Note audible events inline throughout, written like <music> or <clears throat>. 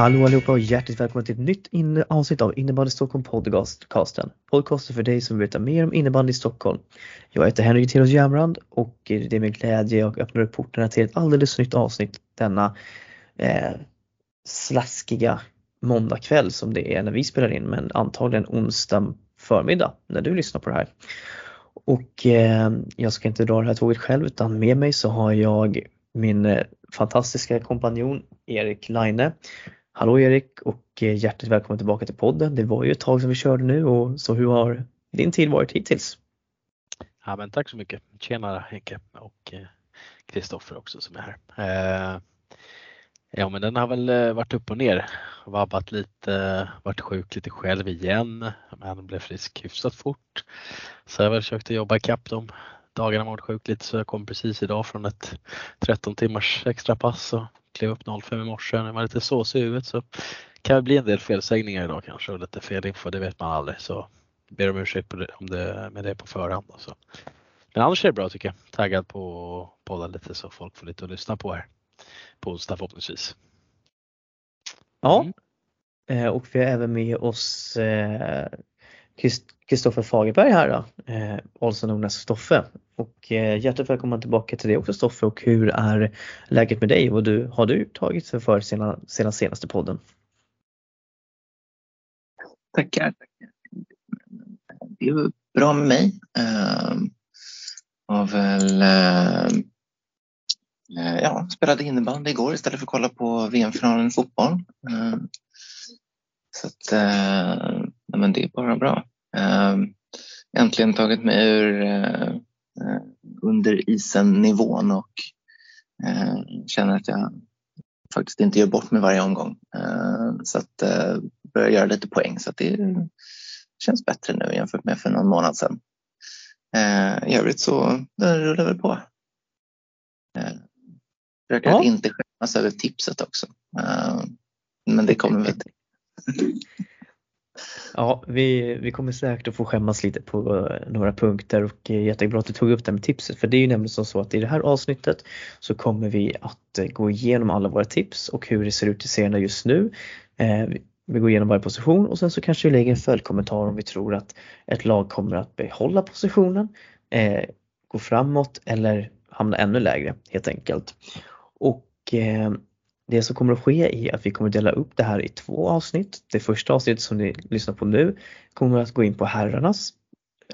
Hallå allihopa och hjärtligt välkomna till ett nytt in avsnitt av Innebandy Stockholm podcasten. Podcasten för dig som vill veta mer om innebandy i Stockholm. Jag heter Henrik Theros Jämrand och det är med glädje jag öppnar upp portarna till ett alldeles nytt avsnitt denna eh, slaskiga måndagkväll som det är när vi spelar in men antagligen onsdag förmiddag när du lyssnar på det här. Och eh, jag ska inte dra det här tåget själv utan med mig så har jag min eh, fantastiska kompanjon Erik Laine. Hallå Erik och eh, hjärtligt välkommen tillbaka till podden. Det var ju ett tag sedan vi körde nu och så hur har din tid varit hittills? Ja men tack så mycket. Tjena Henke och eh, Kristoffer också som är här. Eh, ja men den har väl varit upp och ner. Vabbat lite, varit sjuk lite själv igen men blev frisk hyfsat fort. Så jag har väl försökt jobba ikapp de dagarna varit sjuk lite så jag kom precis idag från ett 13 timmars extra pass och klev upp 05 i morse. Jag var lite såsig i huvudet så kan det bli en del felsägningar idag kanske och lite fel info, det vet man aldrig. Så ber om ursäkt om det, med det på förhand. Så. Men annars är det bra tycker jag. Taggad på att podda lite så folk får lite att lyssna på här på onsdag förhoppningsvis. Ja, mm. Eh, och vi har även med oss Kristoffer Fagerberg här då, eh, also known as Stoffe. Och eh, hjärtligt välkommen tillbaka till dig också Stoffe och hur är läget med dig? och du, har du tagit sig för sedan, sedan senaste podden? Tackar. Det är bra med mig. Uh, har väl uh, ja, spelade innebandy igår istället för att kolla på VM-finalen i fotboll. Uh, så att, uh, men det är bara bra. äntligen tagit mig ur under isen nivån och känner att jag faktiskt inte gör bort mig varje omgång. Så att börjar göra lite poäng så att det känns bättre nu jämfört med för någon månad sedan. I övrigt så det rullar väl på. Försöker ja. att inte skämmas över tipset också. Men det kommer väl till. <laughs> <laughs> Ja, vi, vi kommer säkert att få skämmas lite på eh, några punkter och eh, jättebra att du tog upp det med tipset för det är ju nämligen så att i det här avsnittet så kommer vi att eh, gå igenom alla våra tips och hur det ser ut i serierna just nu. Vi går igenom varje position och sen så kanske vi lägger en följdkommentar om vi tror att ett lag kommer att behålla positionen, gå framåt eller hamna ännu lägre helt enkelt. Och det som kommer att ske är att vi kommer dela upp det här i två avsnitt. Det första avsnittet som ni lyssnar på nu kommer att gå in på herrarnas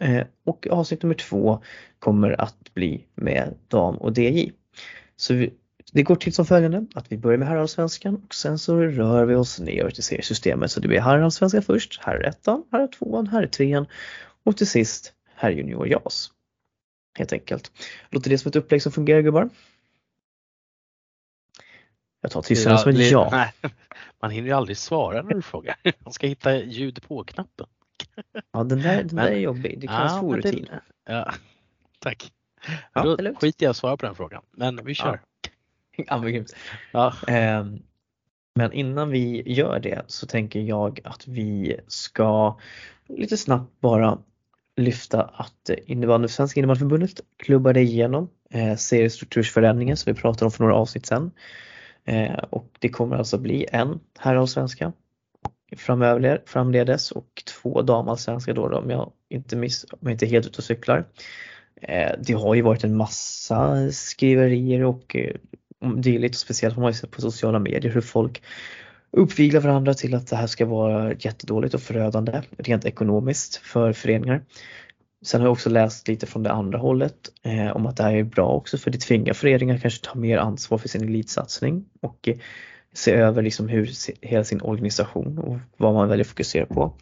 eh, och avsnitt nummer två kommer att bli med dam och DJ. Så vi, det går till som följande att vi börjar med herrallsvenskan och sen så rör vi oss ner till seriesystemet. Så det blir herrallsvenskan först, herrettan, herrtvåan, herrtrean och till sist herrjunior JAS. Helt enkelt. Låter det som ett upplägg som fungerar gubbar? Jag tar tystnaden som ett ja. Nej, <laughs> man hinner ju aldrig svara när du frågar. Man ska hitta ljud på-knappen. Ja den där, den där är jobbig. Det kallas ja, jourrutin. Ja, <laughs> tack. Ja, Då skiter jag att svara på den frågan. Men vi kör. <laughs> Ja, men, ja. Ehm, men innan vi gör det så tänker jag att vi ska lite snabbt bara lyfta att innebandy, Svenska innebandyförbundet klubbade igenom eh, seriestruktursförändringen som vi pratade om för några avsnitt sedan. Eh, och det kommer alltså bli en herrallsvenska framöver, framledes och två damallsvenska då om jag inte, miss, om jag inte är helt ute och cyklar. Eh, det har ju varit en massa skriverier och eh, dylikt, speciellt har man ju sett på sociala medier hur folk uppviglar varandra till att det här ska vara jättedåligt och förödande rent ekonomiskt för föreningar. Sen har jag också läst lite från det andra hållet eh, om att det här är bra också för det tvingar föreningar kanske ta mer ansvar för sin elitsatsning och eh, se över liksom hur hela sin organisation och vad man väljer att fokusera på.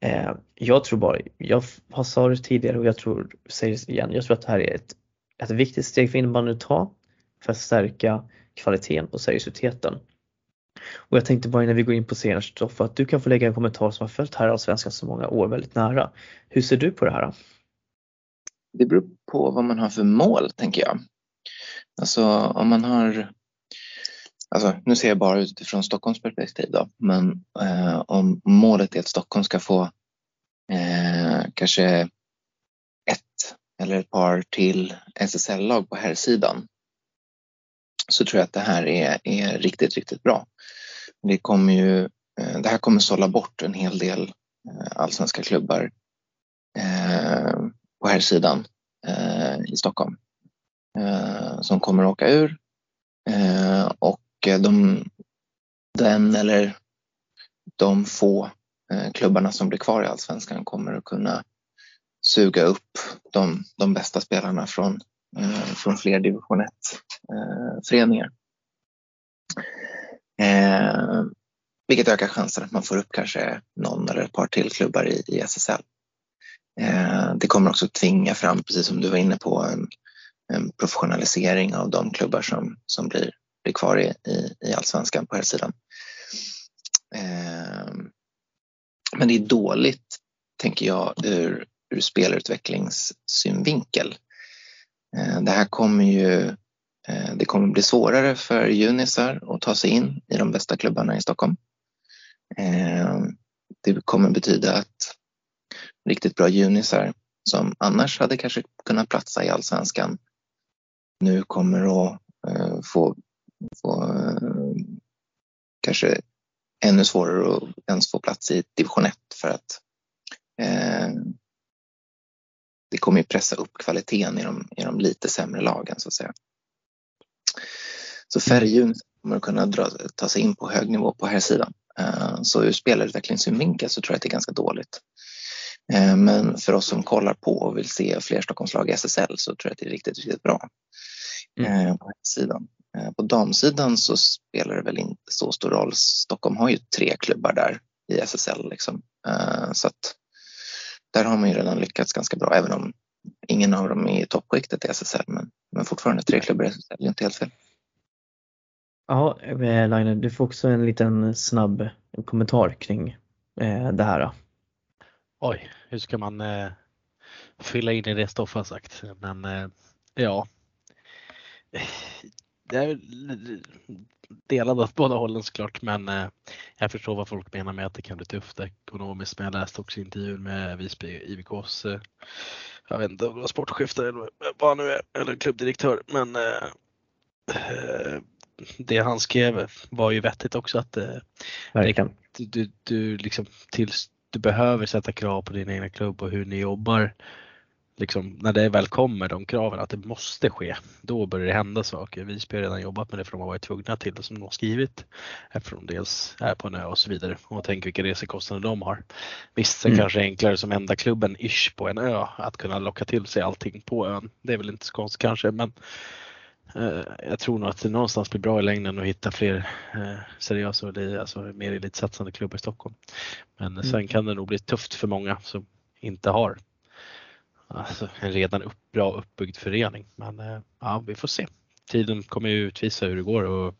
Eh, jag tror bara, jag har sagt det tidigare och jag tror, säger det igen, jag tror att det här är ett, ett viktigt steg för innebandyn att ta för att stärka kvaliteten och seriositeten. Och jag tänkte bara innan vi går in på serien Stoffe att du kan få lägga en kommentar som har följt här Allsvenskan så många år väldigt nära. Hur ser du på det här? Det beror på vad man har för mål tänker jag. Alltså om man har Alltså, nu ser jag bara utifrån Stockholms perspektiv då, men eh, om målet är att Stockholm ska få eh, kanske ett eller ett par till SSL-lag på herrsidan så tror jag att det här är, är riktigt, riktigt bra. det kommer ju, eh, det här kommer sålla bort en hel del eh, allsvenska klubbar eh, på här sidan i Stockholm som kommer att åka ur och de, den eller de få klubbarna som blir kvar i allsvenskan kommer att kunna suga upp de, de bästa spelarna från, från fler division Eh, föreningar. Eh, vilket ökar chansen att man får upp kanske någon eller ett par till klubbar i, i SSL. Eh, det kommer också tvinga fram, precis som du var inne på, en, en professionalisering av de klubbar som, som blir, blir kvar i, i, i allsvenskan på här sidan. Eh, men det är dåligt, tänker jag, ur ur spelutvecklingssynvinkel. Eh, det här kommer ju Eh, det kommer bli svårare för junisar att ta sig in i de bästa klubbarna i Stockholm. Eh, det kommer betyda att riktigt bra junisar som annars hade kanske kunnat platsa i allsvenskan nu kommer att eh, få, få kanske ännu svårare att ens få plats i division 1 för att det kommer ju pressa upp kvaliteten i de, i de lite sämre lagen så att säga. Så färgjun kommer att kunna dra, ta sig in på hög nivå på här sidan. Eh, så ur spelarutvecklingssynvinkel så tror jag att det är ganska dåligt. Eh, men för oss som kollar på och vill se fler Stockholmslag i SSL så tror jag att det är riktigt, riktigt bra. Mm. Eh, på sidan. På damsidan så spelar det väl inte så stor roll. Stockholm har ju tre klubbar där i SSL liksom. Så att där har man ju redan lyckats ganska bra, även om ingen av dem är i toppskiktet i SSL. Men, men fortfarande tre klubbar i SSL, är inte helt fel. Ja, eh, Laine, du får också en liten snabb kommentar kring eh, det här. Oj, hur ska man eh, fylla in i det Stoffe har sagt? Men eh, ja, det är delad åt båda hållen såklart men eh, jag förstår vad folk menar med att det kan bli tufft ekonomiskt. Men jag läste också intervjun med Visby IBKs, eh, jag vet inte om det var sportchef eller vad han nu är, eller klubbdirektör. Men eh, eh det han skrev var ju vettigt också att eh, Verkligen. du, du, du, liksom tills du behöver sätta krav på din egna klubb och hur ni jobbar liksom, när det väl kommer de kraven att det måste ske, då börjar det hända saker. Visby har redan jobbat med det för de har varit tvungna till det som de har skrivit eftersom de dels är på en ö och så vidare och tänk vilka resekostnader de har. Visst, sen mm. kanske det är enklare som enda klubben ish på en ö att kunna locka till sig allting på ön. Det är väl inte så konstigt kanske men jag tror nog att det någonstans blir bra i längden att hitta fler eh, seriösa och alltså mer elitsatsande klubbar i Stockholm. Men mm. sen kan det nog bli tufft för många som inte har alltså, en redan upp, bra uppbyggd förening. Men eh, ja, vi får se. Tiden kommer ju utvisa hur det går och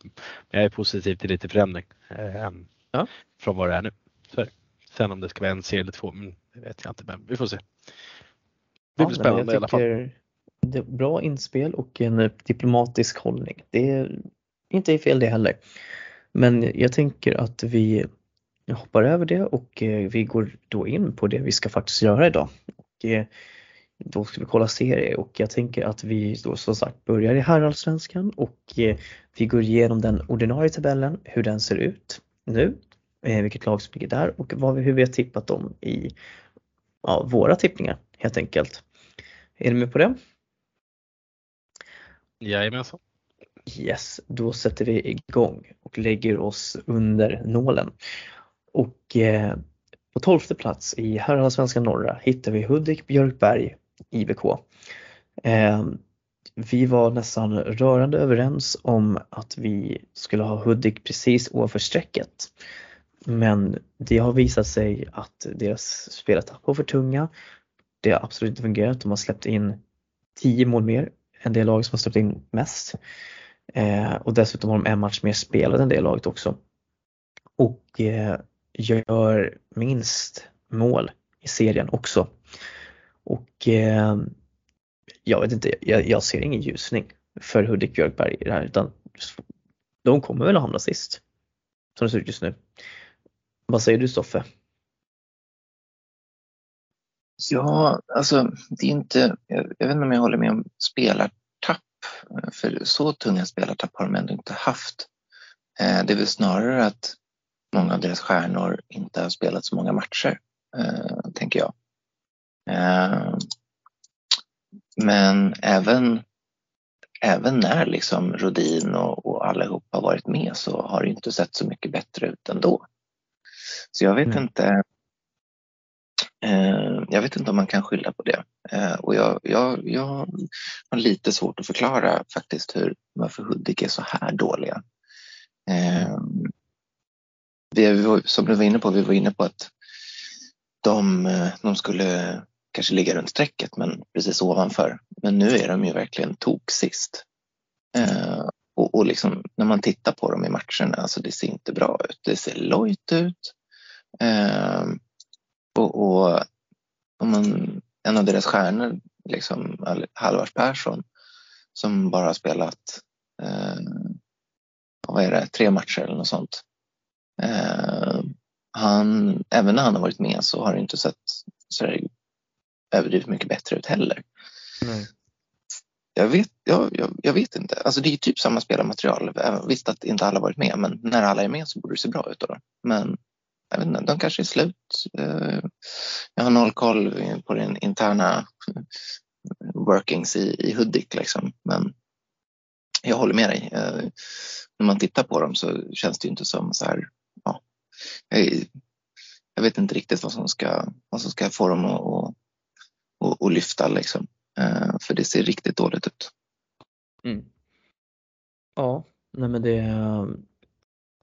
jag är positiv till lite förändring eh, ja. från vad det är nu. Så Sen om det ska vara en serie eller två, men det vet jag inte, men vi får se. Det blir ja, spännande i alla fall. Bra inspel och en eh, diplomatisk hållning. Det är inte fel det heller. Men jag tänker att vi hoppar över det och eh, vi går då in på det vi ska faktiskt göra idag. Och eh, då ska vi kolla serie och jag tänker att vi då som sagt börjar i herrallsvenskan och vi går igenom den ordinarie tabellen, hur den ser ut nu, vilket lag som ligger där och vad, hur vi har tippat dem i ja, våra tippningar helt enkelt. Är ni med på det? Jajamensan. Yes, då sätter vi igång och lägger oss under nålen. Och eh, på tolfte plats i herrallsvenskan norra hittar vi Hudik Björkberg IBK. Eh, vi var nästan rörande överens om att vi skulle ha Hudik precis ovanför strecket. Men det har visat sig att deras spelartapp var för tunga. Det har absolut inte fungerat. De har släppt in 10 mål mer än det lag som har släppt in mest. Eh, och dessutom har de en match mer spelad än det laget också. Och eh, gör minst mål i serien också. Och eh, jag vet inte, jag, jag, ser ingen ljusning för Hudik Björkberg i det här utan de kommer väl att hamna sist. Som det ser ut just nu. Vad säger du Stoffe? Ja, alltså det är inte, jag vet inte om jag håller med om spelartapp. För så tunga spelartapp har de ändå inte haft. Eh, det är väl snarare att många av deras stjärnor inte har spelat så många matcher, eh, tänker jag. Eh, men även, även när liksom Rodin och, och allihop har varit med så har det inte sett så mycket bättre ut ändå. Så jag vet mm. inte Eh, jag vet inte om man kan skylla på det. Eh, och jag, jag, jag har lite svårt att förklara faktiskt hur, varför Hudik är så här dåliga. Eh, vi, som du var inne på, vi var inne på att de, de skulle kanske ligga runt strecket men precis ovanför. Men nu är de ju verkligen tok sist. och, och liksom, när man tittar på dem i matcherna, alltså det ser inte bra ut. Det ser lojt ut. Och, och man, en av deras stjärnor, liksom, Halvars Persson, som bara har spelat eh, vad är det, tre matcher eller något sånt. Eh, han, även när han har varit med så har det inte sett så överdrivet mycket bättre ut heller. Nej. Jag vet, jag, jag, jag, vet inte. Alltså det är typ samma spelarmaterial. Visst att inte alla varit med men när alla är med så borde det se bra ut. Då. Men jag vet inte, de kanske är slut. Eh, jag har noll koll på den interna workings i, i Hudik liksom. Men jag håller med dig. Eh, när man tittar på dem så känns det inte som så här, ja, jag, jag vet inte riktigt vad som ska, vad som ska få dem att, att, att, att lyfta liksom. Eh, för det ser riktigt dåligt ut. Mm. Ja, nej men det,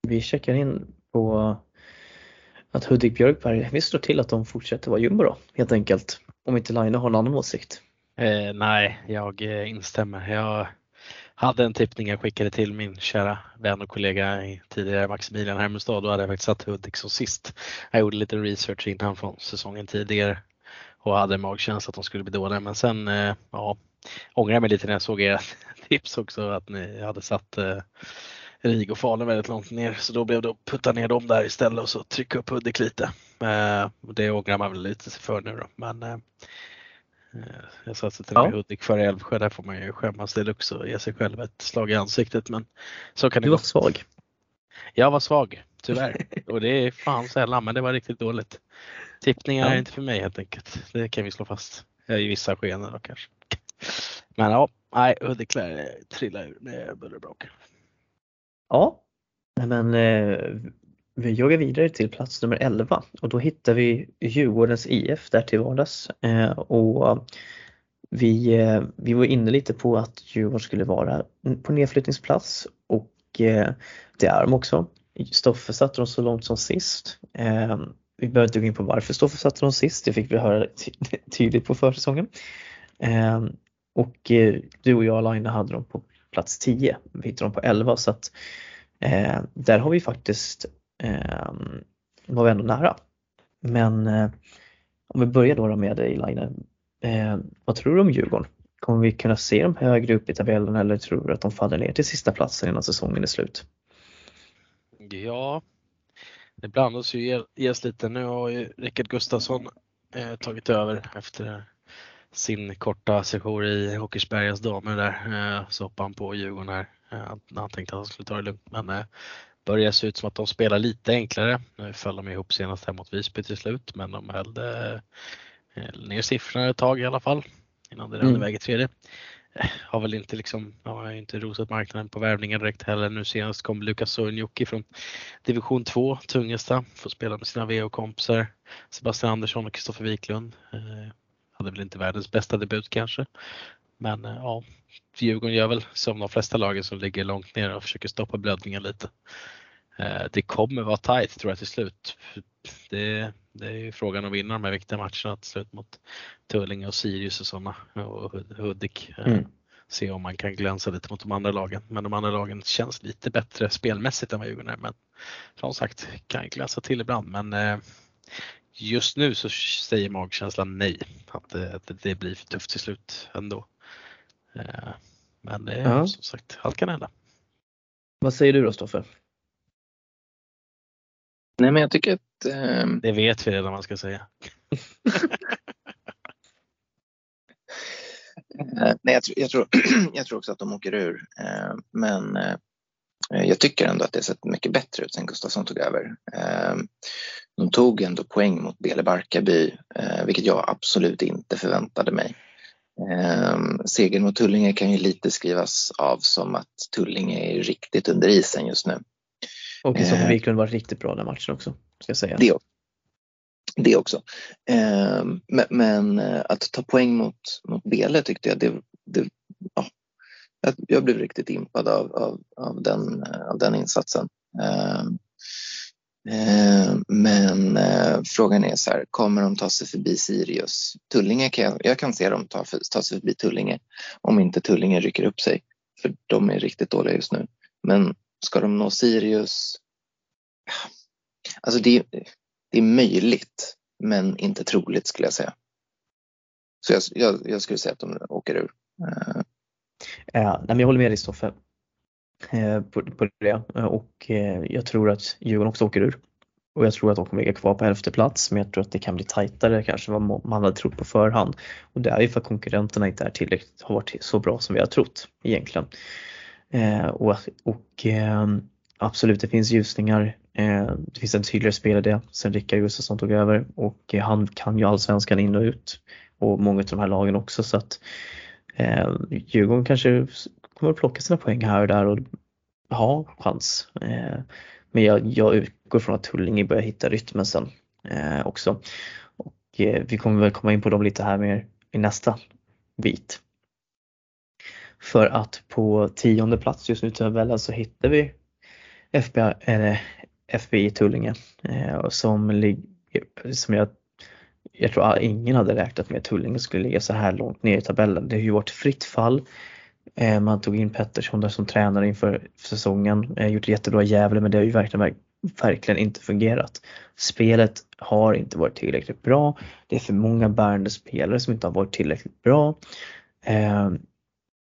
vi checkar in på att Hudik Björkberg, vi slår till att de fortsätter vara jumbo då helt enkelt. Om inte Line har en annan åsikt. Eh, nej, jag eh, instämmer. Jag hade en tippning jag skickade till min kära vän och kollega tidigare Maximilian Hermestad. Då hade jag faktiskt satt Hudik som sist. Jag gjorde lite research innan från säsongen tidigare och hade magkänsla att de skulle bli dåliga. Men sen eh, ja, ångrar jag mig lite när jag såg era <laughs> tips också att ni hade satt eh, RIG och Falun väldigt långt ner så då blev det att putta ner dem där istället och så trycka upp Hudik lite. Eh, det ångrar man väl lite för nu då. Men eh, eh jag satsade till och med ja. Hudik före Älvsjö. Där får man ju skämmas deluxe och ge sig själv ett slag i ansiktet. Men så kan det du var gå. svag. Jag var svag, tyvärr. <laughs> och det är fan sällan, men det var riktigt dåligt. Tippningar ja. är inte för mig helt enkelt. Det kan vi slå fast. I vissa skeenden då kanske. Men ja, nej, Hudik lär trilla ur med buller och brak. Ja, men eh, vi joggar vidare till plats nummer 11 och då hittar vi Djurgårdens IF där till vardags. Eh, och vi, eh, vi var inne lite på att Djurgården skulle vara på nedflyttningsplats och eh, det är de också. Stoffe satte dem så långt som sist. Eh, vi behöver inte gå in på varför Stoffe satte dem sist, det fick vi höra <laughs> tydligt på försäsongen. Eh, och eh, du och jag Laina hade dem på plats 10. Vi hittar dem på 11 så att eh, där har vi faktiskt eh, var vi ändå nära. Men eh, om vi börjar då med dig Line, eh, vad tror du om Djurgården? Kommer vi kunna se dem högre upp i tabellen eller tror du att de faller ner till sista platsen innan säsongen är slut? Ja, det blandas ju ges lite. Nu har ju Rickard Gustafsson eh, tagit över efter sin korta session i Åkersbergas damer där eh, så hoppade han på Djurgården här. Eh, han tänkte att han skulle ta det lugnt men eh, börjar se ut som att de spelar lite enklare. Nu föll de ihop senast här mot Visby till slut men de höll ner siffrorna ett tag i alla fall innan det rann mm. iväg i tredje. Har väl inte liksom, har inte rosat marknaden på värvningar direkt heller. Nu senast kom Lukas Sornjoki från division 2, Tungesta, får spela med sina VO-kompisar Sebastian Andersson och Kristoffer Wiklund hade väl inte världens bästa debut kanske. Men eh, ja, Djurgården gör väl som de flesta lagen som ligger långt ner och försöker stoppa blödningen lite. Eh, det kommer vara tajt tror jag till slut. Det, det är ju frågan att vinna de här viktiga matcherna till slut mot Tullinge och Sirius och sådana och Hudik. Eh, mm. Se om man kan glänsa lite mot de andra lagen. Men de andra lagen känns lite bättre spelmässigt än vad Djurgården är. Men som sagt kan glänsa till ibland. Men Just nu så säger magkänslan nej, att det, att det blir för tufft till slut ändå. Eh, men det är ja. som sagt, allt kan hända. Vad säger du då Stoffe? Nej men jag tycker att... Eh... Det vet vi redan vad man ska säga. <laughs> Eh, nej, jag, tror, jag, tror, <clears throat> jag tror också att de åker ur. Eh, men Eh, jag tycker ändå att det sett mycket bättre ut sen Gustafsson tog över. Eh, de tog ändå poäng mot Bele Barkarby, eh, vilket jag absolut inte förväntade mig. Segern mot Tullinge kan ju lite skrivas av som att Tullinge är riktigt under isen just nu. Och Kristoffer Wiklund var riktigt bra den matchen också, ska jag säga. Det, det också. Men att ta poäng mot, mot Bele tyckte jag, det, det ja, jag blev riktigt impad av, av, av, den, av den insatsen. Eh, men eh, frågan är så här, kommer de ta sig förbi Sirius? Tullinge kan jag, jag kan se dem ta, ta sig förbi Tullinge om inte Tullinge rycker upp sig. För de är riktigt dåliga just nu. Men ska de nå Sirius? Alltså det, det är möjligt, men inte troligt skulle jag säga. Så jag, jag, jag skulle säga att de åker ur. Eh, eh nej, men jag håller med dig Stoffe Eh, på, på det eh, och eh, jag tror att Djurgården också åker ur. Och jag tror att de kommer ligga kvar på elfte plats men jag tror att det kan bli tajtare kanske än vad man hade trott på förhand. Och det är ju för att konkurrenterna inte är tillräckligt, har varit så bra som vi har trott egentligen. Eh, och, och eh, absolut, det finns ljusningar. Eh, det finns en tydligare spelidé sen Rickard Gustafsson tog över och eh, han kan ju allsvenskan in och ut och många av de här lagen också så att Eh, Djurgården kanske kommer att plocka sina poäng här och där och ha chans. Eh, men jag, jag utgår från att Tullinge börjar hitta rytmen sen eh, också. Och eh, vi kommer väl komma in på dem lite här mer i nästa bit. För att på tionde plats just nu i tabellen så hittar vi FBI, eller FBI Tullinge som, ligger, som jag jag tror ingen hade räknat med att Tullinge skulle ligga så här långt ner i tabellen. Det har ju varit fritt fall. Eh, man tog in Pettersson där som tränare inför säsongen, gjort gjort jättebra i Gävle men det har ju verkligen, verkligen inte fungerat. Spelet har inte varit tillräckligt bra. Det är för många bärande spelare som inte har varit tillräckligt bra. Eh,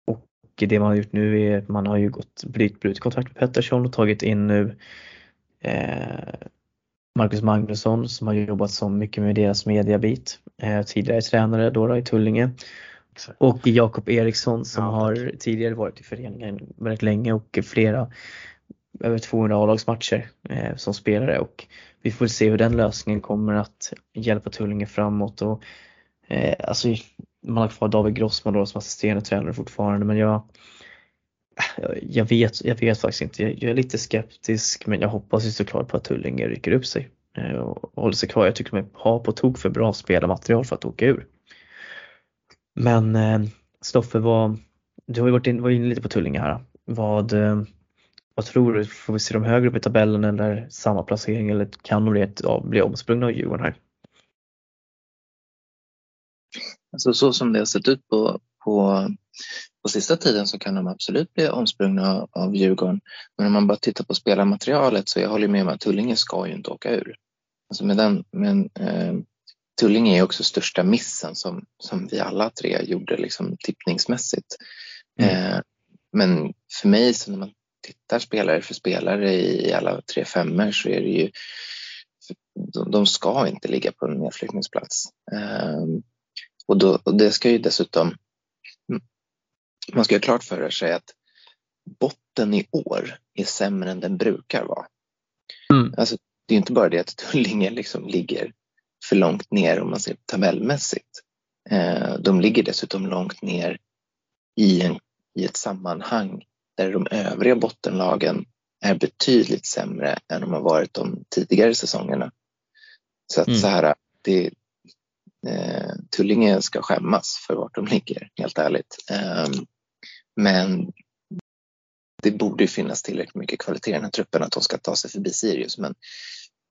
och det man har gjort nu är att man har ju gått brutit, brutit kontakt med Pettersson och tagit in nu Marcus Magnusson som har jobbat så mycket med deras mediabit. Tidigare tränare då, då i Tullinge. Exakt. Och Jakob Eriksson som ja, har tidigare varit i föreningen väldigt länge och flera över 200 A-lagsmatcher eh, som spelare och vi får se hur den lösningen kommer att hjälpa Tullinge framåt och eh, alltså man har kvar David Grossman då som assisterande tränare fortfarande men jag jag vet, jag vet faktiskt inte. Jag, jag är lite skeptisk men jag hoppas ju såklart på att Tullinge rycker upp sig eh, och håller sig kvar. Jag tycker de har på tok för bra spelarmaterial för att åka ur. Men eh, Stoffe, vad, du har ju varit, in, var inne lite på Tullinge här. Vad, eh, vad tror du? Får vi se dem högre upp i tabellen eller samma placering eller kan de bli, ett, ja, bli omsprungna av Djurgården här? Alltså så som det har sett ut på, på på sista tiden så kan de absolut bli omsprungna av Djurgården. Men om man bara tittar på spelarmaterialet så jag håller med om att Tullinge ska ju inte åka ur. Alltså med den, men, eh, Tullinge är också största missen som, som vi alla tre gjorde liksom tippningsmässigt. Mm. Eh, men för mig så när man tittar spelare för spelare i alla tre femmor så är det ju de, de ska inte ligga på en nedflyttningsplats. Eh, och, då, och det ska ju dessutom man ska ha klart för sig att botten i år är sämre än den brukar vara. Mm. Alltså, det är inte bara det att Tullinge liksom ligger för långt ner om man ser tabellmässigt. Eh, de ligger dessutom långt ner i, en, i ett sammanhang där de övriga bottenlagen är betydligt sämre än de har varit de tidigare säsongerna. Så att mm. så här, det, eh, Tullinge ska skämmas för vart de ligger, helt ärligt. Eh, men det borde finnas tillräckligt mycket kvalitet i den här truppen att de ska ta sig förbi Sirius. Men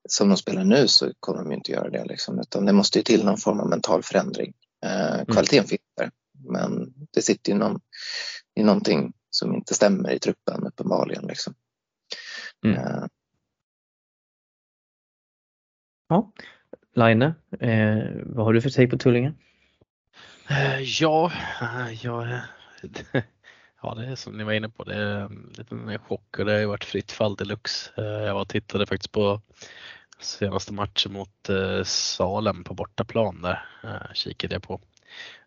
som de spelar nu så kommer de inte göra det. Liksom, utan det måste ju till någon form av mental förändring. Eh, mm. kvaliteten mm. finns där, men det sitter ju någon, i någonting som inte stämmer i truppen uppenbarligen. Liksom. Mm. Eh. Ja, Line, eh, vad har du för take på Tullinge? Eh, ja, eh, jag <laughs> Ja, det är som ni var inne på, det är um, en liten chock och det har ju varit fritt fall deluxe. Eh, jag var och tittade faktiskt på senaste matchen mot eh, Salem på bortaplan där, eh, kikade jag på.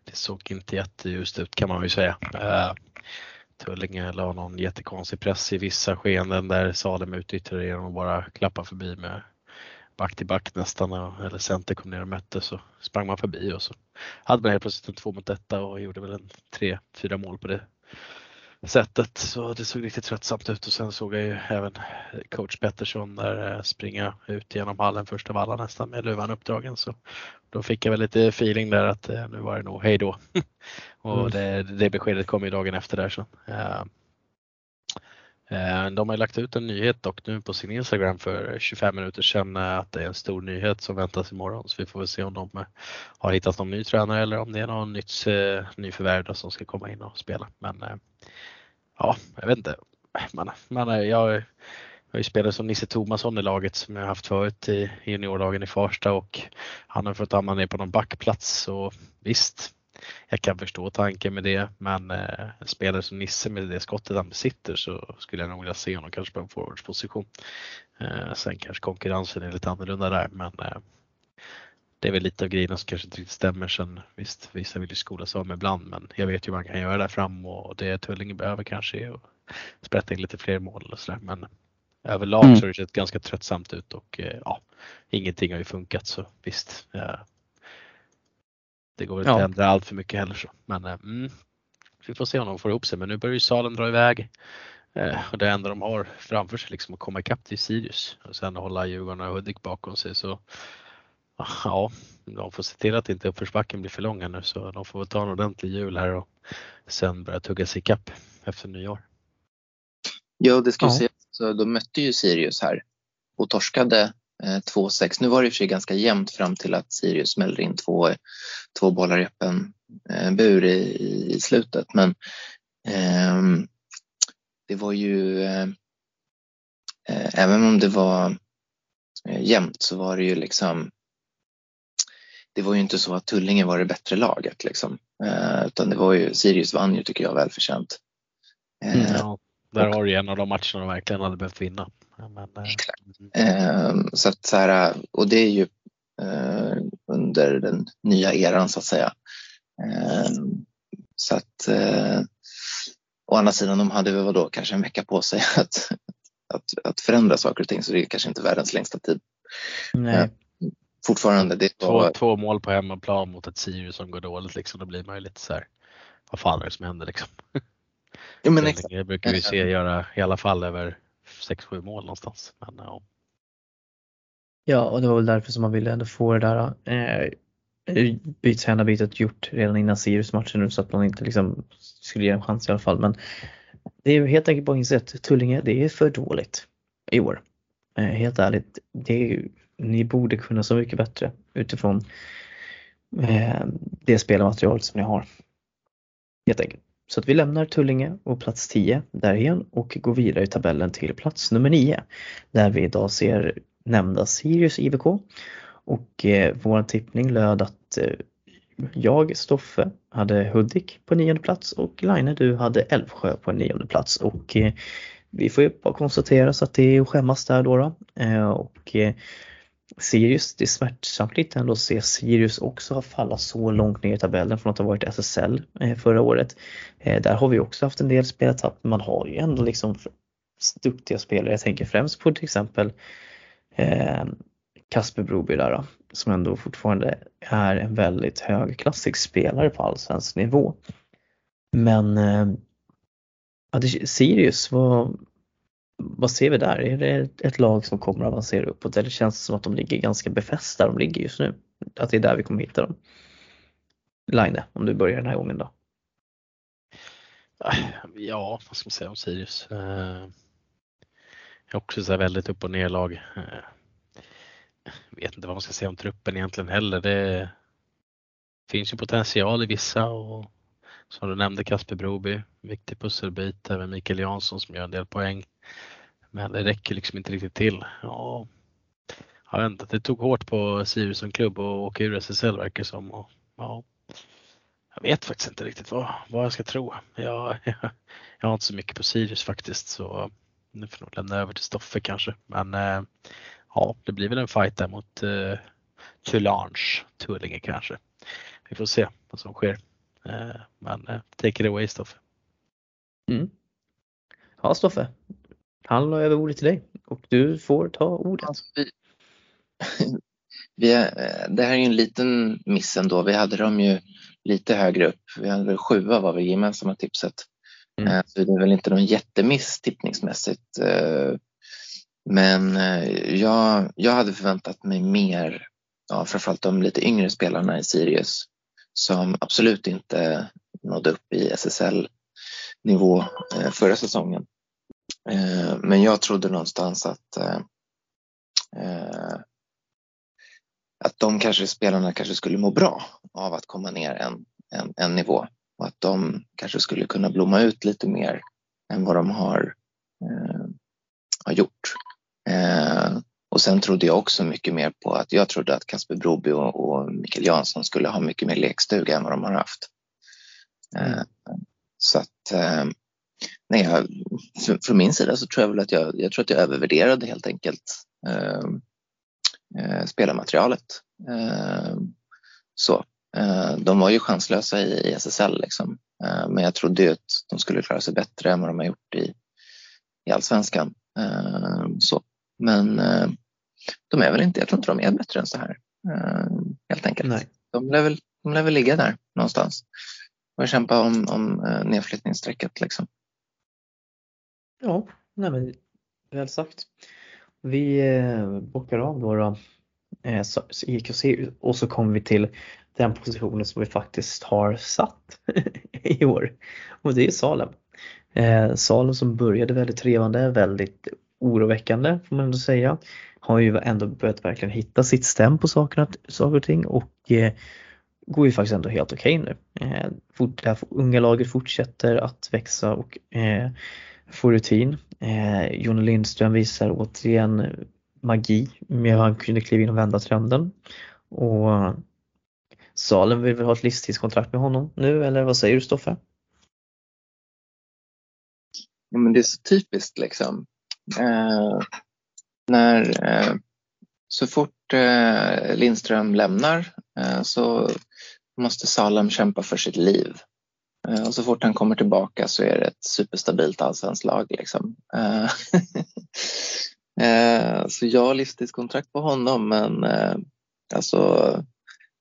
Det såg inte jätteljust ut kan man ju säga. Tullinge la någon jättekonstig press i vissa skeenden där Salem utnyttjade genom att bara klappa förbi med back till back nästan eller center kom ner och mötte så sprang man förbi och så hade man helt plötsligt en två mot detta och gjorde väl en tre, fyra mål på det sättet. Så det såg riktigt tröttsamt ut och sen såg jag ju även coach Pettersson där eh, springa ut genom hallen först av alla nästan med luvan uppdragen. Så då fick jag väl lite feeling där att eh, nu var det nog hej då. <laughs> och mm. det, det beskedet kom ju dagen efter där. Så. Uh, de har lagt ut en nyhet dock nu på sin Instagram för 25 minuter sedan att det är en stor nyhet som väntas imorgon så vi får väl se om de har hittat någon ny tränare eller om det är någon nytt nyförvärv som ska komma in och spela. Men ja, jag vet inte. Man, man, jag har ju spelat som Nisse Tomasson i laget som jag haft förut i juniorlagen i Farsta och han har fått hamna ner på någon backplats så visst, jag kan förstå tanken med det men eh, spelare som Nisse med det skottet han besitter så skulle jag nog vilja se honom kanske på en forwardsposition. Eh, sen kanske konkurrensen är lite annorlunda där men eh, det är väl lite av grejerna som kanske inte riktigt stämmer. Sen visst, vissa vill ju skola sig om ibland, men jag vet ju vad man kan göra där fram och det Tullinge behöver kanske är att sprätta in lite fler mål och sådär. Men överlag mm. så har det sett ganska tröttsamt ut och eh, ja, ingenting har ju funkat så visst. Ja, det går väl inte ja. att ändra allt för mycket heller så. Men eh, mm, vi får se om de får ihop sig. Men nu börjar ju Salen dra iväg. Eh, och det enda de har framför sig liksom att komma ikapp till Sirius och sen hålla Djurgården och Hudik bakom sig. Så <laughs> Ja, de får se till att inte uppförsbacken blir för lång nu så de får ta en ordentlig jul här och sen börja tugga sig ikapp efter nyår. Ja, det ska ja. sägas. Så de mötte ju Sirius här och torskade eh, 2-6. Nu var det i och för sig ganska jämnt fram till att Sirius smällde in två, två bollar i öppen eh, bur i, i slutet. Men eh, det var ju, eh, eh, även om det var eh, jämnt så var det ju liksom det var ju inte så att Tullinge var det bättre laget liksom. Eh, utan det var ju, Sirius vann ju tycker jag välförtjänt. Eh, mm, ja, där har du en av de matcherna de verkligen hade behövt vinna. Men, eh, exakt. Mm. så att så här, och det är ju eh, under den nya eran så att säga. Eh, så att å andra sidan, de hade väl då kanske en vecka på sig <laughs> att, att, att förändra saker och ting så det är kanske inte världens längsta tid. Nej fortfarande. Det var... två, två mål på hemmaplan mot ett Sirius som går dåligt liksom. Då blir man ju lite så här, vad fan är det som händer liksom? Jo, men exakt. Det brukar vi se göra i alla fall över 6-7 mål någonstans. Men, ja. ja, och det var väl därför som man ville ändå få det där eh, bytet gjort redan innan Sirius matchen nu så att man inte liksom skulle ge en chans i alla fall. Men det är ju helt enkelt bara insett, Tullinge, det är för dåligt i år. Eh, helt ärligt, det är ju ni borde kunna så mycket bättre utifrån eh, det spelmaterialet som ni har. Helt enkelt. Så att vi lämnar Tullinge och plats 10 där igen och går vidare i tabellen till plats nummer 9 där vi idag ser nämnda Sirius IVK och eh, vår tippning löd att eh, jag, Stoffe, hade Hudik på nionde plats och Line du hade Älvsjö på nionde plats och eh, vi får ju bara konstatera så att det är att skämmas där då. då. Eh, och eh, Sirius, det är smärtsamt lite ändå att se Sirius också ha fallit så långt ner i tabellen från att ha varit SSL eh, förra året. Eh, där har vi också haft en del spelartapp, men man har ju ändå liksom duktiga spelare. Jag tänker främst på till exempel eh, Kasper Broby där då, som ändå fortfarande är en väldigt högklassig spelare på allsvensk nivå. Men ja, Sirius, vad, vad ser vi där? Är det ett lag som kommer att avancera uppåt eller känns det som att de ligger ganska befästa där de ligger just nu? Att det är där vi kommer hitta dem? Line, om du börjar den här gången då. Ja, vad ska man säga om Sirius? Eh, jag är också så väldigt upp och ner lag. Eh, jag vet inte vad man ska säga om truppen egentligen heller. Det finns ju potential i vissa och som du nämnde Kasper Broby, viktig pusselbit, även Mikael Jansson som gör en del poäng. Men det räcker liksom inte riktigt till. Ja, jag vet inte, det tog hårt på Sirius som klubb och åka ur SSL verkar som. Och, ja, jag vet faktiskt inte riktigt vad, vad jag ska tro. Jag, jag, <laughs> jag har inte så mycket på Sirius faktiskt så nu får jag nog lämna över till Stoffe kanske. Men eh, ja, det blir väl en fight där mot eh, Tullange, Tullinge kanske. Vi får se vad som sker. Eh, men eh, take it away Stoffe. Mm. Ja, Stoffe. Han la över ordet till dig och du får ta ordet. Alltså, vi, <laughs> vi, det här är ju en liten miss ändå. Vi hade dem ju lite högre upp. Vi hade väl sjua var väl gemensamma tipset. Mm. Eh, så det är väl inte någon jättemiss tippningsmässigt. Eh, men eh, jag, jag hade förväntat mig mer ja, framförallt de lite yngre spelarna i Sirius som absolut inte nådde upp i SSL-nivå förra säsongen. Men jag trodde någonstans att att de kanske spelarna kanske skulle må bra av att komma ner en, en, en nivå och att de kanske skulle kunna blomma ut lite mer än vad de har, eh, har gjort. Eh, och sen trodde jag också mycket mer på att jag trodde att Kasper Broby och, och Mikael Jansson skulle ha mycket mer lekstuga än vad de har haft. Eh, mm. Så att eh, nej, jag, från min sida så tror jag väl att jag, jag tror att jag övervärderade helt enkelt eh, eh, spelarmaterialet. Eh, så. Eh, de var ju chanslösa i, i SSL liksom. Eh, men jag trodde ju att de skulle klara sig bättre än vad de har gjort i, i allsvenskan. Eh, så. Men de är väl inte, jag tror inte de är bättre än så här. Helt enkelt. Nej. De, lär väl, de lär väl ligga där någonstans och kämpa om, om nedflyttningsstrecket liksom. Ja, nej men väl sagt. Vi eh, bockar av då, då eh, och så kommer vi till den positionen som vi faktiskt har satt <laughs> i år. Och det är Salem. Eh, Salem som började väldigt trevande, väldigt oroväckande får man ändå säga. Har ju ändå börjat verkligen hitta sitt stäm på saker, saker och ting och eh, går ju faktiskt ändå helt okej okay nu. Eh, det här unga laget fortsätter att växa och eh, få rutin. Eh, Jon Lindström visar återigen magi med hur han kunde kliva in och vända trenden. Och Salem vill väl ha ett livstidskontrakt med honom nu eller vad säger du Stoffe? Ja, men det är så typiskt liksom. Eh, när, eh, så fort eh, Lindström lämnar eh, så måste Salem kämpa för sitt liv. Eh, och så fort han kommer tillbaka så är det ett superstabilt allsvenskt lag. Liksom. Eh, <laughs> eh, så jag har livstidskontrakt på honom men alltså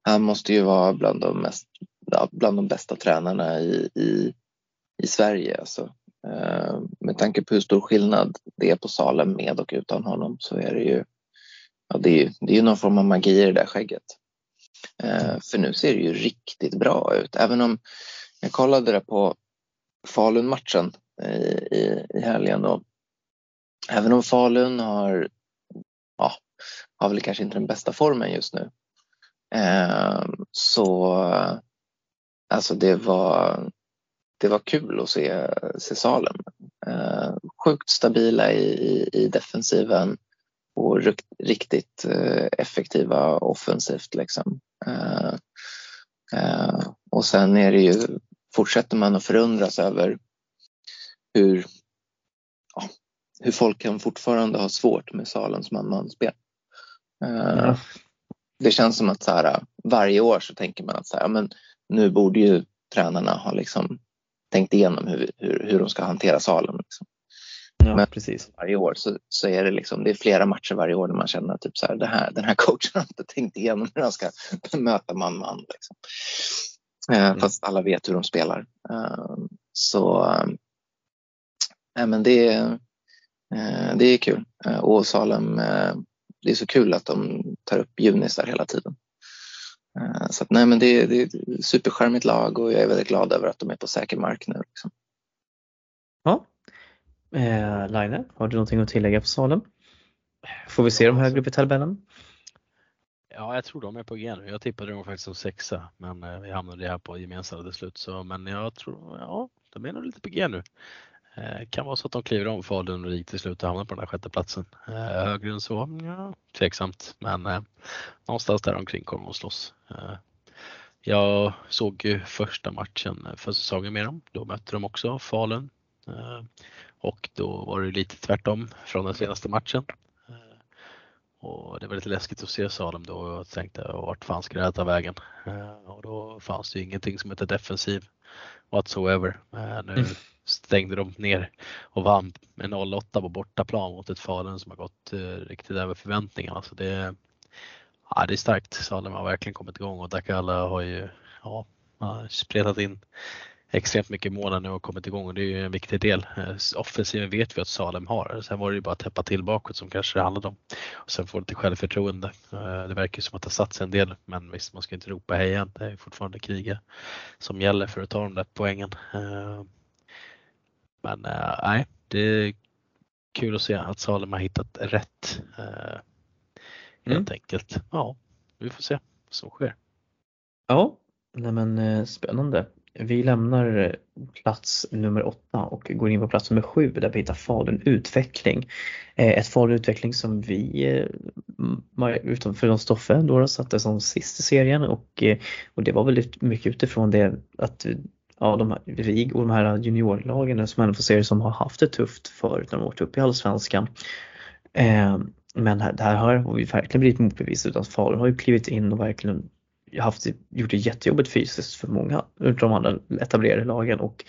han måste ju vara bland de, mest, bland de bästa tränarna i, i, i Sverige. Alltså. Med tanke på hur stor skillnad det är på Salem med och utan honom så är det ju, ja, det är, det är någon form av magi i det där skägget. För nu ser det ju riktigt bra ut. Även om jag kollade det på Falun-matchen i, i, i helgen och även om Falun har, ja, har väl kanske inte den bästa formen just nu Eh, så alltså det var, det var kul att se, se Salem. Eh, sjukt stabila i, i defensiven och riktigt eh, effektiva offensivt. Liksom. Ehm, ehm, och sen är det ju, fortsätter man att förundras över hur, ja, hur folk kan fortfarande ha svårt med Salems man-man-spel. Ja det känns som att så här, varje år så tänker man att så här, men nu borde ju tränarna ha liksom tänkt igenom hur, hur, hur de ska hantera salen. Liksom. Ja, men precis. varje år så, så är det liksom, det är flera matcher varje år där man känner typ så här, det här, den här <laughs> coachen har inte tänkt igenom hur han ska möta man-man. Liksom. Eh, mm. Fast alla vet hur de spelar. Eh, så eh, men det, eh, det är kul. Och Salem det är så kul att de tar upp junisar hela tiden. Så att, nej, men det, det är ett superskärmigt lag och jag är väldigt glad över att de är på säker mark nu. Liksom. Ja. Eh, Line, har du någonting att tillägga på Salem? Får vi se dem högre upp i tabellen? Ja, jag tror de är på G nu. Jag tippade dem faktiskt som sexa, men eh, vi hamnade här på gemensamma till slut. Så, men jag tror, ja, de är nog lite på G nu. Eh, kan vara så att de kliver om Falun och RIK till slut och hamnar på den här sjätte platsen. Eh, högre än så? Ja, tveksamt, men eh, någonstans där omkring kommer de att slåss. Eh, jag såg ju första matchen för säsongen med dem. Då mötte de också Falun eh, och då var det lite tvärtom från den senaste matchen. Eh, och det var lite läskigt att se Salem då och jag tänkte vart fan ska det här ta vägen? Och då fanns det ingenting som heter defensiv whatsoever. Nu mm stängde de ner och vann med 08 på bortaplan mot ett Falun som har gått riktigt över förväntningarna. Så det, ja, det är starkt. Salem har verkligen kommit igång och Dakala har ju ja, spretat in extremt mycket mål nu och kommit igång och det är ju en viktig del. Eh, offensiven vet vi att Salem har. Sen var det ju bara att täppa till bakåt som kanske det handlade om. Och sen få lite självförtroende. Eh, det verkar ju som att det satt sig en del men visst man ska inte ropa heja. Det är fortfarande kriga som gäller för att ta de där poängen. Eh, men nej, det är kul att se att Salem har hittat rätt. Helt mm. enkelt. Ja, vi får se vad som sker. Ja, nej men spännande. Vi lämnar eh, plats nummer åtta och går in på plats nummer sju där vi hittar Falun Utveckling. Eh, ett Falun Utveckling som vi, eh, mm, utanför utom Stoffe, då satte som sist i serien och, och det var väldigt mycket utifrån det att ja, de här, RIG och de här juniorlagen som ändå får se som har haft det tufft förut när de åkte upp i Allsvenskan. Men här, det här har vi verkligen blivit motbevisat utan Falun har ju klivit in och verkligen haft, gjort det jättejobbigt fysiskt för många utav de andra etablerade lagen och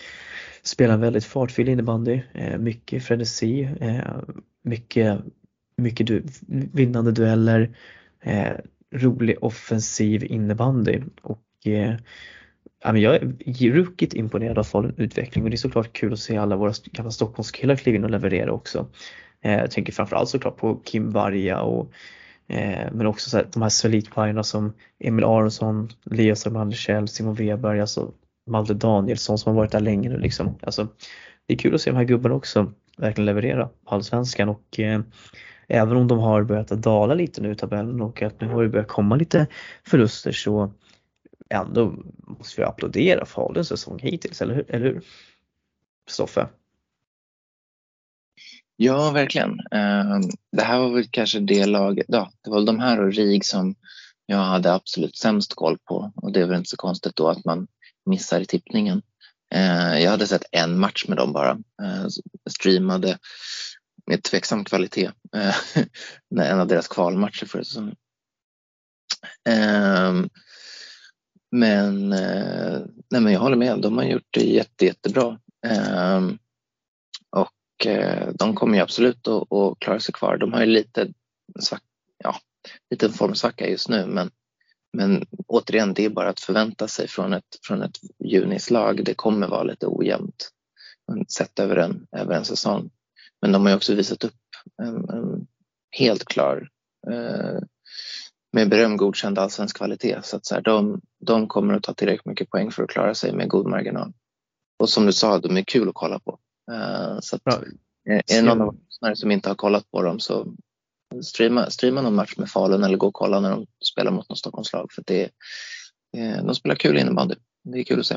spelar en väldigt fartfylld innebandy, eh, mycket frenesi, eh, mycket, mycket du, vinnande dueller, eh, rolig offensiv innebandy och eh, jag är ruckigt imponerad av Falun utveckling och det är såklart kul att se alla våra gamla Stockholmskillar kliva in och leverera också. Eh, jag tänker framförallt såklart på Kim Varga och Eh, men också så här, de här solidpajerna som Emil Aronsson, Elias Armandekjell, Simon Weberg, alltså Malte Danielsson som har varit där länge nu liksom. Alltså, det är kul att se de här gubbarna också verkligen leverera på Allsvenskan och eh, även om de har börjat att dala lite nu i tabellen och att nu har det börjat komma lite förluster så ändå måste vi applådera Faluns säsong hittills, eller hur? Eller hur? Stoffe? Ja, verkligen. Ehm, det här var väl kanske det laget, ja, det var väl de här och RIG som jag hade absolut sämst koll på och det är väl inte så konstigt då att man missar i tippningen. Ehm, jag hade sett en match med dem bara, ehm, streamade med tveksam kvalitet eh, <laughs> en av deras kvalmatcher förra säsongen. Men, eh, nej men jag håller med, de har gjort det jätte, jättebra. Eh, Eh, de kommer ju absolut att, att klara sig kvar. De har ju lite, svack, ja, lite formsvacka just nu men, men återigen, det är bara att förvänta sig från ett, från ett junislag. Det kommer vara lite ojämnt sett över en, över en säsong. Men de har ju också visat upp en, en helt klar eh, med beröm godkänd allsvensk kvalitet. Så att så här, de, de kommer att ta tillräckligt mycket poäng för att klara sig med god marginal. Och som du sa, de är kul att kolla på. Uh, så att, är det någon av er som inte har kollat på dem så streama, streama någon match med Falun eller gå och kolla när de spelar mot något Stockholmslag för det, uh, de spelar kul innebandy. Det är kul att se.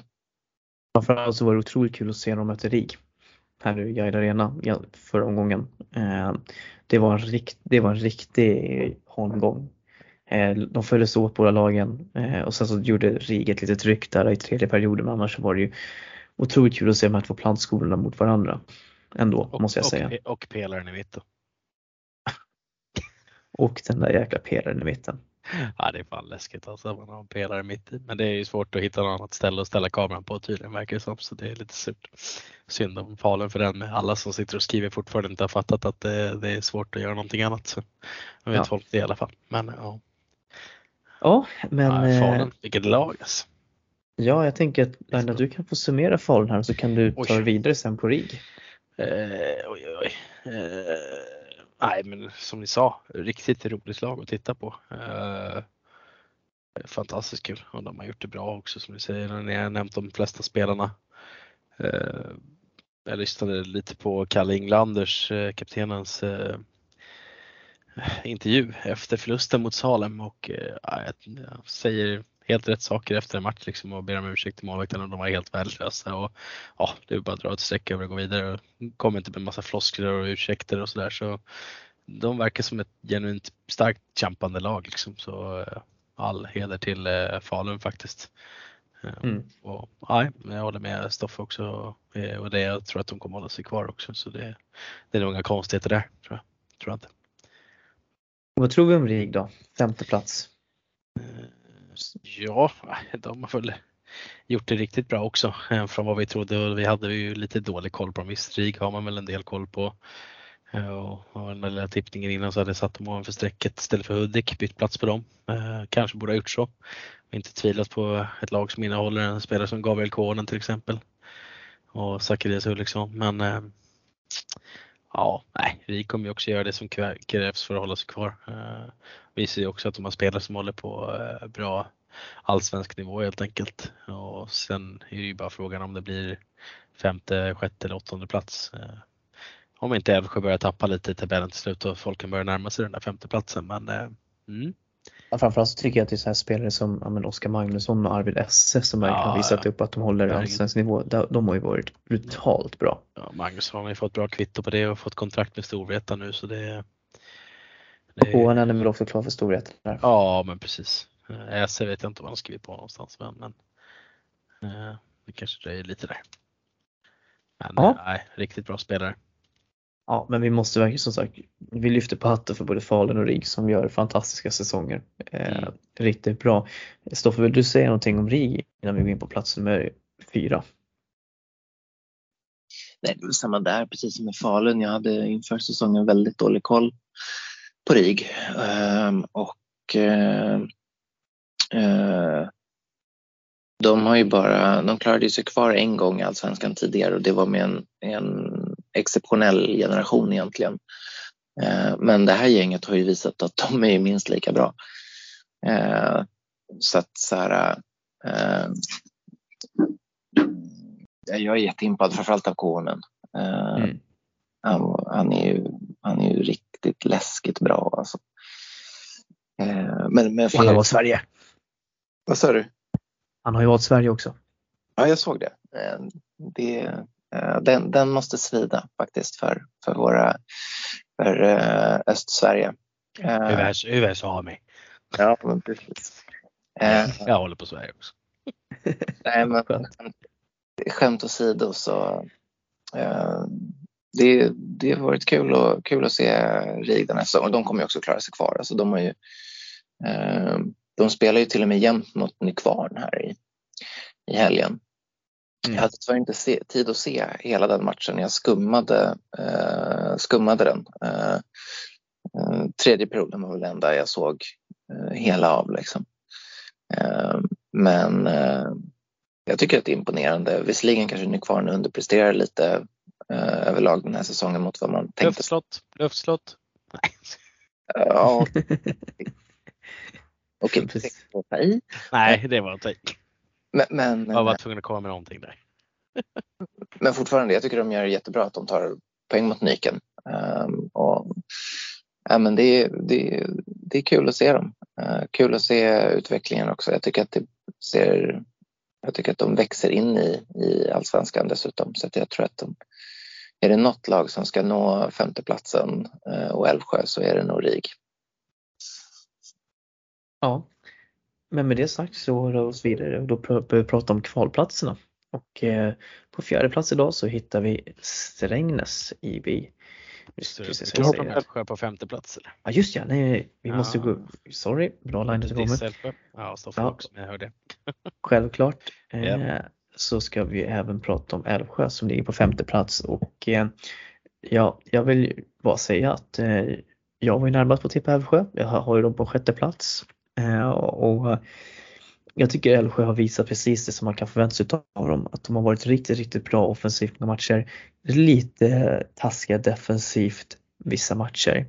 Framförallt så var det otroligt kul att se dem möta RIG här i Gaida Arena förra omgången. Det var en, rikt, det var en riktig holmgång. De följdes åt båda lagen och sen så gjorde RIG ett litet ryck där i tredje perioden men annars var det ju otroligt kul att se de här två plantskolorna mot varandra. Ändå och, måste jag och, säga. Och pelaren i mitten. <laughs> och den där jäkla pelaren i mitten. Ja det är fan läskigt alltså man har en pelare mitt i. Men det är ju svårt att hitta något annat ställe att ställa kameran på tydligen verkar det som. Så det är lite surt. Synd om Falun för den med alla som sitter och skriver fortfarande inte har fattat att det, det är svårt att göra någonting annat. Så jag vet ja. folk det i alla fall. Men ja. Ja men. Ja, Falun, vilket lag alltså. Ja, jag tänker att Laila, du kan få summera Falun här så kan du ta oj. vidare sen på RIG. Eh, oj, oj. Eh, nej, men som ni sa, riktigt roligt lag att titta på. Eh, fantastiskt kul och de har gjort det bra också som ni säger. Ni har nämnt de flesta spelarna. Eh, jag lyssnade lite på Kalle Inglanders, eh, kaptenens eh, intervju efter förlusten mot Salem och jag säger helt rätt saker efter en match liksom och ber om ursäkt till målvakten och de var helt värdelösa. Och, ja, det är bara att dra ett streck över och gå vidare. Och kom inte med massa floskler och ursäkter och sådär. Så de verkar som ett genuint starkt kämpande lag. Liksom. Så eh, all heder till eh, Falun faktiskt. Eh, mm. Och, nej, jag håller med Stoffe också och det, jag tror att de kommer hålla sig kvar också. Så det, det är nog inga konstigheter där, tror jag. Tror jag inte. Vad tror vi om RIG då? Femte plats? Ja, <laughs> de har väl gjort det riktigt bra också <laughs> från vad vi trodde och vi hade ju lite dålig koll på dem. Visst, RIG har man väl en del koll på. Eh, och den där lilla tippningen innan så hade jag satt dem ovanför strecket istället för Hudik, bytt plats på dem. Eh, kanske borde ha gjort så. Inte tvivlat på ett lag som innehåller en spelare som Gabriel Kånen till exempel. Och Zacharias Ulriksson. Men eh, ja, nej, vi kommer ju också göra det som krävs för att hålla sig kvar. Eh, vi ser ju också att de har spelare som håller på eh, bra allsvensk nivå helt enkelt. Och sen är det ju bara frågan om det blir femte, sjätte eller åttonde plats. Eh, om inte Älvsjö börjar tappa lite i tabellen till slut och folk kan börja närma sig den där femteplatsen. Men, mm ja, framförallt så tycker jag att det är så här spelare som ja, Oskar Magnusson och Arvid Esse som verkligen ja, har visat upp att de håller allsvensk nivå. De har ju varit brutalt bra. Ja, Magnusson har ju fått bra kvitto på det och fått kontrakt med Storvreta nu så det, det... Är väl också klar för Storvreta? Ja men precis. Esse vet jag inte vad han skrivit på någonstans men, men eh, det kanske dröjer lite där. Men ja. nej, riktigt bra spelare. Ja, men vi måste verkligen som sagt, vi lyfter på hatten för både Falun och RIG som gör fantastiska säsonger. Eh, mm. Riktigt bra. Stoffe, vill du säga någonting om RIG innan vi går in på plats nummer fyra? Nej, det var samma där, precis som med Falun. Jag hade inför säsongen väldigt dålig koll på RIG. Um, och uh, uh, de har ju bara, de klarade sig kvar en gång i Allsvenskan tidigare och det var med en, en exceptionell generation egentligen. Uh, men det här gänget har ju visat att de är minst lika bra. så att så här, jag är jätteimpad framförallt av Konen. Mm. Han, han, är ju, han är ju riktigt läskigt bra alltså. Men, men han har varit Sverige. Vad sa du? Han har ju varit Sverige också. Ja, jag såg det. det den, den måste svida faktiskt för, för våra för Östsverige. USA med. Ja, men precis. Jag håller på Sverige också. Nej, men skämt åsido så eh, det, det har varit kul, och, kul att se RIG den här säsongen. De kommer ju också klara sig kvar. Alltså de, har ju, eh, de spelar ju till och med jämt mot Nykvarn här i, i helgen. Mm. Jag hade tyvärr inte se, tid att se hela den matchen. Jag skummade, eh, skummade den. Eh, eh tredje perioden var väl den enda jag såg eh, hela av. Liksom. Eh, men jag tycker att det är imponerande. Visserligen kanske Nykvarn underpresterar lite eh, överlag den här säsongen mot vad man tänkte. Luftslott, luftslott. Ja. <laughs> Okej, okay. i. Nej, det var att ta i. Men, men, jag var tvungen att komma med någonting där. <laughs> men fortfarande, jag tycker de gör det jättebra att de tar poäng mot Nyken. Um, och, ja, men det, det, det är kul att se dem. Uh, kul att se utvecklingen också. Jag tycker att det ser jag tycker att de växer in i, i allsvenskan dessutom så att jag tror att de, är det något lag som ska nå femteplatsen eh, och Älvsjö så är det nog RIG. Ja, men med det sagt så rör vi oss vidare och då börjar vi prata om kvalplatserna. Och eh, på fjärde plats idag så hittar vi Strängnäs IB Just precis, du hoppar Älvsjö på femte plats eller? Ja just ja, nej vi ja. måste gå, sorry, bra line det kommer. Ja, Stoffe ja. också, jag hörde. <laughs> Självklart. Yeah. så ska vi även prata om Älvsjö som ligger på femte plats och eh, ja, jag vill bara säga att eh, jag var ju närmast på att tippa Älvsjö. Jag har ju dem på sjätte plats eh, Eh, och jag tycker Älvsjö har visat precis det som man kan förvänta sig av dem. Att de har varit riktigt, riktigt bra offensivt några matcher. Lite taskiga defensivt vissa matcher.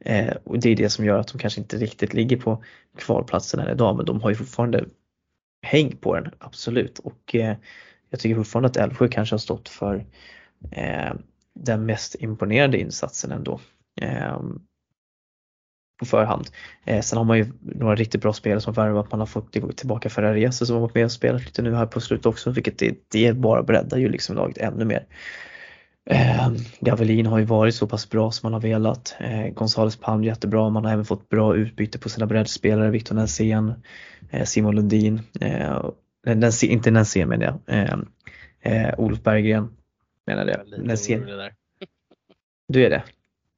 Eh, och det är det som gör att de kanske inte riktigt ligger på kvalplatsen här idag men de har ju fortfarande häng på den, absolut. Och eh, jag tycker fortfarande att Älvsjö kanske har stått för eh, den mest imponerande insatsen ändå. Eh, på förhand. Eh, sen har man ju några riktigt bra spelare som värvat. Man har fått tillbaka Ferrarese som har varit med och spelat lite nu här på slutet också vilket det, det bara breddar ju liksom laget ännu mer. Eh, Gavelin har ju varit så pass bra som man har velat. Eh, Gonzales Palm jättebra. Man har även fått bra utbyte på sina breddspelare. Victor Nensén, eh, Simon Lundin, eh, Nensén, inte Nensén menar jag. Eh, eh, Olof Berggren menar jag. Du är det?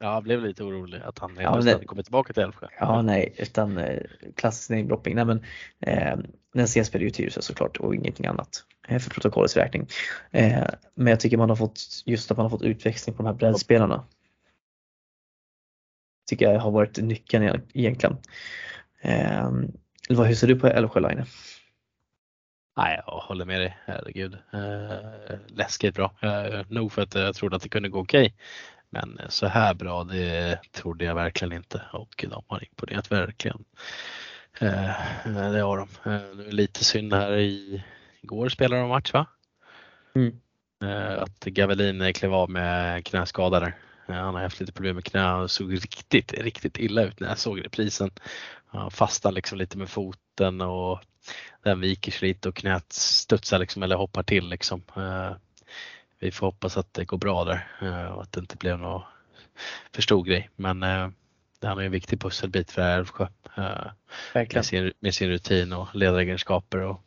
Ja, jag blev lite orolig att han Ja, hade kommit tillbaka till Älvsjö. Ja, nej, utan eh, klassisk namedropping. Nej, men eh, Näsén spelar ju Tyresö såklart och ingenting annat eh, för protokollets räkning. Eh, men jag tycker man har fått, just att man har fått utväxling på de här breddspelarna. Tycker jag har varit nyckeln egentligen. Eh, vad, hur ser du på Älvsjö Line? Nej, jag håller med dig. Herregud. Eh, läskigt bra. Eh, nog för att jag trodde att det kunde gå okej. Men så här bra, det trodde jag verkligen inte och de har imponerat verkligen. Eh, det har de. Eh, nu är det lite synd här i igår spelade de match va? Mm. Eh, att Gavelin klev av med knäskada där. Eh, Han har haft lite problem med knä och såg riktigt, riktigt illa ut när jag såg reprisen. Han fastnar liksom lite med foten och den viker sig lite och knät studsar liksom eller hoppar till liksom. Vi får hoppas att det går bra där eh, och att det inte blev någon för stor grej. Men eh, det här är en viktig pusselbit för Älvsjö. eh. Med sin, med sin rutin och ledaregenskaper och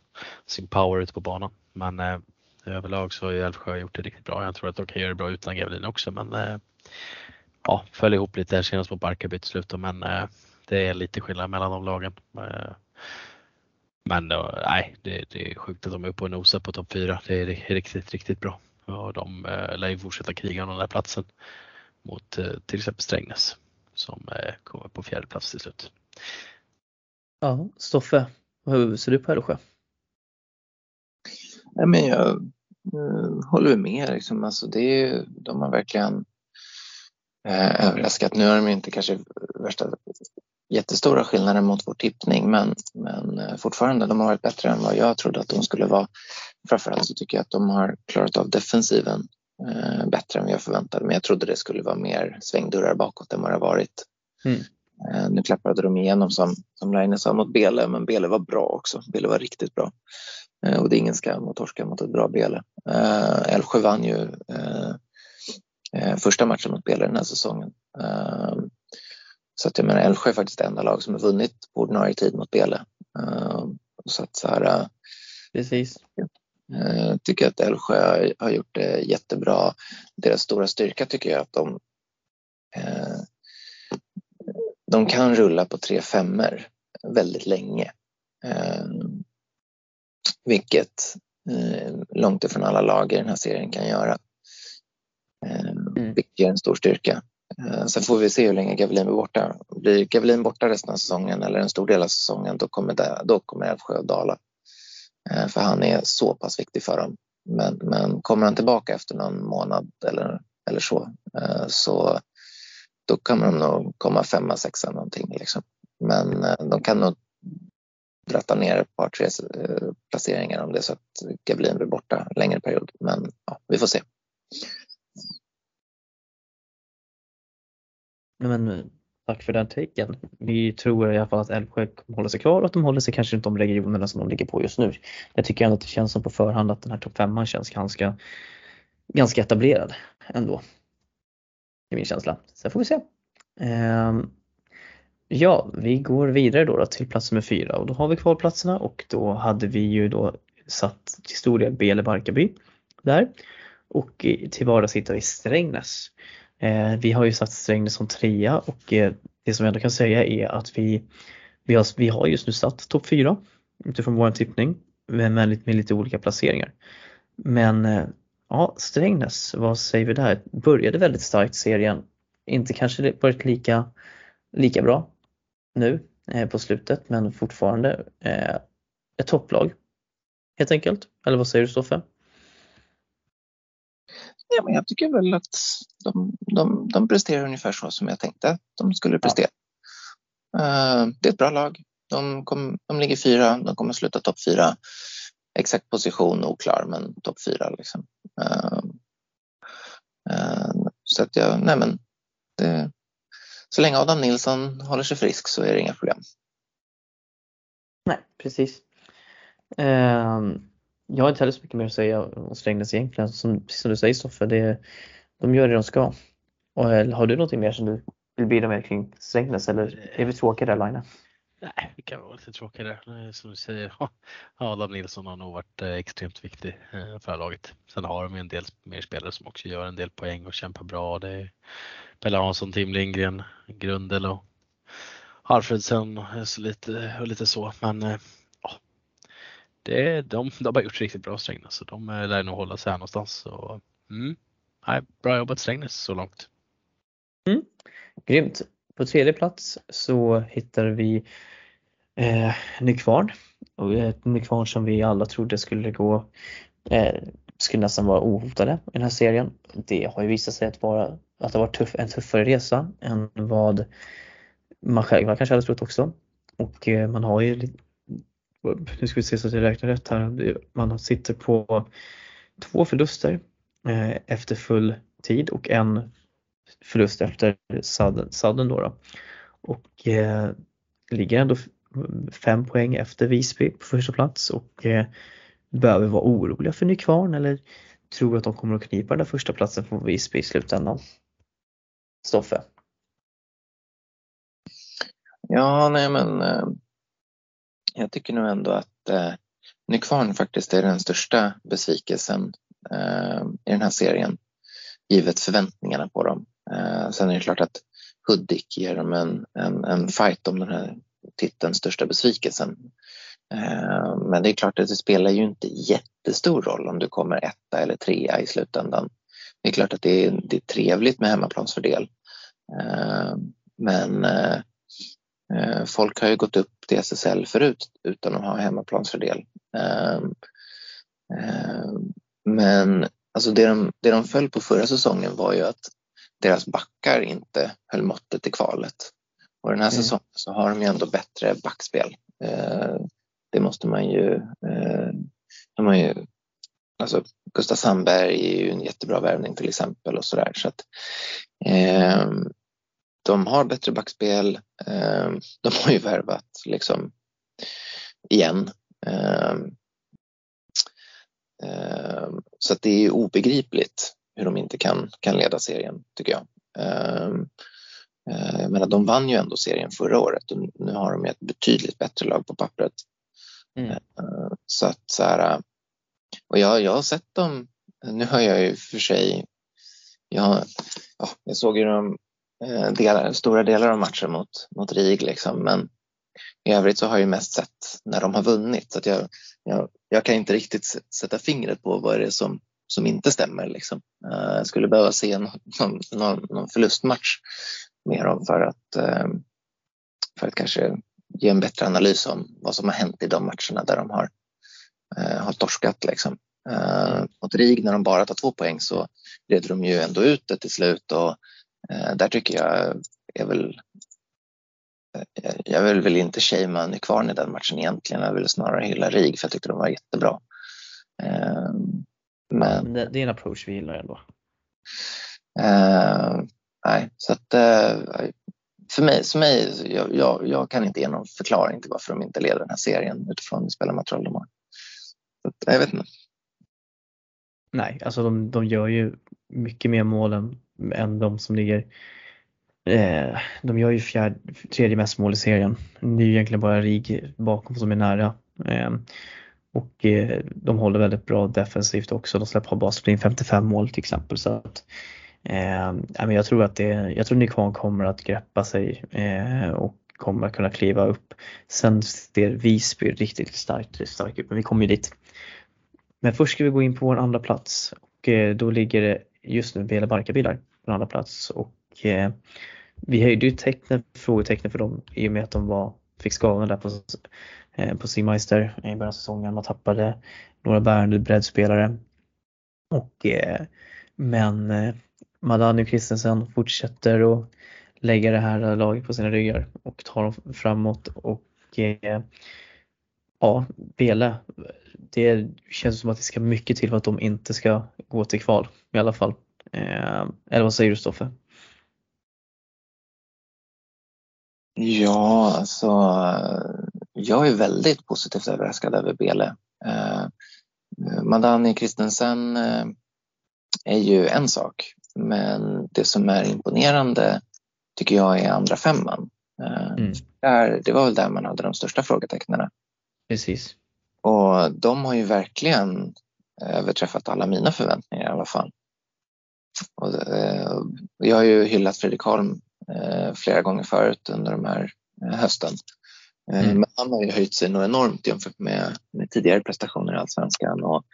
sin power ute på banan. Men eh, överlag så har Älvsjö gjort det riktigt bra. Jag tror att de kan göra det bra utan Gavelin också men eh, ja, föll ihop lite senast på Barkarby till slut men eh, det är lite skillnad mellan de lagen. Men då, nej, det, det är sjukt att de är uppe och nosar på topp 4. Det är ri- riktigt, riktigt bra. Och de eh, lär ju fortsätta kriga om den där platsen mot eh, till exempel Strängnäs som eh, kommer på fjärde plats till slut. Ja, Stoffe, hur ser du på Älvsjö? Nej, men jag eh, håller med. Liksom. Alltså, det är, de har verkligen eh, överraskat. Nu har de inte kanske värsta jättestora skillnader mot vår tippning men, men eh, fortfarande de har varit bättre än vad jag trodde att de skulle vara. Framförallt så tycker jag att de har klarat av defensiven eh, bättre än vad jag förväntade mig. Jag trodde det skulle vara mer svängdörrar bakåt än vad det har varit. Mm. Eh, nu klappade de igenom som, som Line sa mot Bele men Bele var bra också. Bele var riktigt bra. Eh, och det är ingen skam att torska mot ett bra Bele. Eh, Älvsjö vann ju eh, eh, första matchen mot Bele den här säsongen. Eh, så att jag menar Älvsjö är faktiskt det enda lag som har vunnit på ordinarie tid mot Bele. Eh, så att så här, Precis. eh, tycker att Älvsjö har- gjort det jättebra. Deras stora styrka tycker jag att de eh, de kan rulla på tre femmer väldigt länge. Eh, vilket eh, långt ifrån alla lag i den här serien kan göra. Eh, Vilket är en stor styrka. Eh, sen får vi se hur länge Gavelin blir borta. Blir Gavelin borta resten av säsongen eller en stor del av säsongen då kommer, det, då kommer Älvsjö att dala. Eh, för han är så pass viktig för dem. Men, men kommer han tillbaka efter någon månad eller, eller så, eh, så då kommer de nog komma femma, sexa någonting. Liksom. Men de kan nog dratta ner ett par, tre placeringar om det är så att Gavelin blir borta en längre period. Men ja, vi får se. Men, eh, tack för den taken. Vi tror i alla fall att Älvsjö kommer hålla sig kvar och att de håller sig kanske runt de regionerna som de ligger på just nu. Jag tycker ändå att det känns som på förhand att den här topp femman känns ganska, ganska etablerad ändå. Det är min känsla. Sen får vi se. Ehm, ja, vi går vidare då, då till plats nummer fyra och då har vi kvalplatserna och då hade vi ju då satt till stor del Bele Barkarby där och till vardags hittar vi Strängnäs. Eh, vi har ju satt Strängnäs som trea och eh, det som jag ändå kan säga är att vi, vi, har, vi har just nu satt topp fyra utifrån vår tippning med, med, lite- med lite olika placeringar. Men eh, ja, Strängnäs, vad säger vi där? Började väldigt starkt serien. Inte kanske varit lika, lika bra nu eh, på slutet men fortfarande eh, ett topplag helt enkelt. Eller vad säger du Stoffe? Ja, men jag tycker väl att de, de, de presterar ungefär så som jag tänkte att de skulle prestera. Eh, det är ett bra lag. De, kom, de ligger fyra, de kommer sluta topp fyra. Exakt position oklar, men topp fyra. Liksom. Eh, eh, så att jag, nej men, det, så länge Adam Nilsson håller sig frisk så är det inga problem. Nej, precis. Ehm, jag har inte heller så mycket mer att säga om Strängnäs egentligen. Som, precis som du säger Stoffe, det, de gör det de ska. Och, eh, har du någonting mer som du vill bidra med kring Strängnäs eller är vi tråkiga där Laine? Nej, vi kan vara lite tråkiga där, eh, Som du säger, <laughs> Adam Nilsson har nog varit eh, extremt viktig för laget. Sen har de ju en del mer spelare som också gör en del poäng och kämpar bra. Det är Pelle Hansson, Tim Lindgren, Grundel och Alfredsson och lite, och lite så. Men det, de, de har gjort riktigt bra Strängnäs så de eh, lär nog hålla sig här någonstans. Så, mm, nej, bra jobbat Strängnäs så långt. Mm, grymt. På tredje plats så hittar vi eh, Nykvarn. Och eh, ett Nykvarn som vi alla trodde skulle gå, eh, skulle nästan vara ohotade i den här serien. Det har ju visat sig att, vara, att det varit tuff, en tuffare resa än vad man själva kanske hade trott också. Och eh, man har ju, nu ska vi se så att jag räknar rätt här, man sitter på två förluster eh, efter full tid och en förlust efter Sudden, sudden då, då. Och eh, ligger ändå fem poäng efter Visby på första plats och eh, behöver vara oroliga för Nykvarn eller tror att de kommer att knipa den där första platsen på Visby i slutändan? Stoffe? Ja, nej men eh, jag tycker nog ändå att eh, Nykvarn faktiskt är den största besvikelsen eh, i den här serien givet förväntningarna på dem. Eh, sen är det klart att Hudik ger dem en, en, en fight om den här titelns största besvikelsen. Eh, men det är klart att det spelar ju inte jättestor roll om du kommer etta eller trea i slutändan. Det är klart att det är, det är trevligt med hemmaplansfördel. Eh, men eh, folk har ju gått upp till SSL förut utan att ha hemmaplansfördel. Men alltså det, de, det de föll på förra säsongen var ju att deras backar inte höll måttet i kvalet. Och den här mm. säsongen så har de ju ändå bättre backspel. Eh, det måste man ju, eh, de har ju alltså Gustav Sandberg är ju en jättebra värvning till exempel och sådär. Så att, eh, de har bättre backspel. Eh, de har ju värvat liksom igen. Eh, eh, så att det är obegripligt hur de inte kan, kan leda serien, tycker jag. Ehm, eh, jag menar, de vann ju ändå serien förra året och nu har de ett betydligt bättre lag på pappret. Mm. Så att så här, och jag, jag har sett dem, nu har jag ju för sig, jag, ja, jag såg ju de eh, Eh, delar, stora delar av matchen mot, mot RIG liksom, men i övrigt så har jag mest sett när de har vunnit så att jag, jag, jag kan inte riktigt sätta fingret på vad det är som som inte stämmer. Liksom. Eh, jag skulle behöva se någon, någon, någon förlustmatch med dem för att, eh, för att kanske ge en bättre analys om vad som har hänt i de matcherna där de har, har torskat. Liksom. Mot RIG när de bara tar två poäng så leder de ju ändå ut det till slut och där tycker jag är väl jag vill väl inte shamea Nykvarn i den matchen egentligen. Jag vill snarare hylla RIG för jag tyckte de var jättebra. Men, det, det är en approach vi gillar ändå. Uh, nej, så att uh, för mig, för mig jag, jag, jag, kan inte ge någon förklaring till varför de inte leder den här serien utifrån spelarmaterial de har. Så att, jag vet inte. Nej, alltså de, de gör ju mycket mer mål än, än de som ligger eh, de gör ju fjärde, tredje mest mål i serien. Det är ju egentligen bara RIG bakom som är nära. Eh, och eh, de håller väldigt bra defensivt också. De släpper bara in 55 mål till exempel. Så att, eh, jag tror att det, jag tror Nykvarn kommer att greppa sig eh, och kommer att kunna kliva upp. Sen ser Visby riktigt starkt, starkt ut, men vi kommer ju dit. Men först ska vi gå in på vår andra plats och eh, då ligger det just nu Bela Barkarbilar på andra plats och eh, vi höjde ju tecknen, frågetecknen för dem i och med att de var, fick skadorna där på Eh, på Seameister eh, i början av säsongen. Man tappade några bärande breddspelare. Och, eh, men eh, Madani och Christensen fortsätter att lägga det här laget på sina ryggar och tar dem framåt och eh, ja, Bele, det känns som att det ska mycket till för att de inte ska gå till kval i alla fall. Eller vad säger du Stoffe? Ja, alltså jag är väldigt positivt överraskad över Bele. Eh, Madani Christensen eh, är ju en sak, men det som är imponerande tycker jag är andra femman. Eh, mm. där, det var väl där man hade de största frågetecknen. Precis. Och de har ju verkligen överträffat alla mina förväntningar i alla fall. Och, eh, jag har ju hyllat Fredrik Holm eh, flera gånger förut under de här eh, hösten. Eh, mm. Men han har ju höjt sig något enormt jämfört med, med tidigare prestationer i Allsvenskan. Och,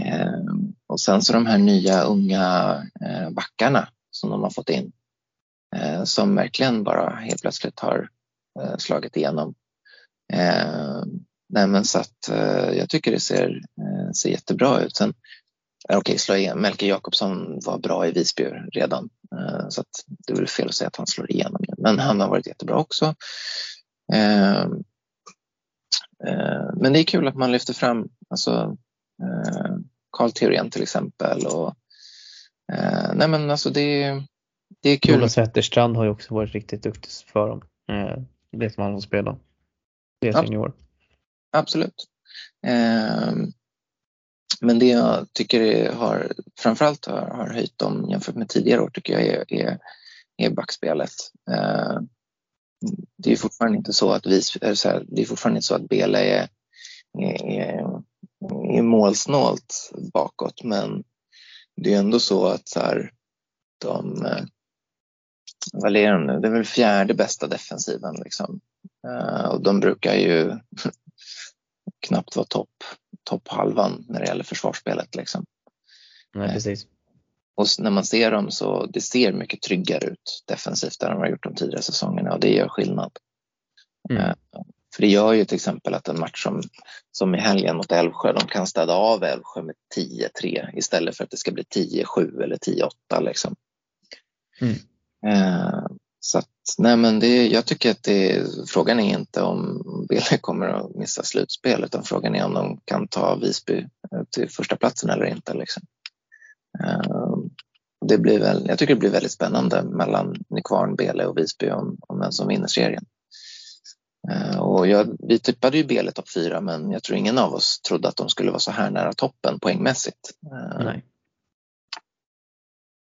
eh, och sen så de här nya unga eh, backarna som de har fått in som verkligen bara helt plötsligt har slagit igenom. Nej, men så att, jag tycker det ser, ser jättebra ut. Sen Okej, okay, slå igen. Melker Jakobsson var bra i Visby redan eh, så att det väl fel att säga att han slår igenom nu. Men han har varit jättebra också. Eh, eh, men det är kul att man lyfter fram alltså, Karl Theorén till exempel. Och, nej men alltså det, det är kul. Jonas Wetterstrand har ju också varit riktigt duktig för dem. Det vet man som spelar. Det är senior. Absolut. Ehm, men det jag tycker har framförallt har, har höjt dem jämfört med tidigare år tycker jag är, är, är backspelet. Eh, det är fortfarande inte så att vi, så här, det är fortfarande inte så att Bela är, är, är målsnålt bakåt men det är ändå så att så här, de eh, vad är de nu? Det är väl fjärde bästa defensiven liksom. Ehm, och de brukar ju knappt vara topp topphalvan när det gäller försvarsspelet. Liksom. Nej, precis. Och när man ser dem så det ser mycket tryggare ut defensivt än de har gjort de tidigare säsongerna och det gör skillnad. Mm. Eh, för det gör ju till exempel att en match som, som i helgen mot Älvsjö, de kan städa av Älvsjö med 10-3 istället för att det ska bli 10-7 eller 10-8 liksom. Mm. Så att, nej men det, jag tycker att det, frågan är inte om Bele kommer att missa slutspel utan frågan är om de kan ta Visby eh, till första platsen eller inte. Liksom. Ehm, det blir väl, jag tycker det blir väldigt spännande mellan Nykvarn, Bele och Visby om, om vem som vinner serien. Ehm, och jag, vi tippade ju Bele topp fyra men jag tror ingen av oss trodde att de skulle vara så här nära toppen poängmässigt. Ehm. Nej.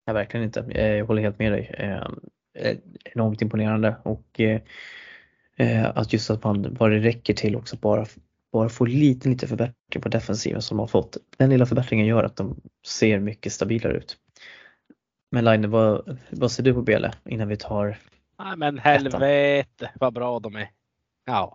Ja, verkligen inte. Jag håller helt med dig. Eh, enormt imponerande och eh, eh, att just att man, vad det räcker till också bara, bara få lite, lite förbättring på defensiven som har fått. Den lilla förbättringen gör att de ser mycket stabilare ut. Men Line, vad, vad ser du på Bele innan vi tar Nej men helvete vad bra de är. Ja.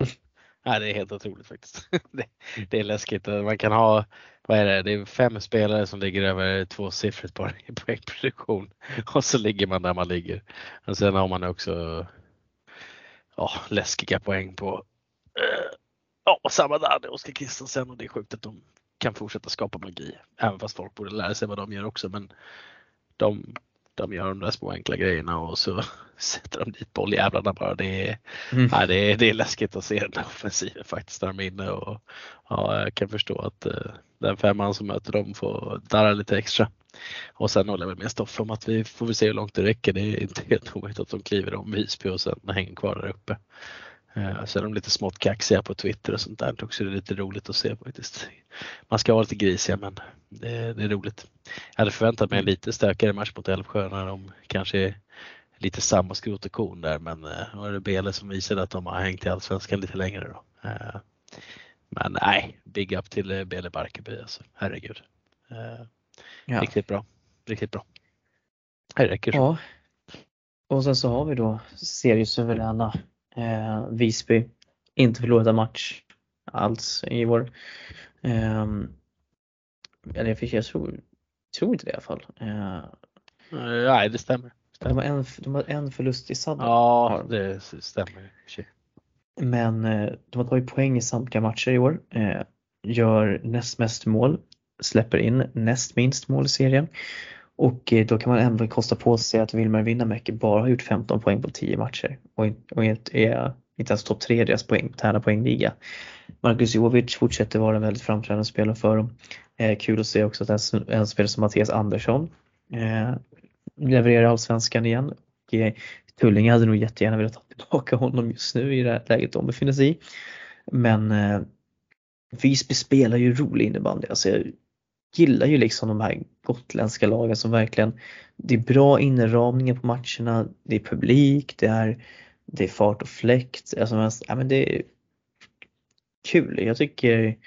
Nej, det är helt otroligt faktiskt. <laughs> Det, det, är läskigt. Man kan ha, vad är det, det är fem spelare som ligger över tvåsiffrigt bara i poängproduktion <laughs> och så ligger man där man ligger. Och sen har man också ja, läskiga poäng på eh, ja, samma där, Oskar Kristensen och det är sjukt att de kan fortsätta skapa magi. Även fast folk borde lära sig vad de gör också men de de gör de där små enkla grejerna och så <laughs> sätter de dit bolljävlarna bara. Det är, mm. ja, det är, det är läskigt att se den offensiven faktiskt där de är inne och ja, jag kan förstå att uh, den femman som möter dem får darra lite extra. Och sen håller jag väl med Stoffe om att vi får väl se hur långt det räcker. Det är inte helt <laughs> omöjligt att de kliver om Visby och sen hänger kvar där uppe. Uh, så är de lite smått kaxiga på Twitter och sånt där också. Det är lite roligt att se faktiskt. Man ska vara lite grisiga men det, det är roligt. Jag hade förväntat mig en lite stökigare match mot Älvsjö när de kanske är lite samma skrot och korn där men uh, var det Bele som visade att de har hängt i Allsvenskan lite längre då. Uh, men nej, big up till Bele Barkarby alltså. Herregud. Ja. Riktigt bra. Riktigt bra. Det räcker så. Ja. Och sen så har vi då seriesuveräna Eh, Visby, inte förlorat en match alls i år. Eh, eller jag tror, tror inte det i alla fall. Eh, Nej, det stämmer. De har en, de har en förlust i sadden. Ja, det stämmer. Men eh, de har tagit poäng i samtliga matcher i år. Eh, gör näst mest mål, släpper in näst minst mål i serien. Och eh, då kan man ändå kosta på sig att Wilmer Winnamäki bara har gjort 15 poäng på 10 matcher och, och är inte ens topp 3 i deras poäng, tärna poängliga. Marcus Jovic fortsätter vara en väldigt framträdande spelare för dem. Eh, kul att se också att en, en spelare som Mattias Andersson eh, levererar allsvenskan igen. Och, eh, Tullinge hade nog jättegärna velat ta tillbaka honom just nu i det här läget de befinner sig i. Men eh, Visby spelar ju rolig innebandy. Alltså, gillar ju liksom de här gotländska lagen som verkligen, det är bra inramningar på matcherna, det är publik, det är det är fart och fläkt. Alltså, ja, men det är kul. Jag tycker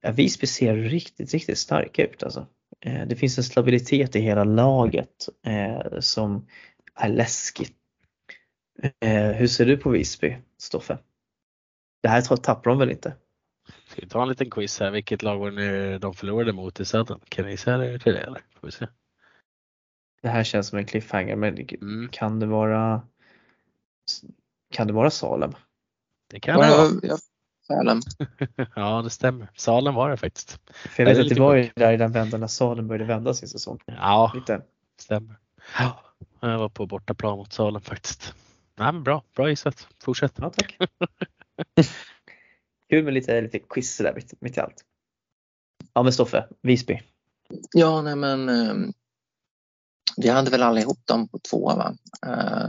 ja, Visby ser riktigt, riktigt starka ut alltså. Eh, det finns en stabilitet i hela laget eh, som är läskigt. Eh, hur ser du på Visby, Stoffe? Det här tappar de väl inte? Ska vi ta en liten quiz här. Vilket lag var det de förlorade mot i Södern? Kan ni säga det till det eller? Får vi se. Det här känns som en cliffhanger men mm. kan det vara Kan det vara Salem? Det kan det vara. Ja, Salem. <laughs> ja det stämmer. Salem var det faktiskt. För jag vet att det var ju där i den vändan när Salem började vända sin säsong. Ja, Lite. stämmer. Ja, jag var på bortaplan mot Salem faktiskt. Nej, men bra, bra gissat. Fortsätt. Ja, tack. <laughs> Kul med lite, lite quiz sådär mitt, mitt i allt. Ja men Stoffe, Visby. Ja, nej men ehm, vi hade väl allihop dem på två va. Eh,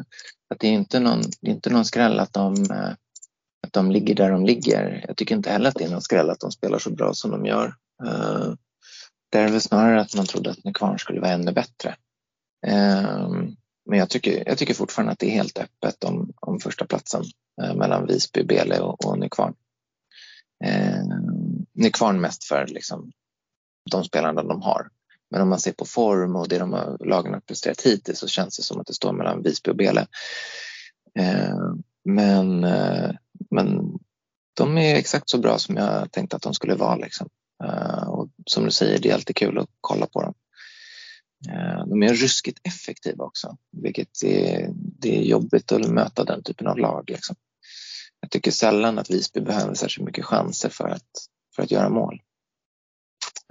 att det är inte någon, det är inte någon skräll att de, eh, att de ligger där de ligger. Jag tycker inte heller att det är någon skräll att de spelar så bra som de gör. Eh, det är väl snarare att man trodde att Nykvarn skulle vara ännu bättre. Ehm, men jag tycker, jag tycker fortfarande att det är helt öppet om, om första platsen eh, mellan Visby, Bele och, och Nykvarn. Eh, Nykvarn mest för liksom, de spelarna de har. Men om man ser på form och det de har, lagen har presterat hittills så känns det som att det står mellan Visby och Bele. Eh, men, eh, men de är exakt så bra som jag tänkte att de skulle vara. Liksom. Eh, och som du säger, det är alltid kul att kolla på dem. Eh, de är ruskigt effektiva också, vilket är, det är jobbigt att möta den typen av lag. Liksom. Jag tycker sällan att Visby behöver särskilt mycket chanser för att, för att göra mål.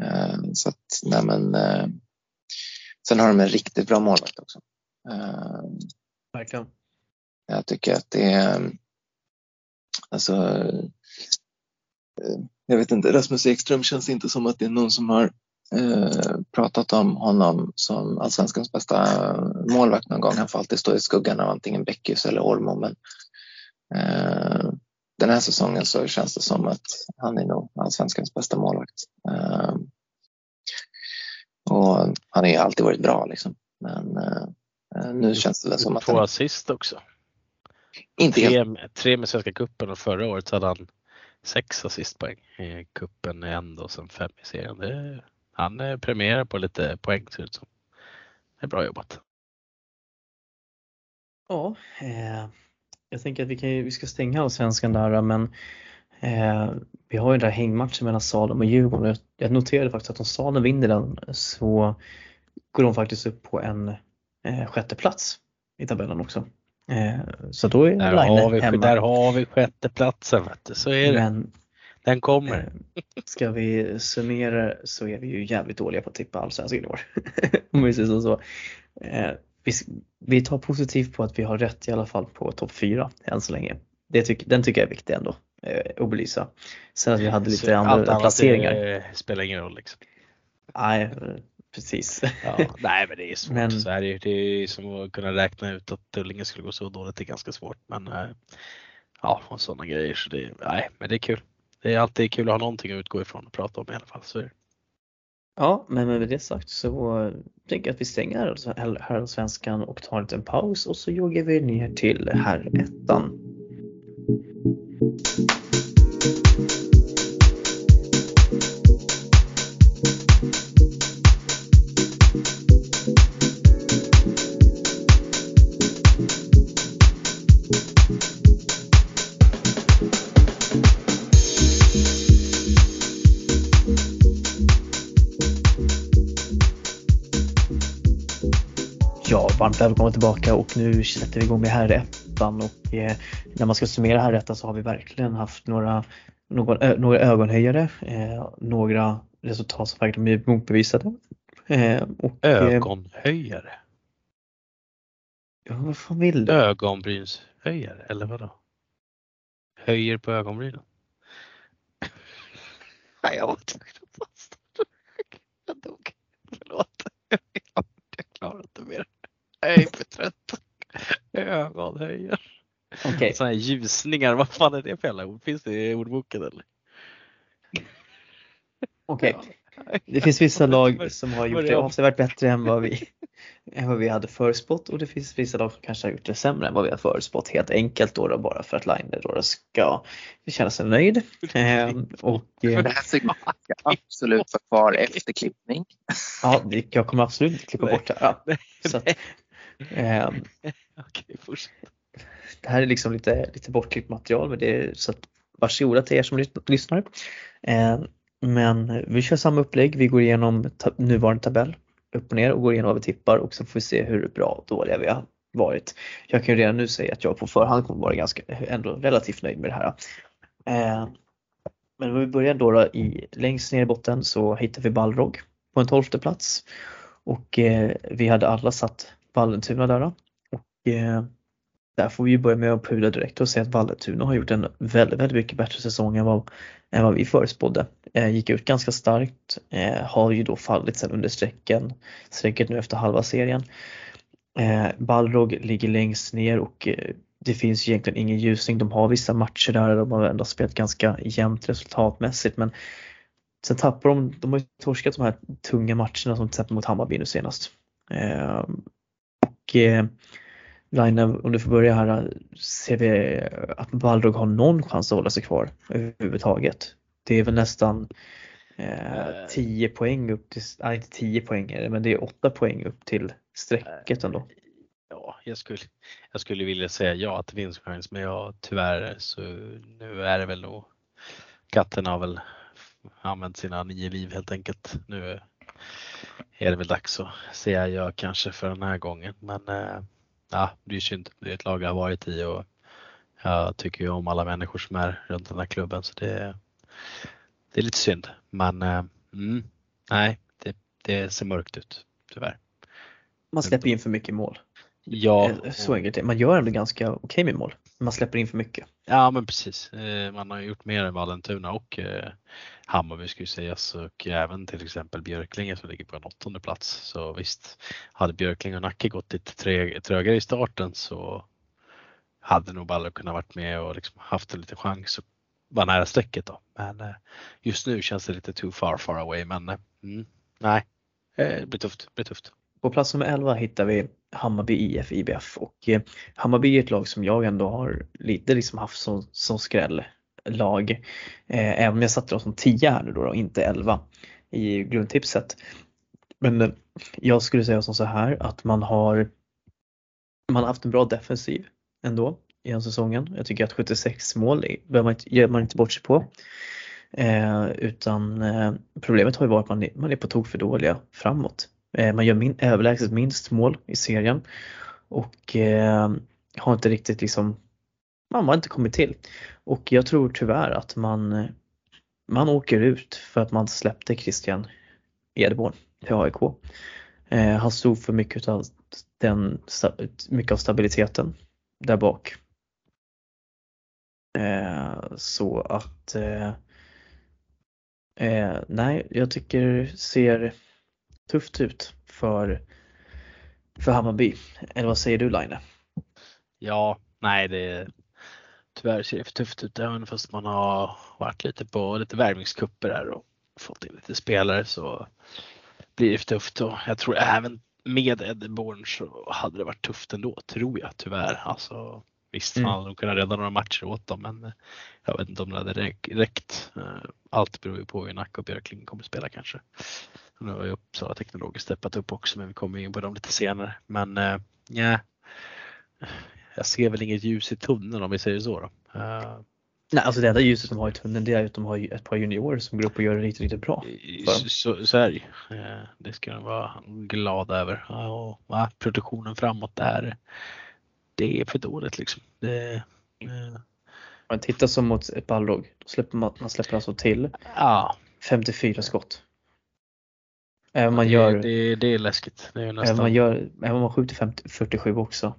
Eh, så att, nej men, eh, sen har de en riktigt bra målvakt också. Verkligen. Jag tycker att det är alltså jag vet inte, Rasmus Ekström känns inte som att det är någon som har Eh, pratat om honom som allsvenskans bästa målvakt någon gång. Han får alltid stå i skuggan av antingen Beckius eller Ormo. Men eh, den här säsongen så känns det som att han är nog allsvenskans bästa målvakt. Eh, och han har ju alltid varit bra liksom. Men eh, nu känns det som att... Två assist också. Inte tre, tre med Svenska cupen och förra året hade han sex assistpoäng i cupen en och sen fem i serien. Det han premierar på lite poäng ser det ut som. Det är bra jobbat. Ja, eh, jag tänker att vi, kan, vi ska stänga allsvenskan där men eh, vi har ju den där hängmatchen mellan Salem och Djurgården. Jag noterade faktiskt att om Salem vinner den så går de faktiskt upp på en eh, sjätte plats i tabellen också. Eh, så då är där har vi, hemma. Där har vi sjätteplatsen, så är det. Men den kommer. Eh, ska vi summera så är vi ju jävligt dåliga på att tippa allsvenskan i år. <laughs> Om vi säger så. Eh, vi, vi tar positivt på att vi har rätt i alla fall på topp 4 än så länge. Det tyck, den tycker jag är viktig ändå eh, att belysa. Sen att vi hade lite så andra placeringar. Det spelar ingen roll liksom. Nej, precis. Ja, nej men det är svårt. Men, så är det, det är som att kunna räkna ut att Tullinge skulle gå så dåligt. Det är ganska svårt. Men ja, och sådana grejer. Så det, nej, men det är kul det är alltid kul att ha någonting att utgå ifrån och prata om i alla fall. Så Ja, men med det sagt så tänker jag att vi stänger herrallsvenskan alltså, och tar en liten paus och så joggar vi ner till herrettan. Välkomna tillbaka och nu sätter vi igång med herrettan och eh, när man ska summera herrettan så har vi verkligen haft några, någon, ö, några ögonhöjare, eh, några resultat som verkligen blivit motbevisade. Eh, och, eh, Ögonhöjare? Ja, vad fan vill du? Ögonbrynshöjare eller vadå? Höjer på ögonbrynen? <laughs> Nej, jag var tvungen att Jag dog. Förlåt. <laughs> Jag klarar inte mer. Jag är för trött. Ögonhöjare. Okay. Sådana här ljusningar, vad fan är det för jävla ord? Finns det i ordboken eller? Okej, okay. Det finns vissa lag som har gjort det avsevärt bättre än vad vi, än vad vi hade förspått och det finns vissa lag som kanske har gjort det sämre än vad vi har förspått helt enkelt då, då bara för att Line då ska känna sig nöjd. Ehm, och, eh, det här ska absolut vara kvar efter klippning. Ja, jag kommer absolut inte klippa bort det. Ja, så att, eh, <laughs> Okej, det här är liksom lite, lite bortklippt material men det är så att varsågoda till er som lyssnar. Eh, men vi kör samma upplägg, vi går igenom nuvarande tabell upp och ner och går igenom vad vi tippar och så får vi se hur bra och dåliga vi har varit. Jag kan ju redan nu säga att jag på förhand kommer vara ganska, ändå relativt nöjd med det här. Eh, men om vi börjar då, då i, längst ner i botten så hittar vi Balrog på en tolfte plats och eh, vi hade alla satt Vallentuna där. Då. Och eh, där får vi börja med att pudla direkt och säga att Vallentuna har gjort en väldigt, väldigt mycket bättre säsong än vad, än vad vi förespådde. Eh, gick ut ganska starkt, eh, har ju då fallit sen under strecken, strecket nu efter halva serien. Eh, Balrog ligger längst ner och eh, det finns egentligen ingen ljusning. De har vissa matcher där de har ändå spelat ganska jämnt resultatmässigt men sen tappar de, de har ju torskat de här tunga matcherna som till exempel mot Hammarby nu senast. Eh, Eh, eh, Line, om du får börja här, ser vi att Balrog har någon chans att hålla sig kvar överhuvudtaget. Det är väl nästan eh, 10 poäng upp till, nej inte 10 poäng är det, men det är 8 poäng upp till strecket ändå. Ja, jag skulle, jag skulle vilja säga ja att det finns chans men ja, tyvärr så nu är det väl nog katten har väl använt sina nio liv helt enkelt. Nu är det väl dags att säga ja kanske för den här gången men eh, ja, det är synd. Det är ett lag jag har varit i och jag tycker ju om alla människor som är runt den här klubben så det, det är lite synd. Men eh, mm, nej, det, det ser mörkt ut tyvärr. Man släpper in för mycket mål. Ja. Eh, så enkelt Man gör ändå ganska okej okay med mål. Man släpper in för mycket. Ja men precis. Eh, man har gjort mer än Vallentuna och Hammarby skulle sägas och även till exempel Björklinge som ligger på en åttonde plats. Så visst, hade Björklinge och Nacke gått lite trögare i starten så hade nog Balder kunnat varit med och liksom haft en liten chans att vara nära strecket då. Men eh, just nu känns det lite too far far away men eh, mm, nej, eh, det blir tufft. Det blir tufft. På plats nummer 11 hittar vi Hammarby IF IBF och eh, Hammarby är ett lag som jag ändå har lite liksom haft som, som skrälllag. Eh, även om jag satte dem som 10 här nu då och inte 11 i grundtipset. Men eh, jag skulle säga som så här att man har man har haft en bra defensiv ändå i den säsongen. Jag tycker att 76 mål behöver man inte, gör man inte bort sig på. Eh, utan eh, problemet har ju varit att man är, man är på tok för dåliga framåt. Eh, man gör min, överlägset minst mål i serien och eh, har inte riktigt liksom man har inte kommit till. Och jag tror tyvärr att man, man åker ut för att man släppte Christian Edborn till AIK. Eh, han stod för mycket av den, mycket av stabiliteten där bak. Eh, så att eh, eh nej, jag tycker ser tufft ut för, för Hammarby. Eller vad säger du Line? Ja, nej det tyvärr ser det för tufft ut även fast man har varit lite på lite värvningskupper här och fått in lite spelare så blir det för tufft och jag tror även med Edborn så hade det varit tufft ändå tror jag tyvärr. Alltså, visst, mm. man hade nog kunnat rädda några matcher åt dem men jag vet inte om det hade räckt. Eh, allt beror ju på hur Nacka och Björkling kommer att spela kanske. Nu har ju Uppsala teknologiskt steppat upp också men vi kommer in på dem lite senare. Men eh, ja, jag ser väl inget ljus i tunneln om vi säger så. Då. Uh, Nej, alltså det enda ljuset de har i tunneln det är att de har ett par juniorer som går upp och gör det riktigt, riktigt bra. Så, så är det uh, Det ska de vara glada över. Och, uh, produktionen framåt där, det är för dåligt liksom. Det, uh, man tittar som mot ett ballrog, då släpper man, man släpper alltså till ja. 54 skott. Även man gör, det, det, det är läskigt. Det är nästan... även, man gör, även man skjuter 50, 47 också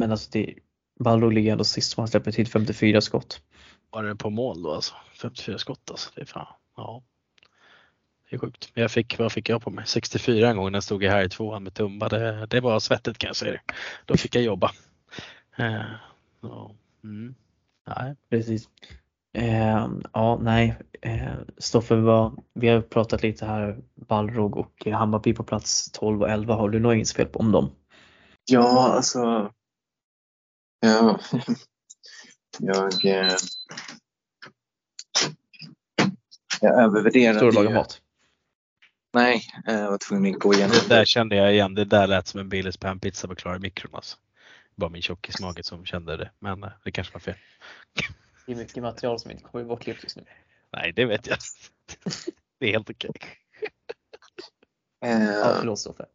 men alltså det, Balrog ligger ändå sist man släpper till 54 skott. Var det på mål då alltså? 54 skott alltså. Det är fan, ja. Det är sjukt. Jag fick, vad fick jag på mig? 64 en gång när jag stod här i tvåan med Tumba. Det, det var svettigt kan jag säga. Då fick jag jobba. Så, mm. Nej. Precis. Eh, ja, nej. Eh, Stoffe, vi har pratat lite här, Balrog och Hammarby på plats 12 och 11. Har du några inspel om dem? Ja, alltså. Ja, <laughs> jag. Eh, jag övervärderade Står du och lagar mat? Nej, eh, jag var tvungen att gå igenom. Det där kände jag igen. Det där lät som en Billys panpizza på klara mikron alltså. Bara min tjockismage som kände det. Men eh, det kanske var fel. Det är mycket material som inte kommer bort just nu. Nej, det vet jag. Det är helt okej. Eh, Ja, förlåt Stoffe.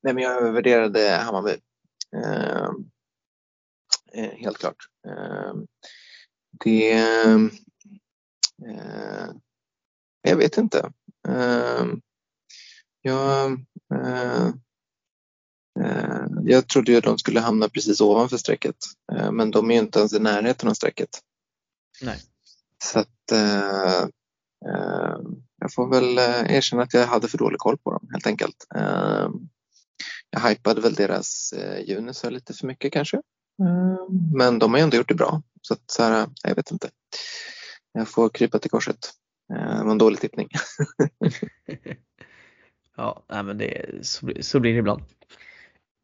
Nej, men jag övervärderade Hammarby. Eh, eh, helt klart. Eh, det... Eh, jag vet inte. Eh, jag, jag trodde ju att de skulle hamna precis ovanför strecket. Eh, men de är ju inte ens i närheten av strecket. Nej. Så att eh, eh, jag får väl eh, erkänna att jag hade för dålig koll på dem helt enkelt. Eh, jag hypade väl deras eh, Junisar lite för mycket kanske. Eh, men de har ju ändå gjort det bra. Så att så här, jag vet inte. Jag får krypa till korset. Eh, det var en dålig tippning. <laughs> <laughs> ja, men det, så, blir- så blir det ibland.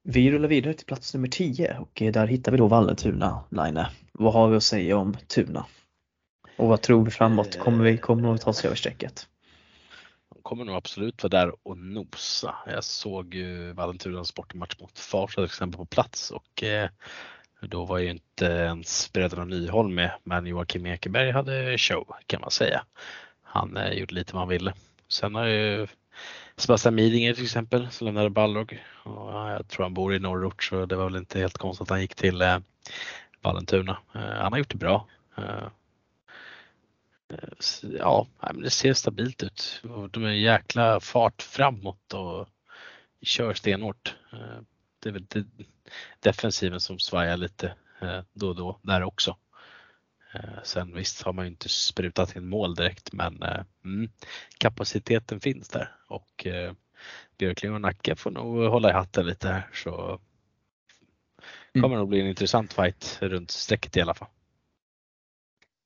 Vi rullar vidare till plats nummer 10 och där hittar vi då Vallentuna, Line. Vad har vi att säga om Tuna? Och vad tror vi framåt? Kommer vi kommer de att ta sig över strecket? De kommer nog absolut vara där och nosa. Jag såg ju Vallentunas bortamatch mot Farsta till exempel på plats och eh, då var ju inte ens bröderna Nyholm med men Joakim Ekeberg hade show kan man säga. Han eh, gjorde lite vad han ville. Sen har ju Sebastian Midinger till exempel som lämnade Balrog. Och jag tror han bor i norrort så det var väl inte helt konstigt att han gick till eh, Vallentuna. Eh, han har gjort det bra. Eh, eh Ja, men det ser stabilt ut. De är en jäkla fart framåt och kör stenhårt. Eh, Det är väl defensiven som svajar lite eh, då och då där också. Eh, Sen visst har man ju inte sprutat in mål direkt men eh, mm, kapaciteten finns där och eh, Björkling och Nacka får nog hålla i hatten lite här så Mm. kommer det nog bli en intressant fight runt strecket i alla fall.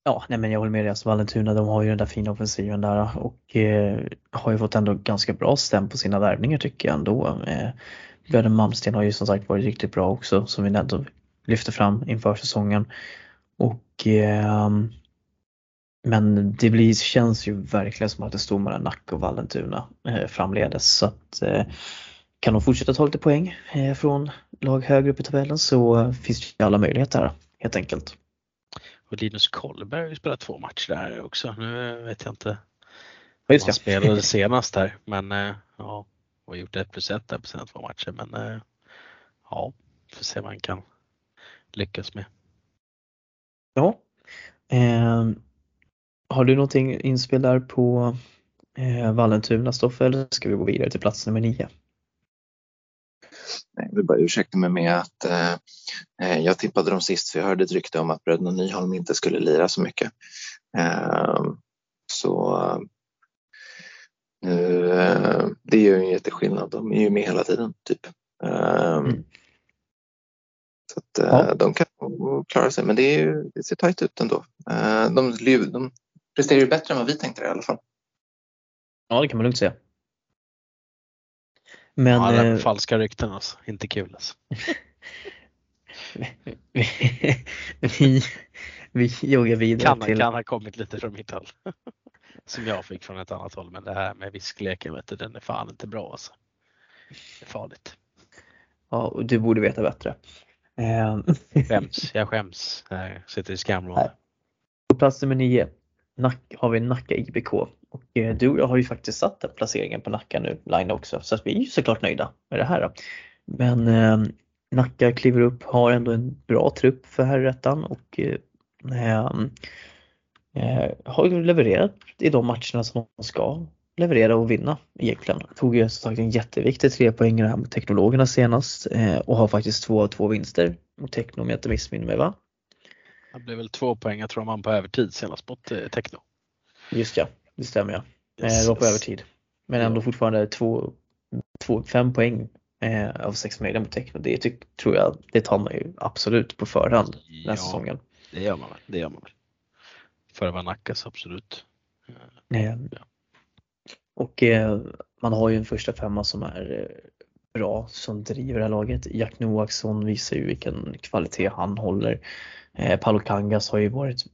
Ja, nej men jag håller med dig. Alltså Vallentuna de har ju den där fina offensiven där och eh, har ju fått ändå ganska bra stäm på sina värvningar tycker jag ändå. Eh, Bröderna Malmsten har ju som sagt varit riktigt bra också som vi ändå lyfte fram inför säsongen. Och ehm, men det blir, känns ju verkligen som att det står mellan Nacka och Vallentuna eh, framledes så att eh, kan de fortsätta ta lite poäng eh, från lag högre upp i tabellen så eh, finns det ju alla möjligheter här helt enkelt. Och Linus Kollberg har ju spelat två matcher där också. Nu vet jag inte just Han spelade <laughs> senast här men eh, ja, och gjort ett plus ett där på sina två matcher men eh, ja, får se vad han kan lyckas med. Ja. Ehm, har du någonting inspel där på eh, Vallentuna Stoffe eller ska vi gå vidare till plats nummer nio? Nej, Jag vill bara ursäkta mig med att eh, eh, jag tippade dem sist för jag hörde ett rykte om att bröderna Nyholm inte skulle lira så mycket. Eh, så eh, nu, eh, det gör ju en jätteskillnad. De är ju med hela tiden typ. Eh, Mm. Så att, eh, Ja. de kan klara sig men det, är ju, det ser tajt ut ändå. Eh, de, de presterar ju bättre än vad vi tänkte i alla fall. Ja det kan man lugnt säga. Men ja, det eh, falska rykten alltså, inte kul alltså. <laughs> vi, vi joggar vidare Kan, till kan ha kommit lite från mitt håll. <laughs> Som jag fick från ett annat håll men det här med viskleken vet du, den är fan inte bra alltså. Det är farligt. Ja, och du borde veta bättre. Ehm, Skäms, jag skäms. Jag sitter i skamvrån. På plats nummer nio Nack, har vi Nacka IBK och eh, du och jag har ju faktiskt satt den placeringen på Nacka nu, Line också, så att vi är ju såklart nöjda med det här. Då. Men eh, Nacka kliver upp, har ändå en bra trupp för herrettan och eh, eh, har ju levererat i de matcherna som de ska leverera och vinna egentligen. Tog ju som sagt en jätteviktig tre poäng här mot Teknologerna senast eh, och har faktiskt två av två vinster mot Techno om jag inte missminner mig va? Det blev väl två poäng jag tror man på övertid senast mot eh, Techno. Just ja, det stämmer ja. Eh, Det var på yes. övertid. Men ändå Ja. fortfarande två, två, fem poäng eh, av sex möjliga mot Techno. Det tyck, tror jag, det tar man ju absolut på förhand den här Ja. säsongen. Det gör man väl. Det gör man väl. för att vara Nackas, absolut. Eh, ja. Och eh, man har ju en första femma som är eh, bra, som driver det här laget. Jack Noaksson visar ju vilken kvalitet han håller. Eh, Paolo Kangas har ju varit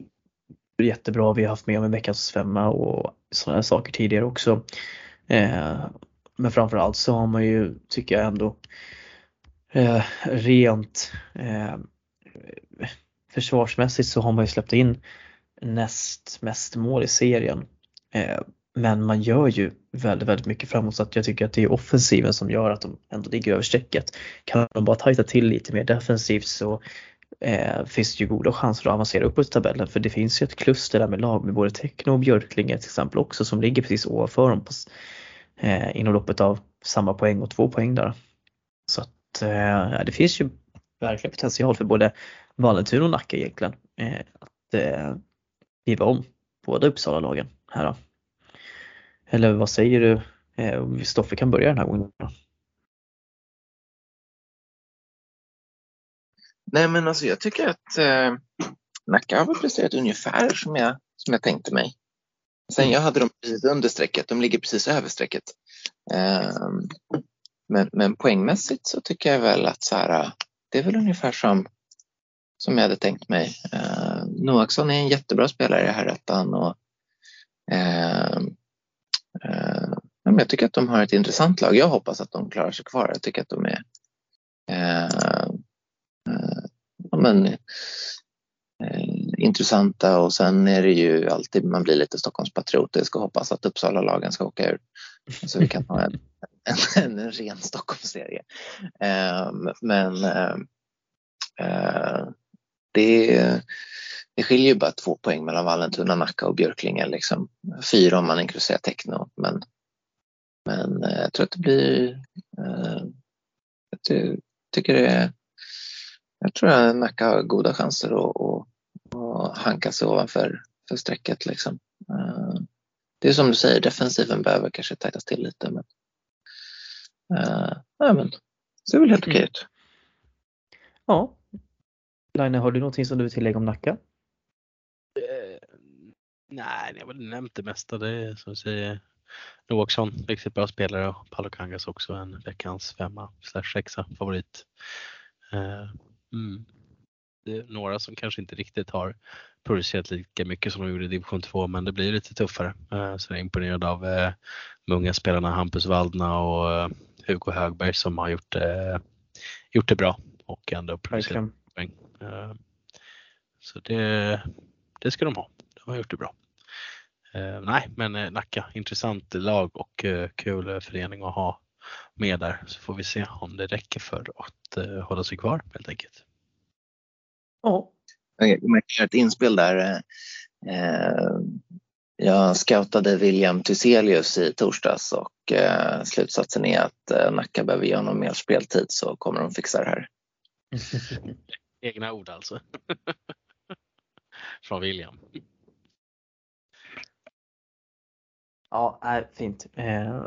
jättebra. Vi har haft med om en veckans femma och sådana saker tidigare också. Eh, men framförallt så har man ju, tycker jag ändå, eh, rent eh, försvarsmässigt så har man ju släppt in näst mest mål i serien. Eh, men man gör ju väldigt, väldigt mycket framåt så att jag tycker att det är offensiven som gör att de ändå ligger över strecket. Kan de bara tajta till lite mer defensivt så eh, finns det ju goda chanser att avancera uppåt i tabellen för det finns ju ett kluster där med lag med både Techno och Björklinge till exempel också som ligger precis ovanför dem på, eh, inom loppet av samma poäng och två poäng där. Så att eh, det finns ju verkligen potential för både Vallentuna och Nacka egentligen eh, att eh, giva om båda Uppsala-lagen här då. Eller vad säger du? Eh, Stoffe kan börja den här gången. Nej men alltså jag tycker att eh, Nacka har presterat ungefär som jag, som jag tänkte mig. Sen mm. jag hade dem precis under strecket, de ligger precis över strecket. Eh, men, men poängmässigt så tycker jag väl att så här, det är väl ungefär som, som jag hade tänkt mig. Eh, Noaksson är en jättebra spelare i Herrettan och eh, eh, jag tycker att de har ett intressant lag. Jag hoppas att de klarar sig kvar. Jag tycker att de är eh, eh men, eh, intressanta och sen är det ju alltid man blir lite Stockholmspatriotisk och hoppas att Uppsala-lagen ska åka ur så vi kan ha en, en, en ren Stockholmsserie. Um, men eh, uh, det, det skiljer ju bara två poäng mellan Vallentuna, Nacka och Björklinge. Liksom. Fyra om man inkluderar Techno. Men, men eh, jag tror att det blir... Eh, jag tycker det är jag tror att Nacka har goda chanser att, att, att hanka sig ovanför för strecket. Liksom. Eh, det är som du säger, defensiven behöver kanske tajtas till lite. Men, uh, ja, men det ser väl helt okej ut. Ja. Line, har du någonting som du vill tillägga om Nacka? Nej, jag har väl nämnt det mesta. Det är som du säger Noaksson, riktigt bra spelare och Paolo Kangas också en veckans femma slash sexa favorit. Uh, Mm. Det är några som kanske inte riktigt har producerat lika mycket som de gjorde i division 2 men det blir lite tuffare. Eh, så jag är imponerad av eh, de unga spelarna Hampus Waldna och eh, Hugo Högberg som har gjort, gjort det bra och ändå producerat poäng. Så det, det ska de ha. De har gjort det bra. Nej men Nacka, intressant lag och kul förening att ha med där så får vi se om det räcker för att hålla sig kvar helt enkelt. Ja. Jag göra ett inspel där. Jag scoutade William Thyselius i torsdags och slutsatsen är att Nacka behöver ge honom mer speltid så kommer de fixa det här. <laughs> Egna ord alltså. <laughs> Från William. Ja, är fint. Eh,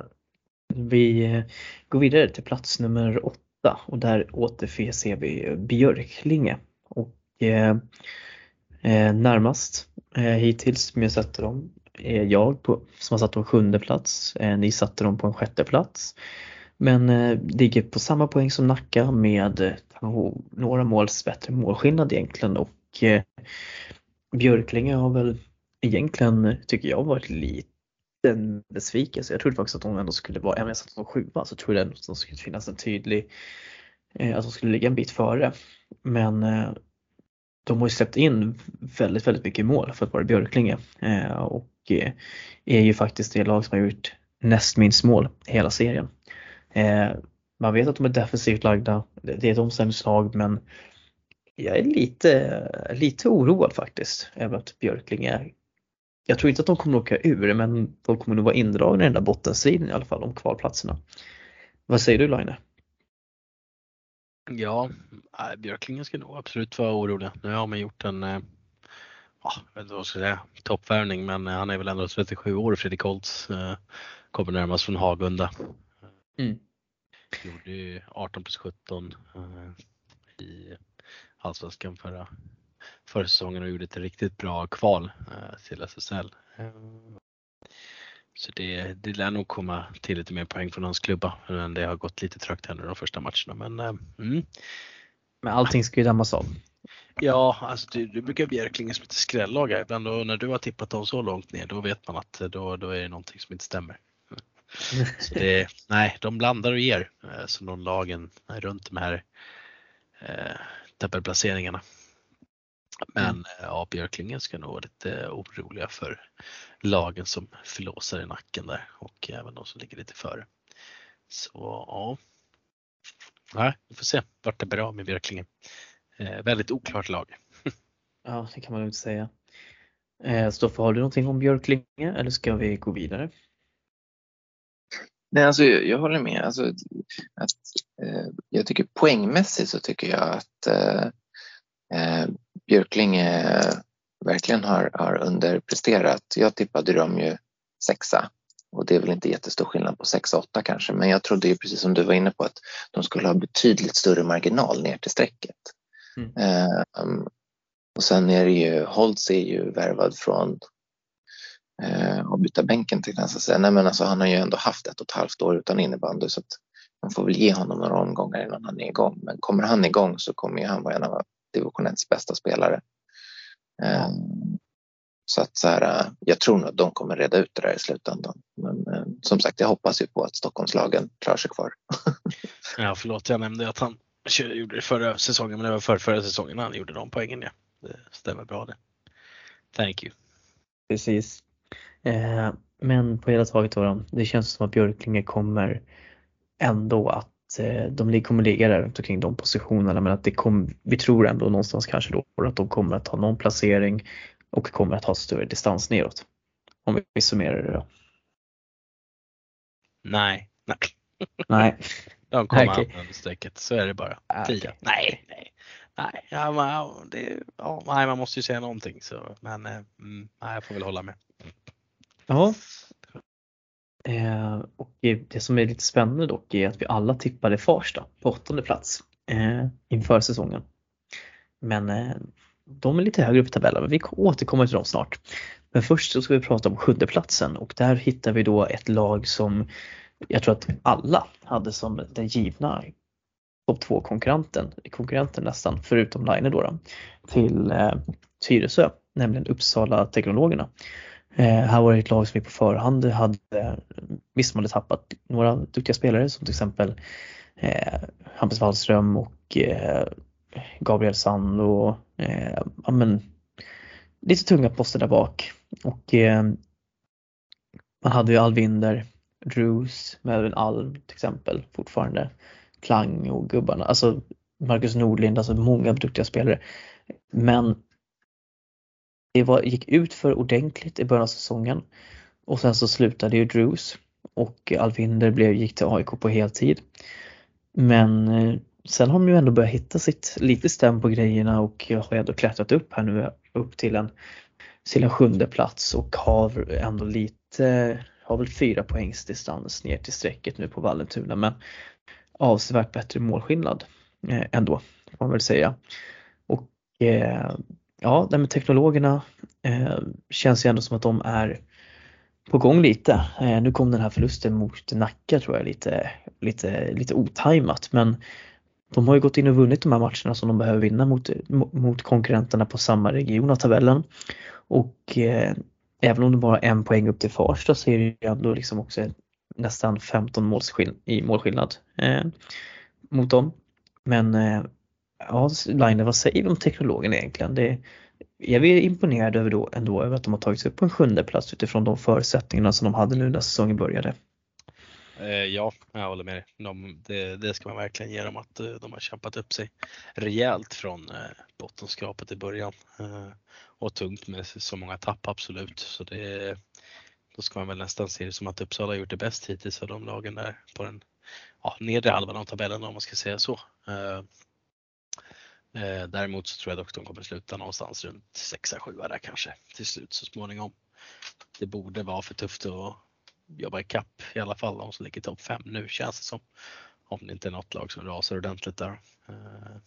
vi eh, går vidare till plats nummer åtta och där återfinner vi Björklinge. Och eh, närmast hittills som jag sätter dem är jag på, som har satt dem sjunde plats. Ni satte dem på en sjätte plats. Men ligger på samma poäng som Nacka med några måls bättre målskillnad egentligen och Björklinge har väl egentligen, tycker jag, varit lite en besvikelse. Jag trodde faktiskt att de ändå skulle vara, även om jag satt som sjua så trodde jag att det skulle finnas en tydlig, eh, att de skulle ligga en bit före. Men eh, de har ju släppt in väldigt, väldigt mycket mål för att vara Björklinge eh, och eh, är ju faktiskt det lag som har gjort näst minst mål hela serien. Eh, man vet att de är defensivt lagda, det är ett omställningslag men jag är lite, lite oroad faktiskt över att Björklinge jag tror inte att de kommer åka ur men de kommer nog vara indragna i den där bottenstriden i alla fall om kvalplatserna. Vad säger du Line? Ja, Björklinge ska nog absolut vara orolig. Nu har man gjort en, eh, ja, jag vad ska säga, toppvärvning men han är väl ändå 37 år, Fredrik Holtz. Eh, kommer närmast från Hagunda. Mm. Gjorde 18 plus 17 eh, i Allsvenskan förra, förra säsongen och gjorde ett riktigt bra kval till SSL. Så det, det lär nog komma till lite mer poäng från hans klubba. Men det har gått lite trögt här nu de första matcherna. Men, mm. men allting ska ju dammas av. Ja, alltså du, du brukar Björklinge som ett skrällag ibland och när du har tippat dem så långt ner då vet man att då, då är det någonting som inte stämmer. Så det, <laughs> nej, de blandar och ger eh, som de lagen runt de här eh, tabellplaceringarna. Men mm. Eh, ja, Björklinge ska nog vara lite oroliga för lagen som förlåsar i nacken där och även de som ligger lite före. Så ja, nej, vi får se vart det blir av med Björklinge. Eh, väldigt oklart lag. <laughs> ja, det kan man inte säga. Eh, Stoffe, har du någonting om Björklinge eller ska vi gå vidare? Nej, alltså, jag håller med. Alltså, att, eh, jag tycker poängmässigt så tycker jag att eh, eh Björklinge verkligen har, har underpresterat. Jag tippade dem ju sexa och det är väl inte jättestor skillnad på 6 och 8 kanske, men jag trodde ju precis som du var inne på att de skulle ha betydligt större marginal ner till strecket. Mm. Um, och sen är det ju, Holtz är ju värvad från eh, avbytarbänken till jag säga. Nej men alltså han har ju ändå haft ett och ett halvt år utan innebandy så att man får väl ge honom några omgångar innan han är igång. Men kommer han igång så kommer ju han vara en av division 1 bästa spelare. Eh, så att så här, jag tror nog att de kommer reda ut det där i slutändan. Men eh, som sagt, jag hoppas ju på att Stockholmslagen klarar sig kvar. <laughs> ja, förlåt, jag nämnde att han gjorde det förra säsongen, men det var för förra säsongen han gjorde de poängen. Ja. Det stämmer bra det. Thank you. Precis. Eh, men på hela taget då, det känns som att Björklinge kommer ändå att eh, de kommer ligga där runt omkring de positionerna men att det kom, vi tror ändå någonstans kanske då att de kommer att ha någon placering och kommer att ha större distans neråt. Om vi summerar det då. Nej. Nej. <laughs> Nej. De kommer okay. under strecket, så är det bara. Ah, okay. Nej, nej. Nej, ja, man, det, ja, nej, man måste ju säga någonting. Så, men eh, mm, nej, jag får väl hålla med. Ja. Eh, och det som är lite spännande dock är att vi alla tippade Farsta på åttonde plats eh, inför säsongen. Men eh, de är lite högre upp i tabellen, men vi återkommer till dem snart. Men först så ska vi prata om sjunde platsen och där hittar vi då ett lag som jag tror att alla hade som den givna topp 2 konkurrenten, konkurrenten nästan, förutom Line då, då till eh, Tyresö, nämligen Uppsala Teknologerna. Eh, här var det ett lag som vi på förhand hade, visst man hade tappat några duktiga spelare som till exempel eh, Hampus Wallström och eh, Gabriel Sand och eh, ja, men, lite tunga poster där bak. Och eh, man hade ju Alvinder, Rus, Melvin Alm till exempel fortfarande. Klang och gubbarna, alltså Marcus Nordlind, alltså många duktiga spelare. Men det var, gick ut för ordentligt i början av säsongen. Och sen så slutade ju Drews. Och Alvinder blev, gick till AIK på heltid. Men eh, sen har de ju ändå börjat hitta sitt lite stäm på grejerna. Och jag har ändå klättrat upp här nu upp till en, till en sjunde plats. Och har ändå lite, har väl fyra poängs distans ner till strecket nu på Vallentuna. Men avsevärt bättre målskillnad eh, ändå får man väl säga. Och eh, ja, det med teknologerna eh, känns ju ändå som att de är på gång lite. Eh, nu kom den här förlusten mot Nacka tror jag lite, lite, lite otajmat men de har ju gått in och vunnit de här matcherna som de behöver vinna mot, mot konkurrenterna på samma region av tabellen. Och eh, även om de bara har en poäng upp till Farsta så är det ju ändå liksom också nästan 15 målskill i målskillnad eh, mot dem. Men eh, ja, Line, vad säger vi om teknologen egentligen? Det, är imponerad över då, ändå över att de har tagit sig upp på en sjunde plats utifrån de förutsättningarna som de hade nu när säsongen började? Eh, ja, jag håller med dig. De, det, det, ska man verkligen ge dem att eh, de har kämpat upp sig rejält från eh, bottenskrapet i början. Och tungt med så många tapp absolut. Så det, då ska man väl nästan se det som att Uppsala har gjort det bäst hittills av de lagen där på den ja, nedre halvan av tabellen om man ska säga så. Eh, däremot så tror jag dock de kommer sluta någonstans runt 6-7 där kanske till slut så småningom. Det borde vara för tufft att jobba ikapp i alla fall de som ligger i topp 5 nu känns det som. Om det inte är något lag som rasar ordentligt där. Eh,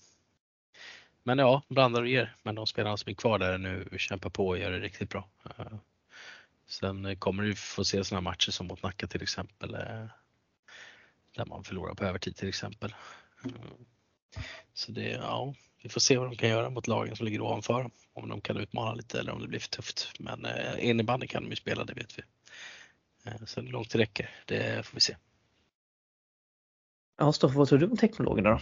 men ja, blandar och ger. Men de spelarna alltså som är kvar där nu kämpar på och gör det riktigt bra. Eh, sen kommer du få se sådana matcher som mot Nacka till exempel. Eh, där man förlorar på övertid till exempel. Så det, ja, vi får se vad de kan göra mot lagen som ligger ovanför. Om de kan utmana lite eller om det blir för tufft. Men eh, innebandy kan de ju spela, det vet vi. Eh, sen hur långt det räcker, det får vi se. Ja, Stoffe, vad tror du om teknologerna då?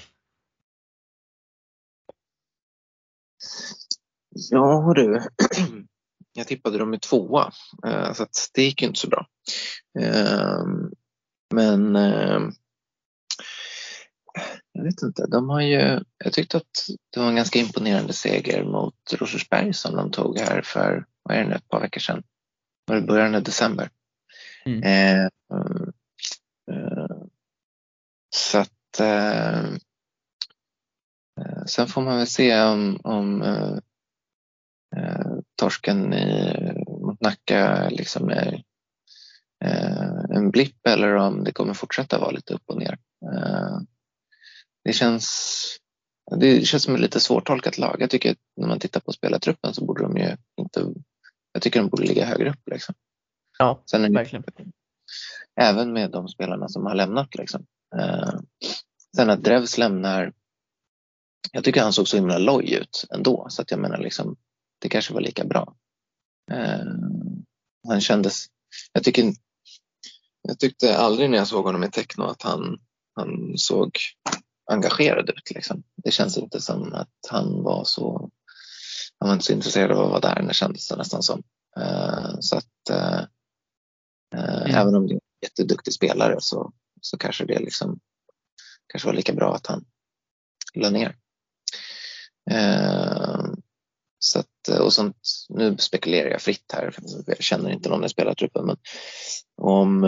Ja du, <clears throat> jag tippade dem i tvåa eh, så att det gick inte så bra. Ehm, men ehm, jag vet inte, de har ju, jag tyckte att det var en ganska imponerande seger mot Rosersberg som de tog här för, vad är det nu, ett par veckor sedan. Var det början av december. Mm. Eh, eh, så att eh, eh, sen får man väl se om, om eh, eh, torsken i, mot Nacka liksom är en blipp eller om det kommer fortsätta vara lite upp och ner det känns, det känns som ett lite svårtolkat lag. Jag tycker att när man tittar på spelartruppen så borde de ju inte, jag tycker de borde ligga högre upp. Liksom. Ja, Sen är verkligen. Även med de spelarna som har lämnat. Liksom. Eh, sen att Drevs lämnar, jag tycker han såg så himla loj ut ändå så att jag menar liksom, det kanske var lika bra. Eh, han kändes, jag tycker jag tyckte aldrig när jag såg honom i techno att han, han såg engagerad ut. Liksom. Det känns inte som att han var så han var inte så intresserad av att vara där, det kändes det nästan som. Uh, så att uh, mm. även om det är en jätteduktig spelare så, så kanske det liksom kanske var lika bra att han la ner. Så att, och sånt, nu spekulerar jag fritt här, jag känner inte någon i spelartruppen, men om,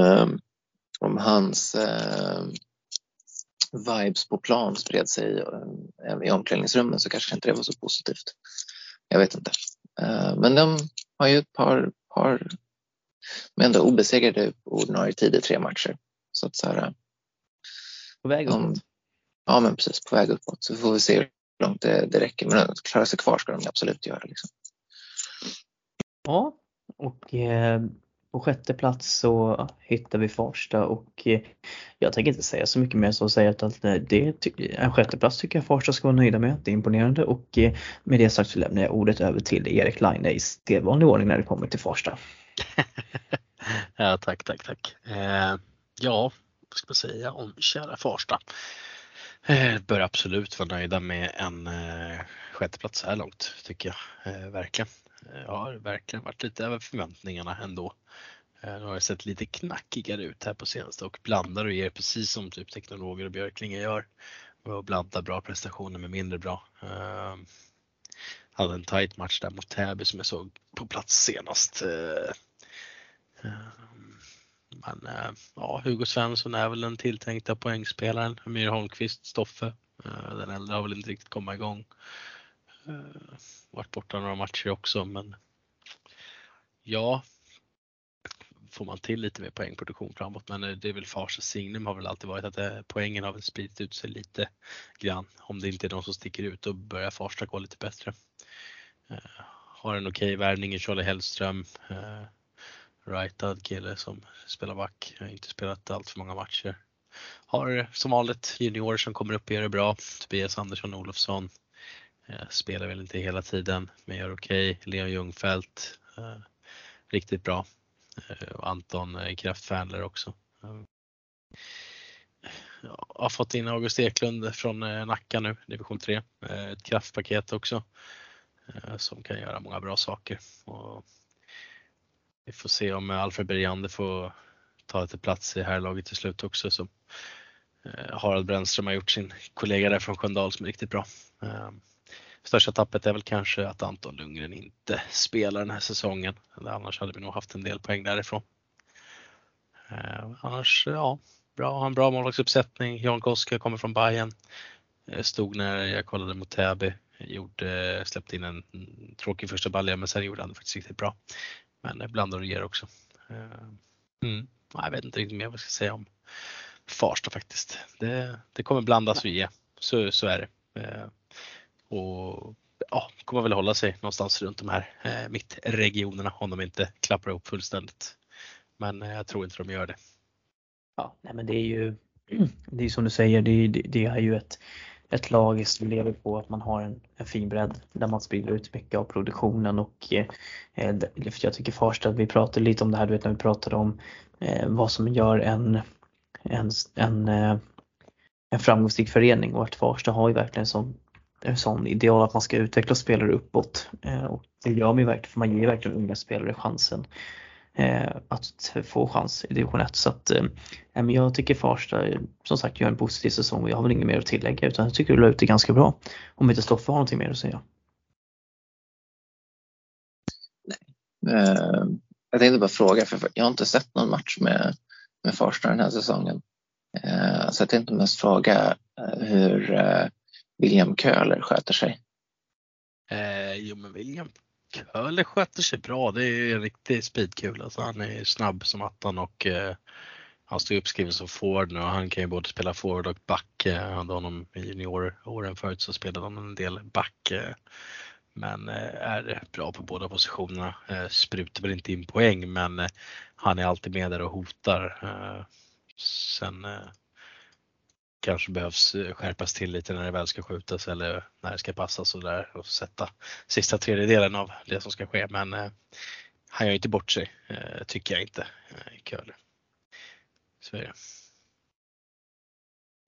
om hans vibes på plan spred sig eh, i omklädningsrummen så kanske inte det var så positivt. Jag vet inte. Eh, men de har ju ett par, par men ändå obesegrade ordinarie tid i tre matcher. Så att så här, på väg uppåt? Ja, men precis på väg uppåt. Så får vi se hur långt det, det räcker. Men att klara sig kvar ska de absolut göra. Liksom. Ja, och eh, på sjätte plats så hittar vi Farsta och eh, jag tänker inte säga så mycket mer så att säga att det, en sjätte plats tycker jag Farsta ska vara nöjda med. Det är imponerande och eh, med det sagt så lämnar jag ordet över till Erik Laine i sedvanlig ordning när det kommer till Farsta. <laughs> ja, tack, tack, tack. Eh, ja, vad ska man säga om kära Farsta? Eh, bör absolut vara nöjda med en eh, sjätteplats så här långt tycker jag eh, verkligen. Eh, jag har verkligen varit lite över förväntningarna ändå. Eh, nu har det sett lite knackigare ut här på senaste och blandar och ger precis som typ Teknologer och Björklinge gör. Och blandar bra prestationer med mindre bra. Uh, hade en tight match där mot Täby som jag såg på plats senast. Uh, men ja, Hugo Svensson är väl den tilltänkta poängspelaren. Amir Holmqvist, Stoffe. Den äldre har väl inte riktigt kommit igång. Varit borta några matcher också men ja, får man till lite mer poängproduktion framåt. Men eh, det är väl Farsas signum har väl alltid varit att det, poängen har väl spridit ut sig lite grann. Om det inte är de som sticker ut då börjar Farsta gå lite bättre. Uh, har en okej okay värvning i Charlie Hellström. Uh, rightad kille som spelar back. Har inte spelat allt för många matcher. Har som vanligt juniorer som kommer upp och gör det bra. Tobias Andersson Olofsson. Eh, spelar väl inte hela tiden men gör okej. Okay. Leon Ljungfelt. Eh, riktigt bra. Eh, Anton eh, Kraftfärler också. Jag har fått in August Eklund från eh, Nacka nu, division 3. Eh, ett kraftpaket också som kan göra många bra saker. Och vi får se om Alfred Bergander får ta lite plats i här laget till slut också. Så Harald Brännström har gjort sin kollega där från Sköndal som är riktigt bra. Största tappet är väl kanske att Anton Lundgren inte spelar den här säsongen. Annars hade vi nog haft en del poäng därifrån. Eh, annars, ja, bra, har en bra målvaktsuppsättning. Jan Koska kommer från Bayern. Eh, stod när jag kollade mot Täby. Gjorde, släppte in en tråkig första balja men sen gjorde han det faktiskt riktigt bra. Men eh, blandar och ger också. Eh, mm. Jag vet inte riktigt mer vad jag ska säga om Farsta faktiskt. Det, det kommer blandas och ge. Så, så är det och ja, kommer väl hålla sig någonstans runt de här eh, mittregionerna om de inte klappar ihop fullständigt. Men eh, jag tror inte de gör det. Ja, nej men det är ju <clears throat> det är som du säger, det, det, det är ju ett, ett lag som lever på att man har en, en fin bredd där man sprider ut mycket av produktionen och eh, eh jag tycker Farsta, vi pratade lite om det här du vet när vi pratade om eh, vad som gör en, en, en, eh, en framgångsrik förening och att Farsta har ju verkligen en sån, en sån ideal att man ska utveckla spelare uppåt eh, och det gör man ju verkligen för man ger verkligen unga spelare chansen eh, att få chans i division 1 så att eh, jag tycker Farsta som sagt gör en positiv säsong och jag har väl inget mer att tillägga utan jag tycker du la ut det ganska bra. Om inte Stoffe har någonting mer att säga. Eh, jag tänkte bara fråga, för jag har inte sett någon match med, med Farsta den här säsongen. Eh, så jag tänkte mest fråga eh, hur William Köhler sköter sig. Eh, jo men William Köhler sköter sig bra. Det är en riktig speedkula. Alltså, han är snabb som attan och eh, han står uppskriven som forward nu och han kan ju både spela forward och back. Eh, Jag hade honom i junioråren förut så spelade han en del back. Eh, men eh, är bra på båda positionerna. Eh, sprutar väl inte in poäng men han är alltid med där och hotar. Sen kanske behövs eh, skärpas till lite när det väl ska skjutas eller när det ska passas och där och sätta sista tredjedelen av det som ska ske. Men eh, han gör inte bort sig, eh, tycker jag inte, Köhler. Så är det.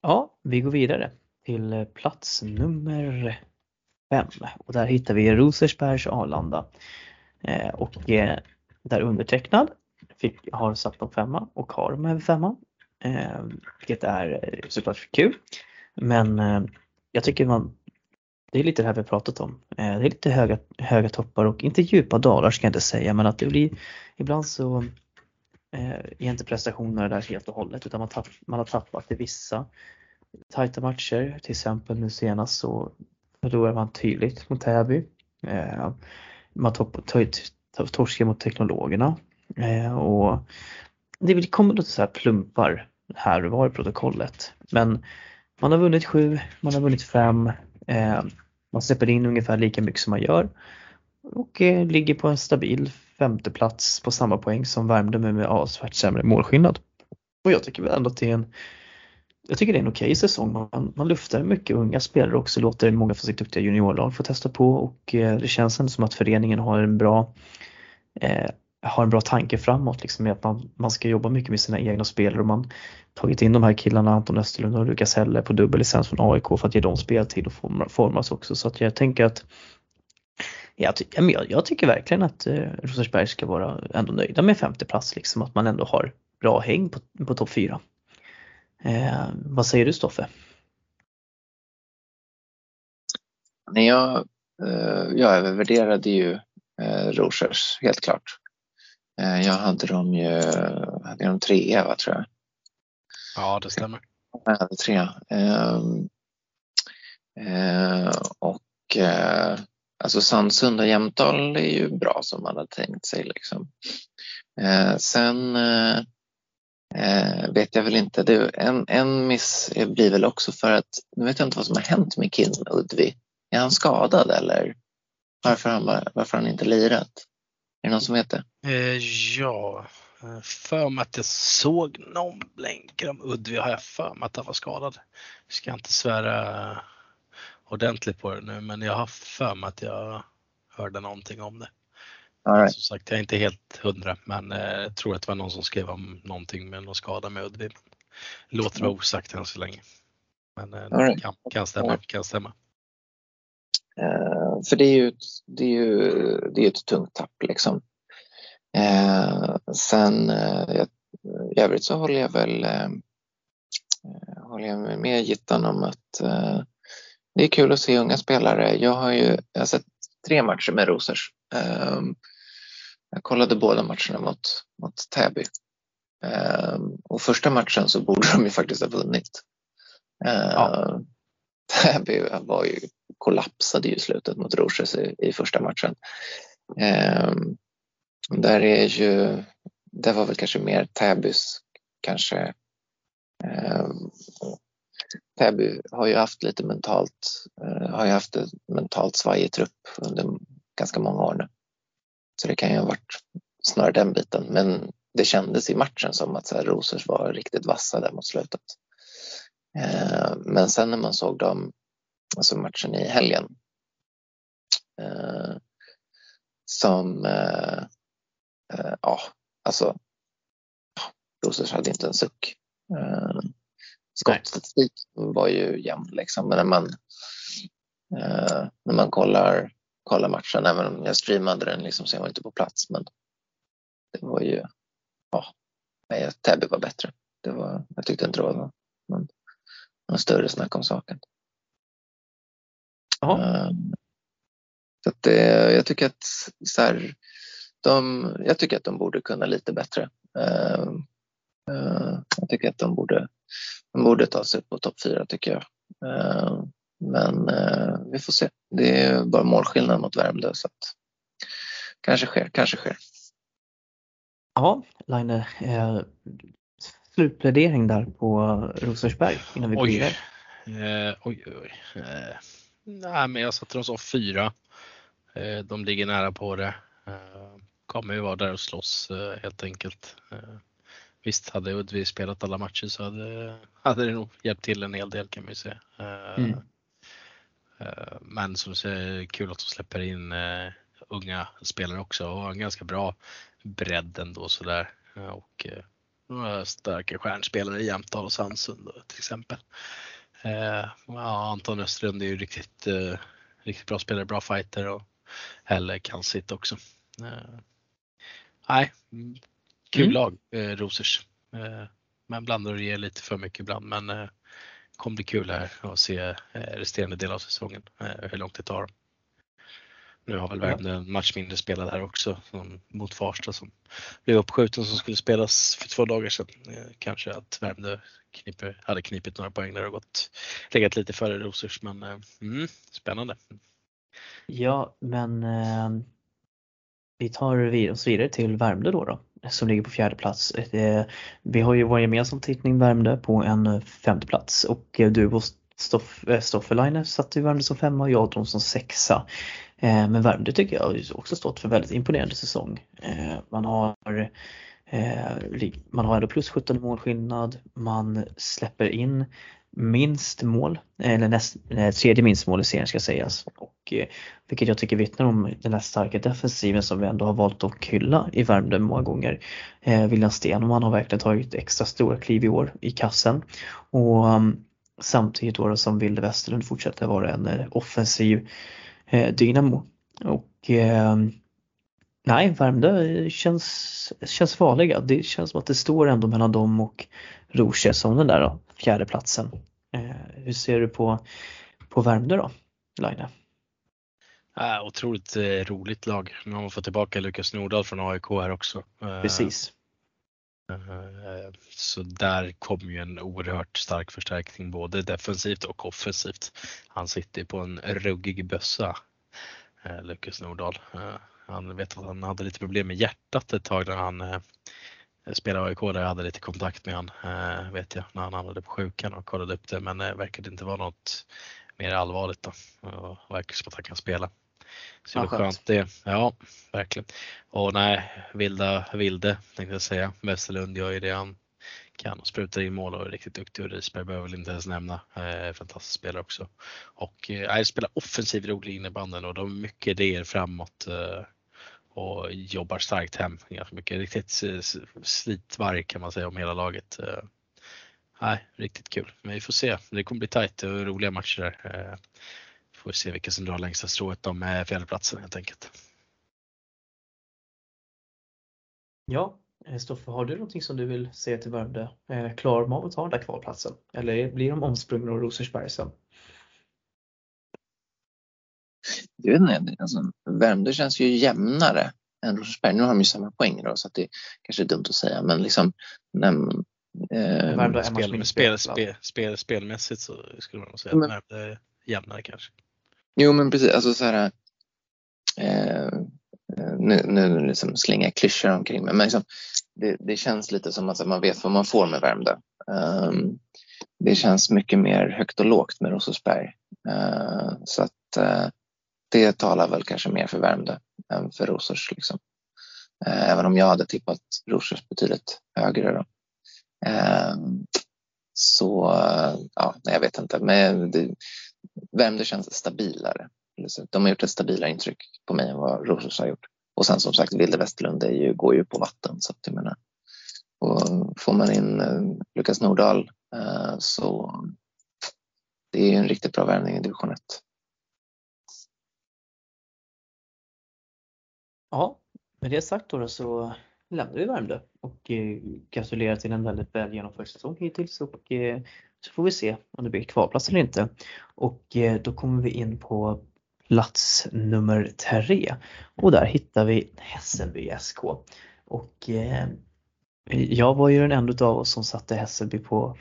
Ja, vi går vidare till plats nummer 5 och där hittar vi Rosersbergs Arlanda. Eh, och eh, där undertecknad fick, har satt dem femma och har med femma. Eh, vilket är eh, såklart kul. Men eh, jag tycker man, det är lite det här vi har pratat om. Eh, det är lite höga, höga toppar och inte djupa dalar ska jag inte säga men att det blir ibland så eh, är inte prestationerna där helt och hållet utan man, tapp, man har tappat i vissa tajta matcher. Till exempel nu senast så förlorade man tydligt mot Täby. Eh, man torskade mot Teknologerna och det kommer lite så här plumpar här och var i protokollet. Men man har vunnit sju, man har vunnit fem, eh, man släpper in ungefär lika mycket som man gör och eh, ligger på en stabil femteplats på samma poäng som Värmdö med avsevärt sämre målskillnad. Och jag tycker väl ändå att det är en jag tycker det är en okej okay säsong. Man, man luftar mycket unga spelare också, låter många från sitt duktiga juniorlag få testa på och eh, det känns ändå som att föreningen har en bra eh, har en bra tanke framåt liksom med att man, man ska jobba mycket med sina egna spelare och man tagit in de här killarna Anton Österlund och Lukas Helle på dubbellicens från AIK för att ge dem speltid och formas också så att jag tänker att jag, jag, jag tycker verkligen att eh, Rosersberg ska vara ändå nöjda med femte plats liksom att man ändå har bra häng på, på topp fyra. Eh, vad säger du Stoffe? Jag, eh, jag övervärderade ju eh, Rosers helt klart. Eh, jag hade dem ju hade dem trea va, tror jag. Ja det stämmer. Jag hade trea. Ehm, eh, och eh, alltså Sandsund och Jämtdal är ju bra som man hade tänkt sig. Liksom. Eh, sen vet jag väl inte. Det, en, en miss blir väl också för att, nu vet jag inte vad som har hänt med Kim Udvi. Är han skadad eller varför han, varför han inte lirat? Är det någon som vet det? Eh, ja, för mig att jag såg någon blänkare om Udvi har jag för mig att han var skadad. Jag ska inte svära ordentligt på det nu men jag har för mig att jag hörde någonting om det. Right. Som sagt, jag är inte helt hundra, men eh, jag tror att det var någon som skrev om någonting med någon skada med Udvi. Låter vara osagt än så länge. Men eh, right. kan, kan stämma. Kan stämma. Eh, för det är ju, det är ju det är ett tungt tapp liksom. Eh, sen eh, i övrigt så håller jag väl håller jag med Gittan om att det är kul att se unga spelare. Jag har ju jag har sett tre matcher med Rosers. Jag kollade båda matcherna mot, mot Täby. Och första matchen så borde de ju faktiskt ha vunnit. Ja. Täby <laughs> var ju, kollapsade ju i slutet mot Rosers i, i första matchen. Eh, där är ju, det var väl kanske mer Täbys kanske eh, Täby har ju haft lite mentalt, eh, har ju haft en mentalt svajig trupp under ganska många år nu. Så det kan ju ha varit snarare den biten. Men det kändes i matchen som att så här, Rosers var riktigt vassa där mot slutet. Eh, men sen när man såg dem, alltså matchen i helgen, eh, som, eh, ja, alltså, Rosers hade inte en suck. Skottstatistik var ju jämn liksom, men när man, när man kollar, kollar matchen, även om jag streamade den liksom, så jag var inte på plats, men det var ju, ja, Täby var bättre. Det var, jag tyckte inte det var men någon större snack om saken. Uh, så att det, jag tycker att så här, de, jag tycker att de borde kunna lite bättre. Uh, uh, jag tycker att de borde, de borde ta sig upp på topp fyra tycker jag. men vi får se. Det är bara målskillnad mot Värmdö så att kanske sker, kanske sker. Ja, Line, eh, slutplädering där på Rosersberg innan vi går vidare. Eh, oj, oj. Eh, nej, men jag satte dem som fyra. Eh, de ligger nära på det. Eh, kommer ju vara där och slåss helt enkelt. Visst, hade Uddevik spelat alla matcher så hade, hade det nog hjälpt till en hel del kan man ju säga. Mm. Men som du säger, kul att de släpper in unga spelare också och en ganska bra bredd ändå sådär. Och några starka stjärnspelare i Jämtdal och Sandsund till exempel. Eh, ja, Anton Östrund är ju riktigt, eh, riktigt bra spelare, bra fighter och Helle kan sitt också. Nej, kul mm. lag, Rosers. Man blandar och ger lite för mycket ibland men det kommer bli kul här att se resterande del av säsongen, hur långt det tar. Nu har väl Värmdö en match mindre spelad här också som, mot Farsta som blev uppskjuten som skulle spelas för två dagar sedan. Eh, kanske att Värmdö kniper, hade knipit några poäng där och gått, legat lite före Rosers men eh, mm, spännande. Ja men eh, vi tar oss vidare till Värmdö då, då som ligger på fjärde plats. Eh, vi har ju vår gemensamma tittning Värmdö på en femte plats och du och Stoff, eh, Stofferleiner satte Värmdö som femma och jag och som sexa. Eh, men Värmdö tycker jag har också stått för väldigt imponerande säsong. Eh, man har eh, man har ändå plus 17 målskillnad, man släpper in minst mål, eller näst, tredje minst mål i serien ska sägas. Och, vilket jag tycker vittnar om den här starka defensiven som vi ändå har valt att hylla i Värmdö många gånger. Eh, William Stenman har verkligen tagit extra stora kliv i år i kassen. Och um, Samtidigt då som Vilde Westerlund fortsätter vara en eh, offensiv eh, dynamo. Och eh, nej, Värmdö känns, känns farliga. Det känns som att det står ändå mellan dem och Rosche som den där då, fjärde platsen. Eh, hur ser du på, på Värmdö då, Line? Äh, otroligt roligt lag. Nu har man fått tillbaka Lukas Nordahl från AIK här också. Precis. Eh, så där kom ju en oerhört stark förstärkning både defensivt och offensivt. Han sitter på en ruggig bössa, eh, Lukas Nordahl. Eh, han vet att han hade lite problem med hjärtat ett tag när han spelade AIK där jag hade lite kontakt med han, vet jag, när han hamnade på sjukan och kollade upp det men det verkade inte vara något mer allvarligt då. Och verkar som att han kan spela. Så det var skönt det. Ja, verkligen. Och nej, Vilda Vilde tänkte jag säga. Westerlund gör ju det han kan och sprutar in mål och är riktigt duktig och Risberg behöver väl inte ens nämna. Eh, fantastisk spelare också. Och eh, spelar offensiv rolig innebanden och de har mycket idéer framåt eh, och jobbar starkt hem ganska mycket. Riktigt slitvarg kan man säga om hela laget. Eh, nej, riktigt kul. Men vi får se. Det kommer bli tajt och roliga matcher där. Eh, Får se vilka som drar längsta strået om fjärdeplatsen helt enkelt. Ja, Stoffe, har du någonting som du vill säga till Värmdö? Eh, klarar de av att ta den där kvalplatsen? Eller blir de omsprungna av Rosersberg sen? Jag vet inte, alltså, Värmdö känns ju jämnare än Rosersberg. Nu har de ju samma poäng då så att det kanske är dumt att säga men liksom när, eh, spel, spel, spel, spel, spelmässigt så skulle man säga att Värmdö är jämnare kanske. Jo men precis, alltså så här, eh, eh, nu, nu liksom slänger jag klyschor omkring mig, men liksom, det, det, känns lite som att man vet vad man får med Värmdö. Um, det känns mycket mer högt och lågt med Rosersberg. Uh, så att uh, det talar väl kanske mer för Värmdö än för Rosers. Liksom. Uh, även om jag hade tippat Rosers betydligt högre. Då. Så eh, ja, jag vet inte, men det, Värmdö känns stabilare. De har gjort ett stabilare intryck på mig än vad Rosers har gjort. Och sen som sagt, Vilde Westerlund ju, går ju på vatten. Så att jag menar, och får man in eh, Lukas Nordahl eh, så det är en riktigt bra värvning i division 1. Ja, med det sagt då så lämnar vi Värmdö och eh, gratulerar till en väldigt väl genomförd säsong hittills och eh, så får vi se om det blir kvalplats eller inte. Och eh, då kommer vi in på plats nummer tre och där hittar vi Hässelby SK. Och eh, jag var ju den enda av oss som satte Hässelby på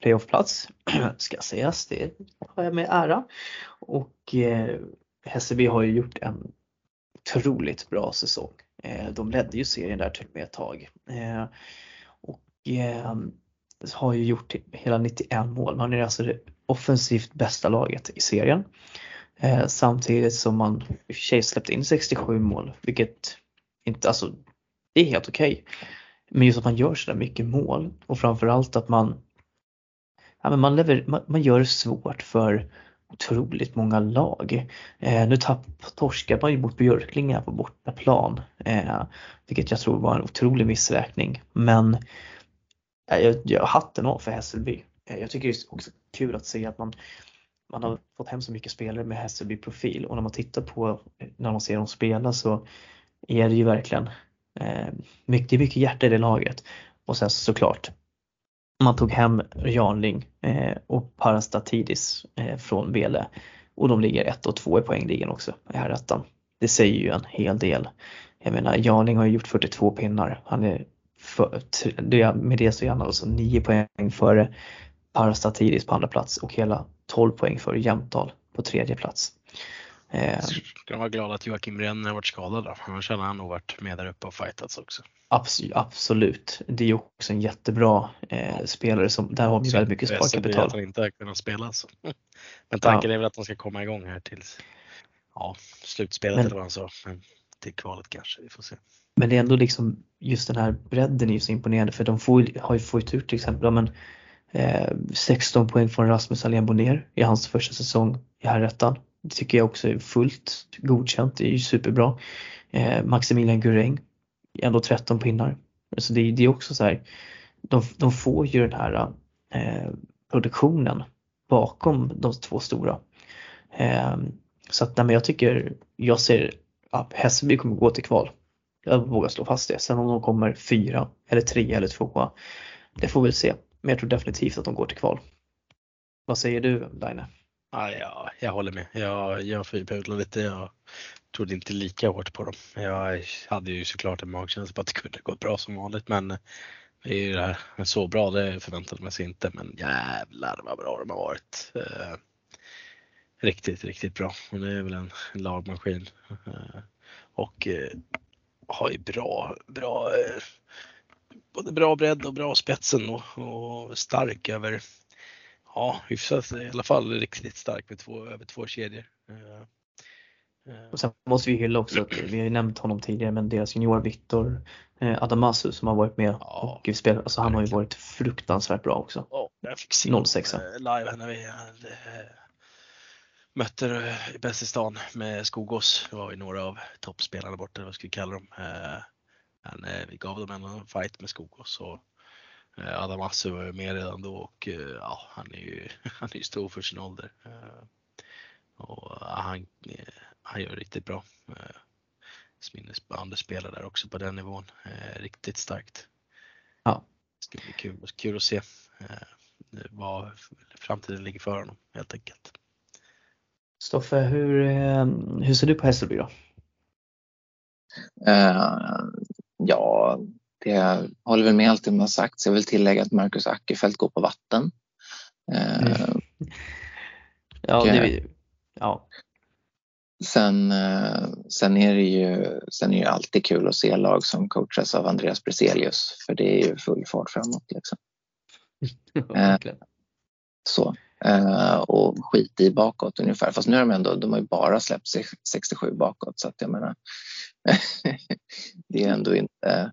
playoffplats, <clears throat> ska sägas, det har jag med ära. Och eh, Hässelby har ju gjort en otroligt bra säsong. Eh, de ledde ju serien där till och med ett tag. Eh, och eh, har ju gjort hela 91 mål. Man är alltså det offensivt bästa laget i serien. Eh, samtidigt som man i och för sig släppte in 67 mål, vilket inte, alltså det är helt okej. Okay. Men just att man gör sådär mycket mål och framförallt att man, ja, men man, lever, man, man gör det svårt för otroligt många lag. Eh, nu tapp, torskade man ju mot Björklinge på bortaplan, eh, vilket jag tror var en otrolig missräkning. Men eh, Eh, jag, jag hatten av för Hässelby. Eh, jag tycker det är också kul att se att man man har fått hem så mycket spelare med Hässelby profil och när man tittar på eh, när man ser dem spela så är det ju verkligen eh, mycket, mycket hjärta i det laget. Och sen såklart man tog hem Janling eh, och Parastatidis eh, från Vele och de ligger ett och två i poängligan också i herrettan. Det säger ju en hel del. Jag menar Janling har ju gjort 42 pinnar. Han är för, med det så är han alltså 9 poäng före Parastatidis på andra plats och hela 12 poäng för Jämtdal på tredje plats. Eh, Ska vara glad att Joakim Renner varit skadad då, annars hade han nog varit med där uppe och fightats också. Absolut, det är ju också en jättebra eh, spelare som, där har vi väldigt mycket sparkapital. att han inte har kunnat spela så. <laughs> Men tanken ja. är väl att de ska komma igång här till ja, slutspelet men, eller vad han sa. Men till kvalet kanske, vi får se. Men det är ändå liksom just den här bredden är ju så imponerande för de får, har ju fått ut till exempel, men eh, 16 poäng från Rasmus Alén Bonner i hans första säsong i Herrettan. Det tycker jag också är fullt godkänt, det är ju superbra. Eh, Maximilian Guräng, ändå 13 pinnar. Så det, det är också så här, de, de får ju den här eh, produktionen bakom de två stora. Eh, så att nej, men jag tycker, jag ser att Hässelby kommer gå till kval. Jag vågar slå fast det. Sen om de kommer fyra eller tre eller tvåa, det får vi se. Men jag tror definitivt att de går till kval. Vad säger du Daine? Ah, ja, jag håller med. Jag, jag fyrpudlar lite. Jag trodde inte lika hårt på dem. Jag hade ju såklart en magkänsla på att det kunde gå bra som vanligt men det är ju det här, så bra det förväntade man sig inte men jävlar vad bra de har varit. Eh, riktigt, riktigt bra. Och det är väl en lagmaskin. Eh, och eh, har ju bra, bra eh, både bra bredd och bra spetsen och, och stark över, ja hyfsat i alla fall riktigt stark med två, över två kedjor. Eh, eh. Och sen måste vi hylla också att vi har ju nämnt honom tidigare men deras junior Viktor eh, Adamasu som har varit med ja, och spelat, alltså han har ju varit fruktansvärt bra också. Ja, jag fick se 06 live när vi hade, mötte Bäst i stan med Skogås. Det var ju några av toppspelarna borta, vad ska vi kalla dem. Men eh, vi gav dem en fight med Skogås och eh, Adam Asse var med redan då och eh, ja, han är ju <laughs> han är stor för sin ålder. Och han, han gör riktigt bra. Minnesbandet spelar där också på den nivån. Riktigt starkt. Ja. Det ska bli kul, kul att se vad framtiden ligger för honom helt enkelt. Stoffe, hur, hur ser du på Hässelby då? Ja, det håller väl med allt det man har sagt. Så jag vill tillägga att Marcus Ackerfeldt går på vatten. Mm. Ja, det, ja. sen, sen, är det ju, sen är det alltid kul att se lag som coachas av Andreas Briselius för det är ju full fart framåt. Liksom. <laughs> så. Och skit i bakåt ungefär. Fast nu har de ändå, de har ju bara släppt 67 bakåt så att jag menar <laughs> det är ändå inte,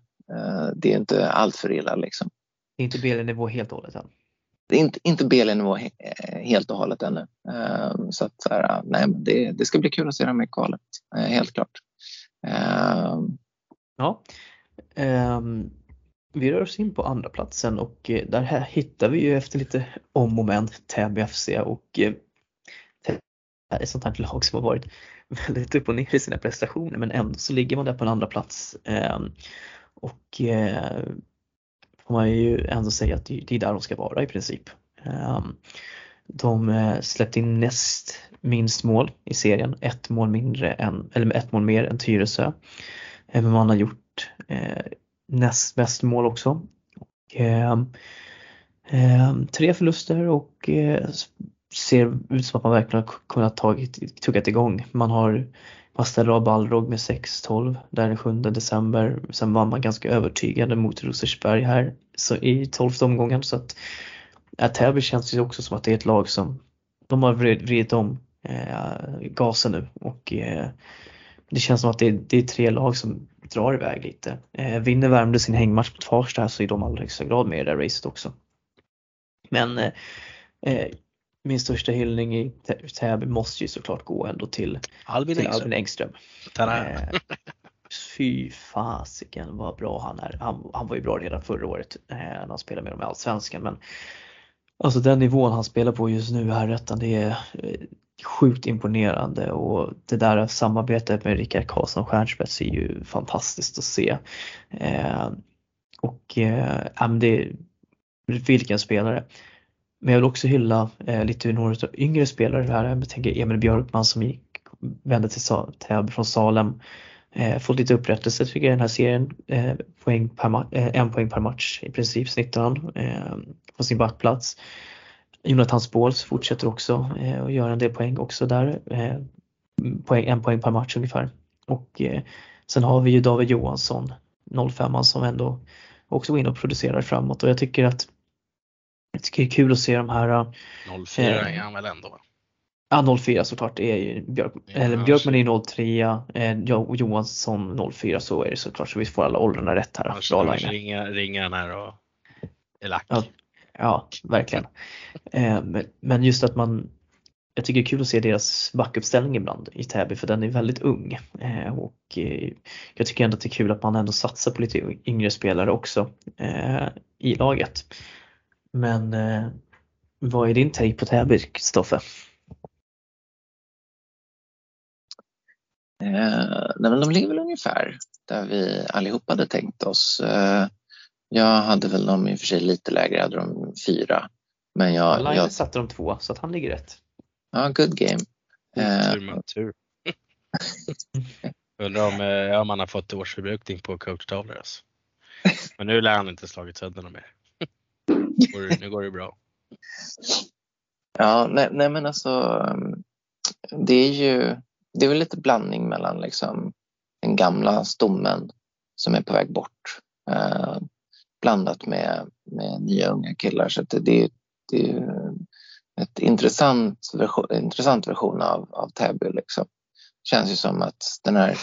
det är inte allt för illa liksom. Det är inte BL-nivå helt och hållet än? Det är inte, inte BL-nivå helt och hållet ännu. Så att så här, nej, men det, det ska bli kul att se dem i kvalet, eh, helt klart. Ja. Um, vi rör oss in på andra platsen och eh, där här hittar vi ju efter lite om och men Täby FC och eh, är ett sånt här lag som har varit väldigt upp och ner i sina prestationer men ändå så ligger man där på en andra plats. Ehm, och eh, får man ju ändå säga att det är där de ska vara i princip. Ehm, de eh, släppte in näst minst mål i serien, ett mål mindre än, eller ett mål mer än Tyresö. Men man har gjort näst bäst mål också. Och, eh, tre förluster och eh, ser ut som att man verkligen har kunnat tagit, tuggat igång. Man har av Balrog med 6-12 där den 7 december. Sen vann man ganska övertygande mot Rosersberg här så i 12 omgången så att ja, Täby känns ju också som att det är ett lag som de har vridit om eh, gasen nu och eh, det känns som att det det är, tre lag som drar iväg lite. Eh, vinner Värmdö sin hängmatch mot Farsta så är de allra högsta grad med i det där racet också. Men eh, eh min största hyllning i Täby måste ju såklart gå ändå till Albin till Engström. Albin Engström. Eh, fy fasiken vad bra han är. Han, han var ju bra redan förra året eh, när han spelade med dem i Allsvenskan men alltså den nivån han spelar på just nu här rättan det är sjukt imponerande och det där samarbetet med Rickard Karlsson Stjärnspets är ju fantastiskt att se. Eh, och eh, det, vilken spelare. Men jag vill också hylla eh, lite några yngre spelare här. Jag tänker Emil Björkman som gick, vände till Täby från Salem. Eh, fått lite upprättelse tycker jag i den här serien. Eh, poäng per eh, en poäng per match i princip snittar han eh, på sin backplats. Jonathan Spåls fortsätter också eh, och gör en del poäng också där. Eh, poäng, en poäng per match ungefär. Och eh, sen har vi ju David Johansson, 05 som ändå också går in och producerar framåt och jag tycker att jag tycker det är kul att se de här 04 är han väl ändå? Ja 04 såklart, är ju Björk, ja, eller Björkman är 03, eh, Johansson 04 så är det såklart så vi får alla åldrarna rätt här. Annars, annars ringer, ringer han här och är lack. Ja, ja verkligen. Eh, men, just att man jag tycker det är kul att se deras backuppställning ibland i Täby för den är väldigt ung. Eh, och eh, jag tycker ändå att det är kul att man ändå satsar på lite yngre spelare också i laget. Men vad är din take på Täby, Kristoffer? Eh, nej, men de ligger väl ungefär där vi allihopa hade tänkt oss. Eh, jag hade väl dem i och för sig lite lägre, jag hade dem fyra. Men jag, Line jag... satte de två så att han ligger rätt. Ja, good game. Eh, tur med tur. <laughs> Undrar om, ja, man har fått årsförbrukning på coachtavlor alltså. Men nu lär han inte slagit sönder något mer. nu går det bra. Ja, nej, nej men alltså mm, det är ju det är väl lite blandning mellan liksom den gamla stommen som är på väg bort eh, blandat med, med nya unga killar. Så det, det, det är ett intressant version, intressant version av, av Täby. Liksom. Det känns ju som att den här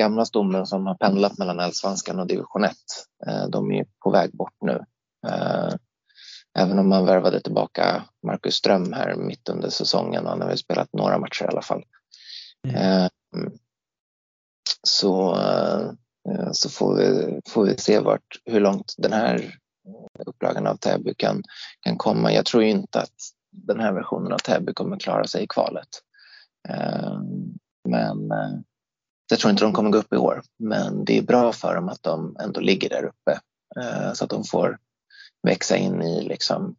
gamla stommen som har pendlat mellan Allsvenskan och division 1, eh, de är på väg bort nu. Eh, även om man värvade tillbaka Marcus Ström här mitt under säsongen. Han har väl spelat några matcher i alla fall. Mm. Ehm, så, eh, Eh, så får vi, får vi se vart, hur långt den här eh, upplagan av Täby kan, kan komma. Jag tror inte att den här versionen av Täby kommer klara sig i kvalet. Eh, men jag tror inte de kommer gå upp i år. Men det är bra för dem att de ändå ligger där uppe så att de får växa in i liksom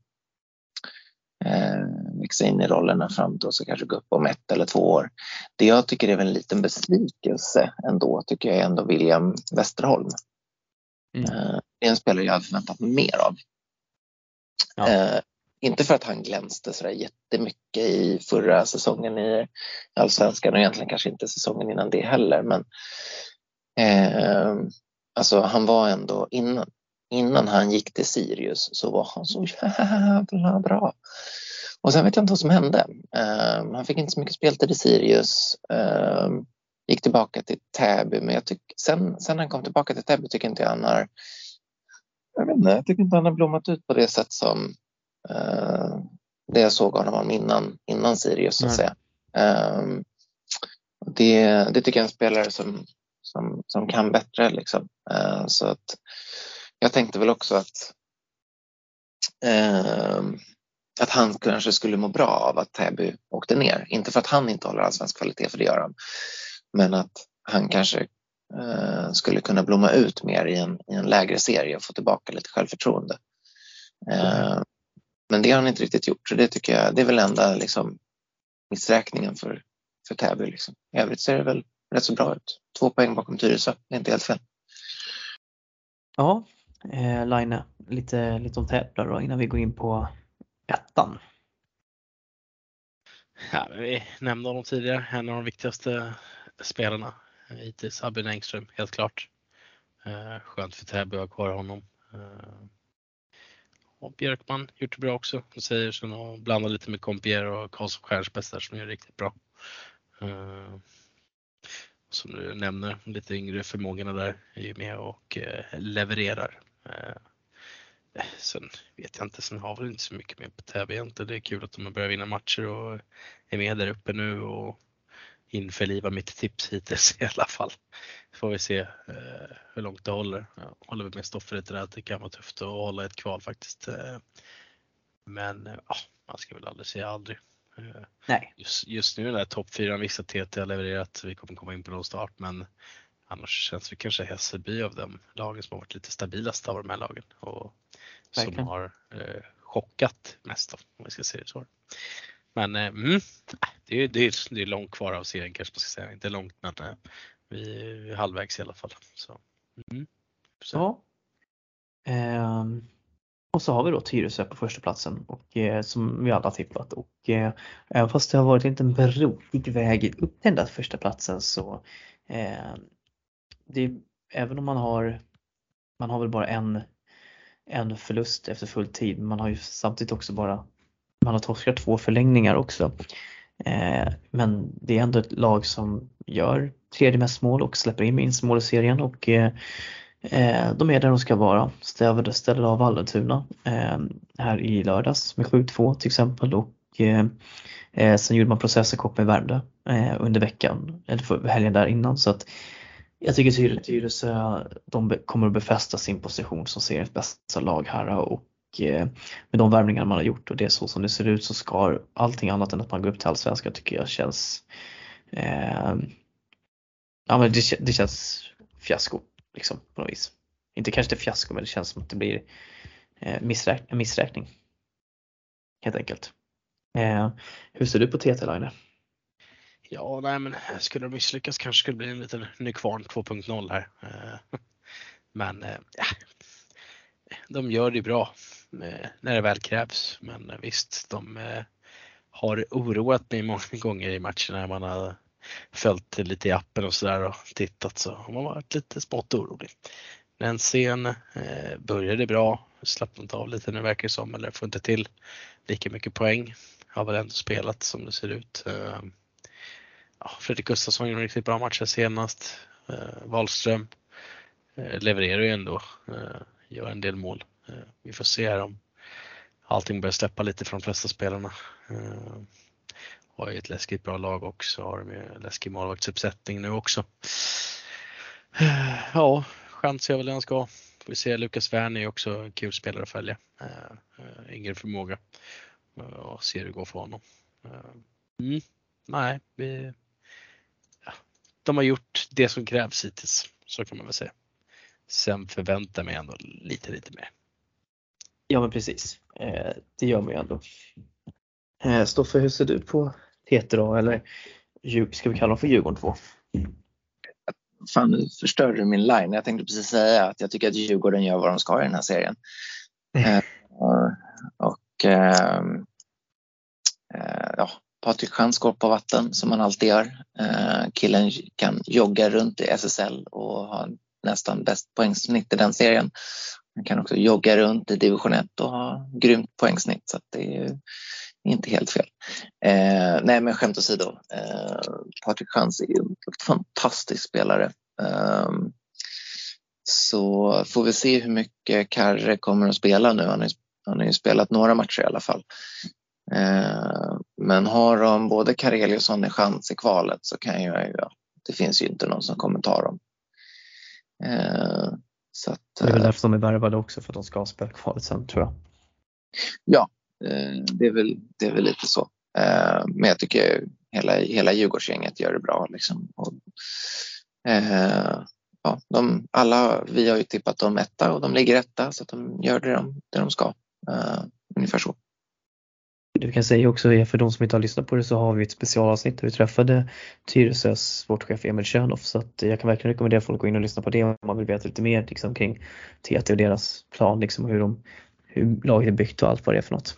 växa in i rollerna fram till och kanske gå upp om ett eller två år. Det jag tycker är en liten besvikelse ändå tycker jag är ändå William Westerholm. Mm. Eh, det är en spelare jag hade förväntat mig mer av. Ja. Eh, inte för att han glänste så där jättemycket i förra säsongen i Allsvenskan och egentligen kanske inte säsongen innan det heller. Men eh, alltså han var ändå innan, innan han gick till Sirius så var han så jävla bra. Och sen vet jag inte vad som hände. Uh, han fick inte så mycket speltid i Sirius. Uh, gick tillbaka till Täby, men jag tyck, sen, sen han kom tillbaka till Täby tycker inte jag han har jag vet inte, jag tycker inte han har blommat ut på det sätt som uh, det jag såg honom innan, innan Sirius så att säga. Um, det, det tycker jag är en spelare som, som, som kan bättre liksom. Uh, så att jag tänkte väl också att uh, att han kanske skulle må bra av att Täby åkte ner. Inte för att han inte håller allsvensk kvalitet, för det gör han. Men att han kanske eh, skulle kunna blomma ut mer i en, i en lägre serie och få tillbaka lite självförtroende. Eh, men det har han inte riktigt gjort, så det tycker jag, det är väl enda liksom, missräkningen för, för Täby. Liksom. I övrigt ser det väl rätt så bra ut. Två poäng bakom Tyresö, det är inte helt fel. Ja, eh, Line, lite, lite om Täby då innan vi går in på ettan. Ja, vi nämnde honom tidigare, en av de viktigaste spelarna hittills, Albin Engström, helt klart. Eh, skönt för Täby att ha kvar honom. Eh, och Björkman gjort det bra också. Det säger så och blandar lite med Compier och Karlsson Stjärnspets där som gör riktigt bra. Eh, som du nämner, lite yngre förmågorna där är ju med och eh, levererar. Eh, Sen vet jag inte, sen har väl inte så mycket mer på Täby egentligen. Det är kul att de har börjat vinna matcher och är med där uppe nu och införliva mitt tips hittills i alla fall. Får vi se eh, hur långt det håller. Jag håller med Stoffe lite där att det kan vara tufft att hålla ett kval faktiskt. Eh, men eh, man ska väl aldrig säga aldrig. Eh, Nej. Just, just nu den där topp 4 vissa TT har levererat, vi kommer komma in på någon start men annars känns vi kanske Hässelby av de lagen som har varit lite stabilast av de här lagen och som har eh, chockat mest om vi ska säga det så. Men eh, mm, det, är, det, är, det är långt kvar av serien kanske man ska säga. Inte långt men eh, vi är halvvägs i alla fall. Så, mm, så. Ja. Ehm, och så har vi då Tyresö på första platsen och eh, som vi alla tippat och eh, även fast det har varit en brokig väg upp till den där första platsen så eh, det, även om man har man har väl bara en en förlust efter full tid. Man har ju samtidigt också bara man har torskat två förlängningar också. Eh, men det är ändå ett lag som gör tredje mest mål och släpper in minst mål i serien och eh, eh de är där de ska vara. Stävade ställde av Vallentuna eh, här i lördags med 7-2 till exempel och eh, sen gjorde man processerkopp med Värmdö under veckan, eller för helgen där innan så att jag tycker Tyresö, eh, de kommer att befästa sin position som seriens bästa lag här eh, och eh, med de värvningar man har gjort och det är så som det ser ut så ska allting annat än att man går upp till allsvenskan tycker jag känns eh, Ja men det, det känns fiasko liksom på något vis. Inte kanske det fiasko men det känns som att det blir eh, missräk en missräkning. Helt enkelt. Eh, hur ser du på TT Line? Ja, nej men skulle de misslyckas kanske skulle det bli en liten Nykvarn 2.0 här. Eh, men eh, ja, de gör det bra eh, när det väl krävs. Men visst, de har oroat mig många <laughs> gånger i matcherna när man har följt lite i appen och sådär och tittat så har man varit lite smått orolig. Men sen började bra, slappnat av lite nu verkar det som, eller får inte till lika mycket poäng. Har väl ändå spelat som det ser ut ja, Fredrik Gustafsson gjorde en riktigt bra match senast. Eh, Wahlström eh, levererar ju ändå, eh, gör en del mål. Eh, vi får se här om allting börjar släppa lite från de flesta spelarna. Eh, har ju ett läskigt bra lag också, har de ju läskig målvaktsuppsättning nu också. Eh, ja, chans är väl den ska. Får vi se, Lukas Werner är också en kul spelare att följa. Eh, eh, ingen förmåga. Och se hur det går för honom. Mm. Nej, vi, de har gjort det som krävs hittills. Så kan man väl säga. Sen förväntar jag mig ändå lite, lite mer. Ja men precis, eh, det gör man ju ändå. Eh, Stoffe, hur ser du på Peter då? Eller ska vi kalla dem för Djurgården 2? Fan, nu förstörde du min line. Jag tänkte precis säga att jag tycker att Djurgården gör vad de ska i den här serien. Mm. <laughs> och eh, ja, Patrik Schantz går på vatten som han alltid gör. Eh, killen kan jogga runt i SSL och ha nästan bäst poängsnitt i den serien. Han kan också jogga runt i division 1 och ha grymt poängsnitt så det är inte helt fel. Eh, nej men skämt åsido, eh, Patrik Schantz är ju en fantastisk spelare. Eh, så får vi se hur mycket Karre kommer att spela nu. Han har, ju, han har ju spelat några matcher i alla fall. Eh, men har de både Karelius och chans i kvalet så kan jag ju, det finns ju inte någon som kommer ta dem. Eh, så att, det är väl därför de är värvade också för att de ska spela kvalet sen tror jag. Ja, det är väl, det är väl lite så. Men jag tycker hela, hela Djurgårdsgänget gör det bra. Liksom. Och, ja, de, alla, vi har ju tippat dem etta och de ligger etta så att de gör det de, det de ska. ungefär så. Du kan säga också, för de som inte har lyssnat på det så har vi ett specialavsnitt där vi träffade Tyresös sportchef Emil Tjörnoff så att jag kan verkligen rekommendera folk att gå in och lyssna på det om man vill veta lite mer liksom, kring TT och deras plan, liksom, hur, de, hur laget är byggt och allt vad det är för något.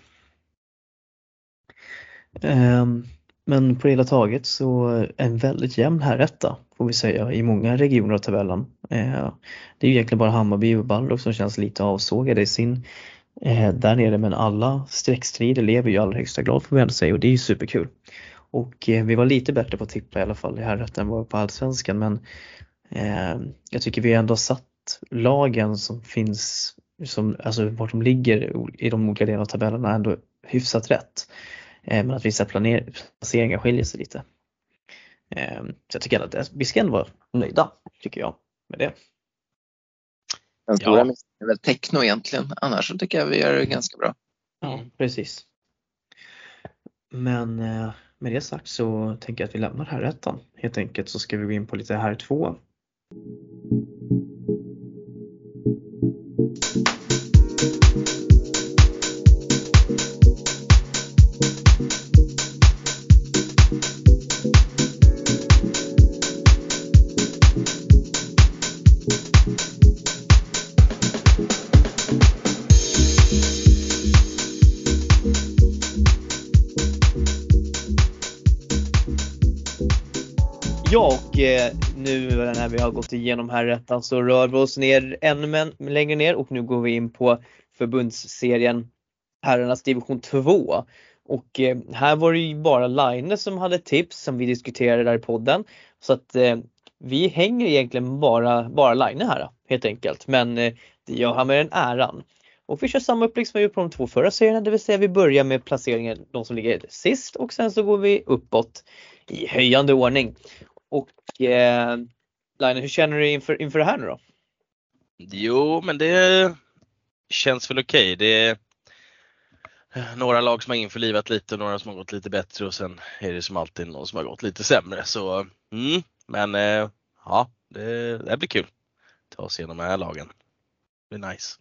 Um, men på det hela taget så en väldigt jämn här etta får vi säga i många regioner av tabellen. Uh, det är ju egentligen bara Hammarby och Balrog som känns lite avsågade i sin eh, där nere men alla streckstrider lever ju i allra högsta grad får vi ändå säga och det är ju superkul. Och eh, vi var lite bättre på att tippa i alla fall i herrrätten än vad på allsvenskan men eh, jag tycker vi ändå satt lagen som finns, som, alltså vart de ligger i de olika delarna av tabellerna ändå hyfsat rätt. Eh, men att vissa planer, placeringar skiljer sig lite. Eh, så jag tycker att vi ska ändå vara nöjda, tycker jag, med det. Den stora ja. är väl techno egentligen. Annars så tycker jag vi gör det ganska bra. Ja, precis. Men eh, med det sagt så tänker jag att vi lämnar här ettan. Helt enkelt så ska vi gå in på lite här två. Och eh, nu när vi har gått igenom här rättan så rör vi oss ner ännu längre ner och nu går vi in på förbundsserien herrarnas division 2. Och eh, här var det ju bara Line som hade tips som vi diskuterade där i podden. Så att eh, vi hänger egentligen bara, bara Line här helt enkelt. Men eh, det gör han med den äran. Och vi kör samma upplägg som vi gjort på de två förra serierna, det vill säga vi börjar med placeringen, de som ligger sist och sen så går vi uppåt i höjande ordning. Och eh, Line, hur känner du inför, inför det här nu då? Jo, men det känns väl okej. Okay. Det är några lag som har införlivat lite och några som har gått lite bättre och sen är det som alltid någon som har gått lite sämre. Så, mm, men eh, ja, det, det blir kul. Ta oss igenom de här lagen. Det blir nice.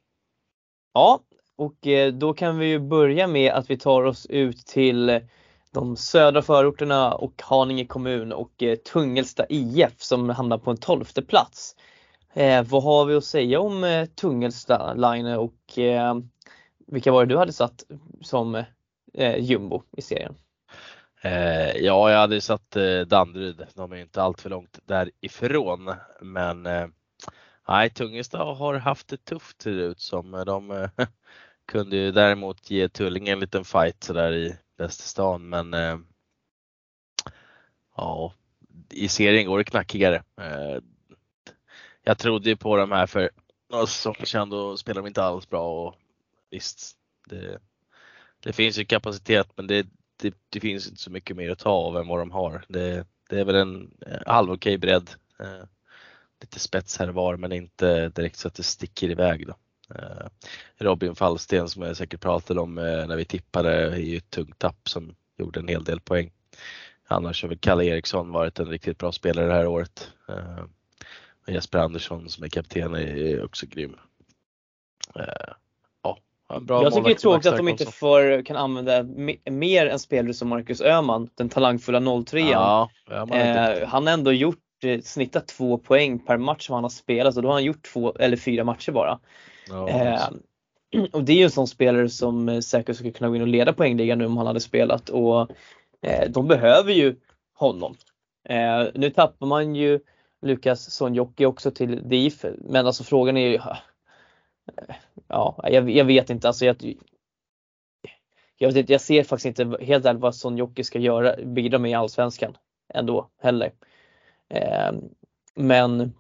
Ja, och eh, då kan vi ju börja med att vi tar oss ut till de södra förorterna och Haninge kommun och eh, Tungelsta IF som hamnar på en tolfte plats. Eh, vad har vi att säga om eh, Tungelsta Line och eh, vilka var det du hade satt som eh, jumbo i serien? Eh, ja, jag hade satt eh, Danderyd. De är inte allt för långt därifrån, men eh, nej, Tungelsta har haft det tufft ser det ut som. De eh, <laughs> kunde ju däremot ge Tullinge en liten fight sådär i bästa stan men eh, ja, i serien går det knackigare. Eh, jag trodde ju på de här för några säsonger sedan då spelade de inte alls bra och visst, det, det finns ju kapacitet men det, det, det, finns inte så mycket mer att ta av än vad de har. Det, det är väl en eh, halv okej bredd. Eh, lite spets här och var men inte direkt så att det sticker iväg. Då. Eh, Robin Fallsten som jag säkert pratade om eh, när vi tippade är ju ett tungt tapp som gjorde en hel del poäng. Annars har väl Kalle Eriksson varit en riktigt bra spelare det här året. Eh, och Jesper Andersson som är kapten är också grym. Ja, bra jag tycker det är tråkigt att de inte får, kan använda mer än spelare som Marcus Öhman, den talangfulla 03 ja, Han har ändå gjort snittat två poäng per match som han har spelat och då har han gjort två eller fyra matcher bara. Ja, eh, <clears throat> och det är ju en sån spelare som säkert skulle kunna gå in och leda poängligan nu om han hade spelat och eh, de behöver ju honom. Eh, nu tappar man ju Lukas Sonjoki också till DIF men alltså frågan är ju Ja, jag, jag vet inte alltså jag, jag, vet, jag ser faktiskt inte helt ärligt vad Sonjoki ska göra, bidra med i Allsvenskan ändå heller. Eh, men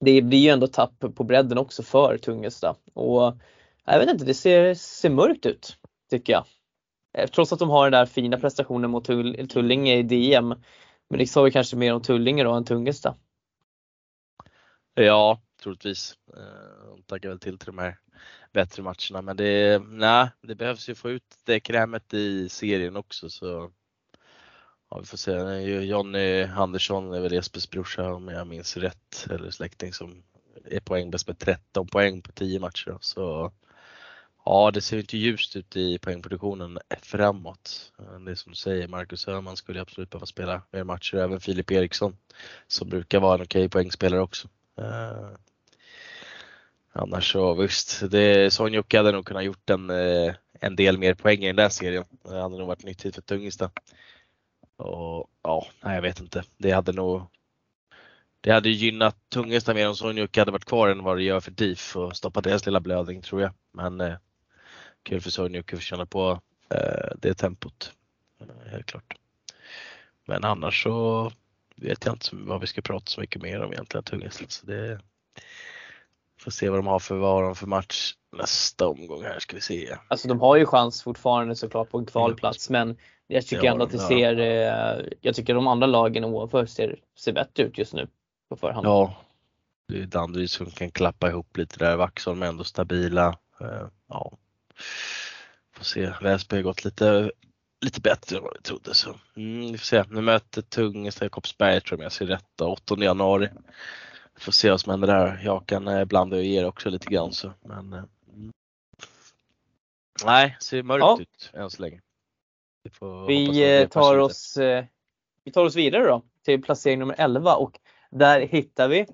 det blir ju ändå tapp på bredden också för Tungesta och jag vet inte, det ser, ser mörkt ut tycker jag. Eh, trots att de har den där fina prestationen mot Tull, Tullinge i DM. Men det sa vi kanske mer om Tullinge då än Tungesta. Ja, troligtvis. Eh, de tackar väl till till de här bättre matcherna men det, nej, det behövs ju få ut det krämet i serien också så Ja, vi får se. Eh, Jonny Andersson är väl Jespers brorsa om jag minns rätt, eller släkting som är poängbäst med 13 poäng på 10 matcher. Så ja, det ser inte ljust ut i poängproduktionen framåt. Det är som du säger, Marcus Öhman skulle absolut behöva spela mer matcher, även Filip Eriksson som brukar vara en okej poängspelare också. Eh, annars så visst, Sonjocke hade nog kunnat gjort en, eh, en del mer poäng i den där serien. Det hade nog varit nyttigt för Tungesta. Och ja, nej, jag vet inte. Det hade nog det hade gynnat Tungesta mer om Sonjuk hade varit kvar än vad det gör för DIF och stoppa deras lilla blödning tror jag. Men eh, kul för Sonjuk att känna på eh, det tempot. Eh, helt klart. Men annars så vet jag inte vad vi ska prata så mycket mer om egentligen Tungesta. Så det får se vad de har för, vad de för match nästa omgång här ska vi se. Alltså de har ju chans fortfarande såklart på en kvalplats men jag tycker ändå att det ser, eh, jag tycker de andra lagen ovanför ser, ser bättre ut just nu på förhand. Ja, det är Danderyd som kan klappa ihop lite där. Vaxholm är ändå stabila. Eh, ja. Får se, Väsby har gått lite, lite bättre än vad vi trodde. Så. Mm, vi får se, nu möter Tungesta Jakobsberg tror jag, jag ser rätt, 8 januari. Vi får se vad som händer där. Jag kan eh, blanda och ge också lite grann så. Men, mm. Nej, ser mörkt ja. ut än så länge. Vi, eh, tar oss, eh, vi tar oss vidare då till placering nummer 11 och där hittar vi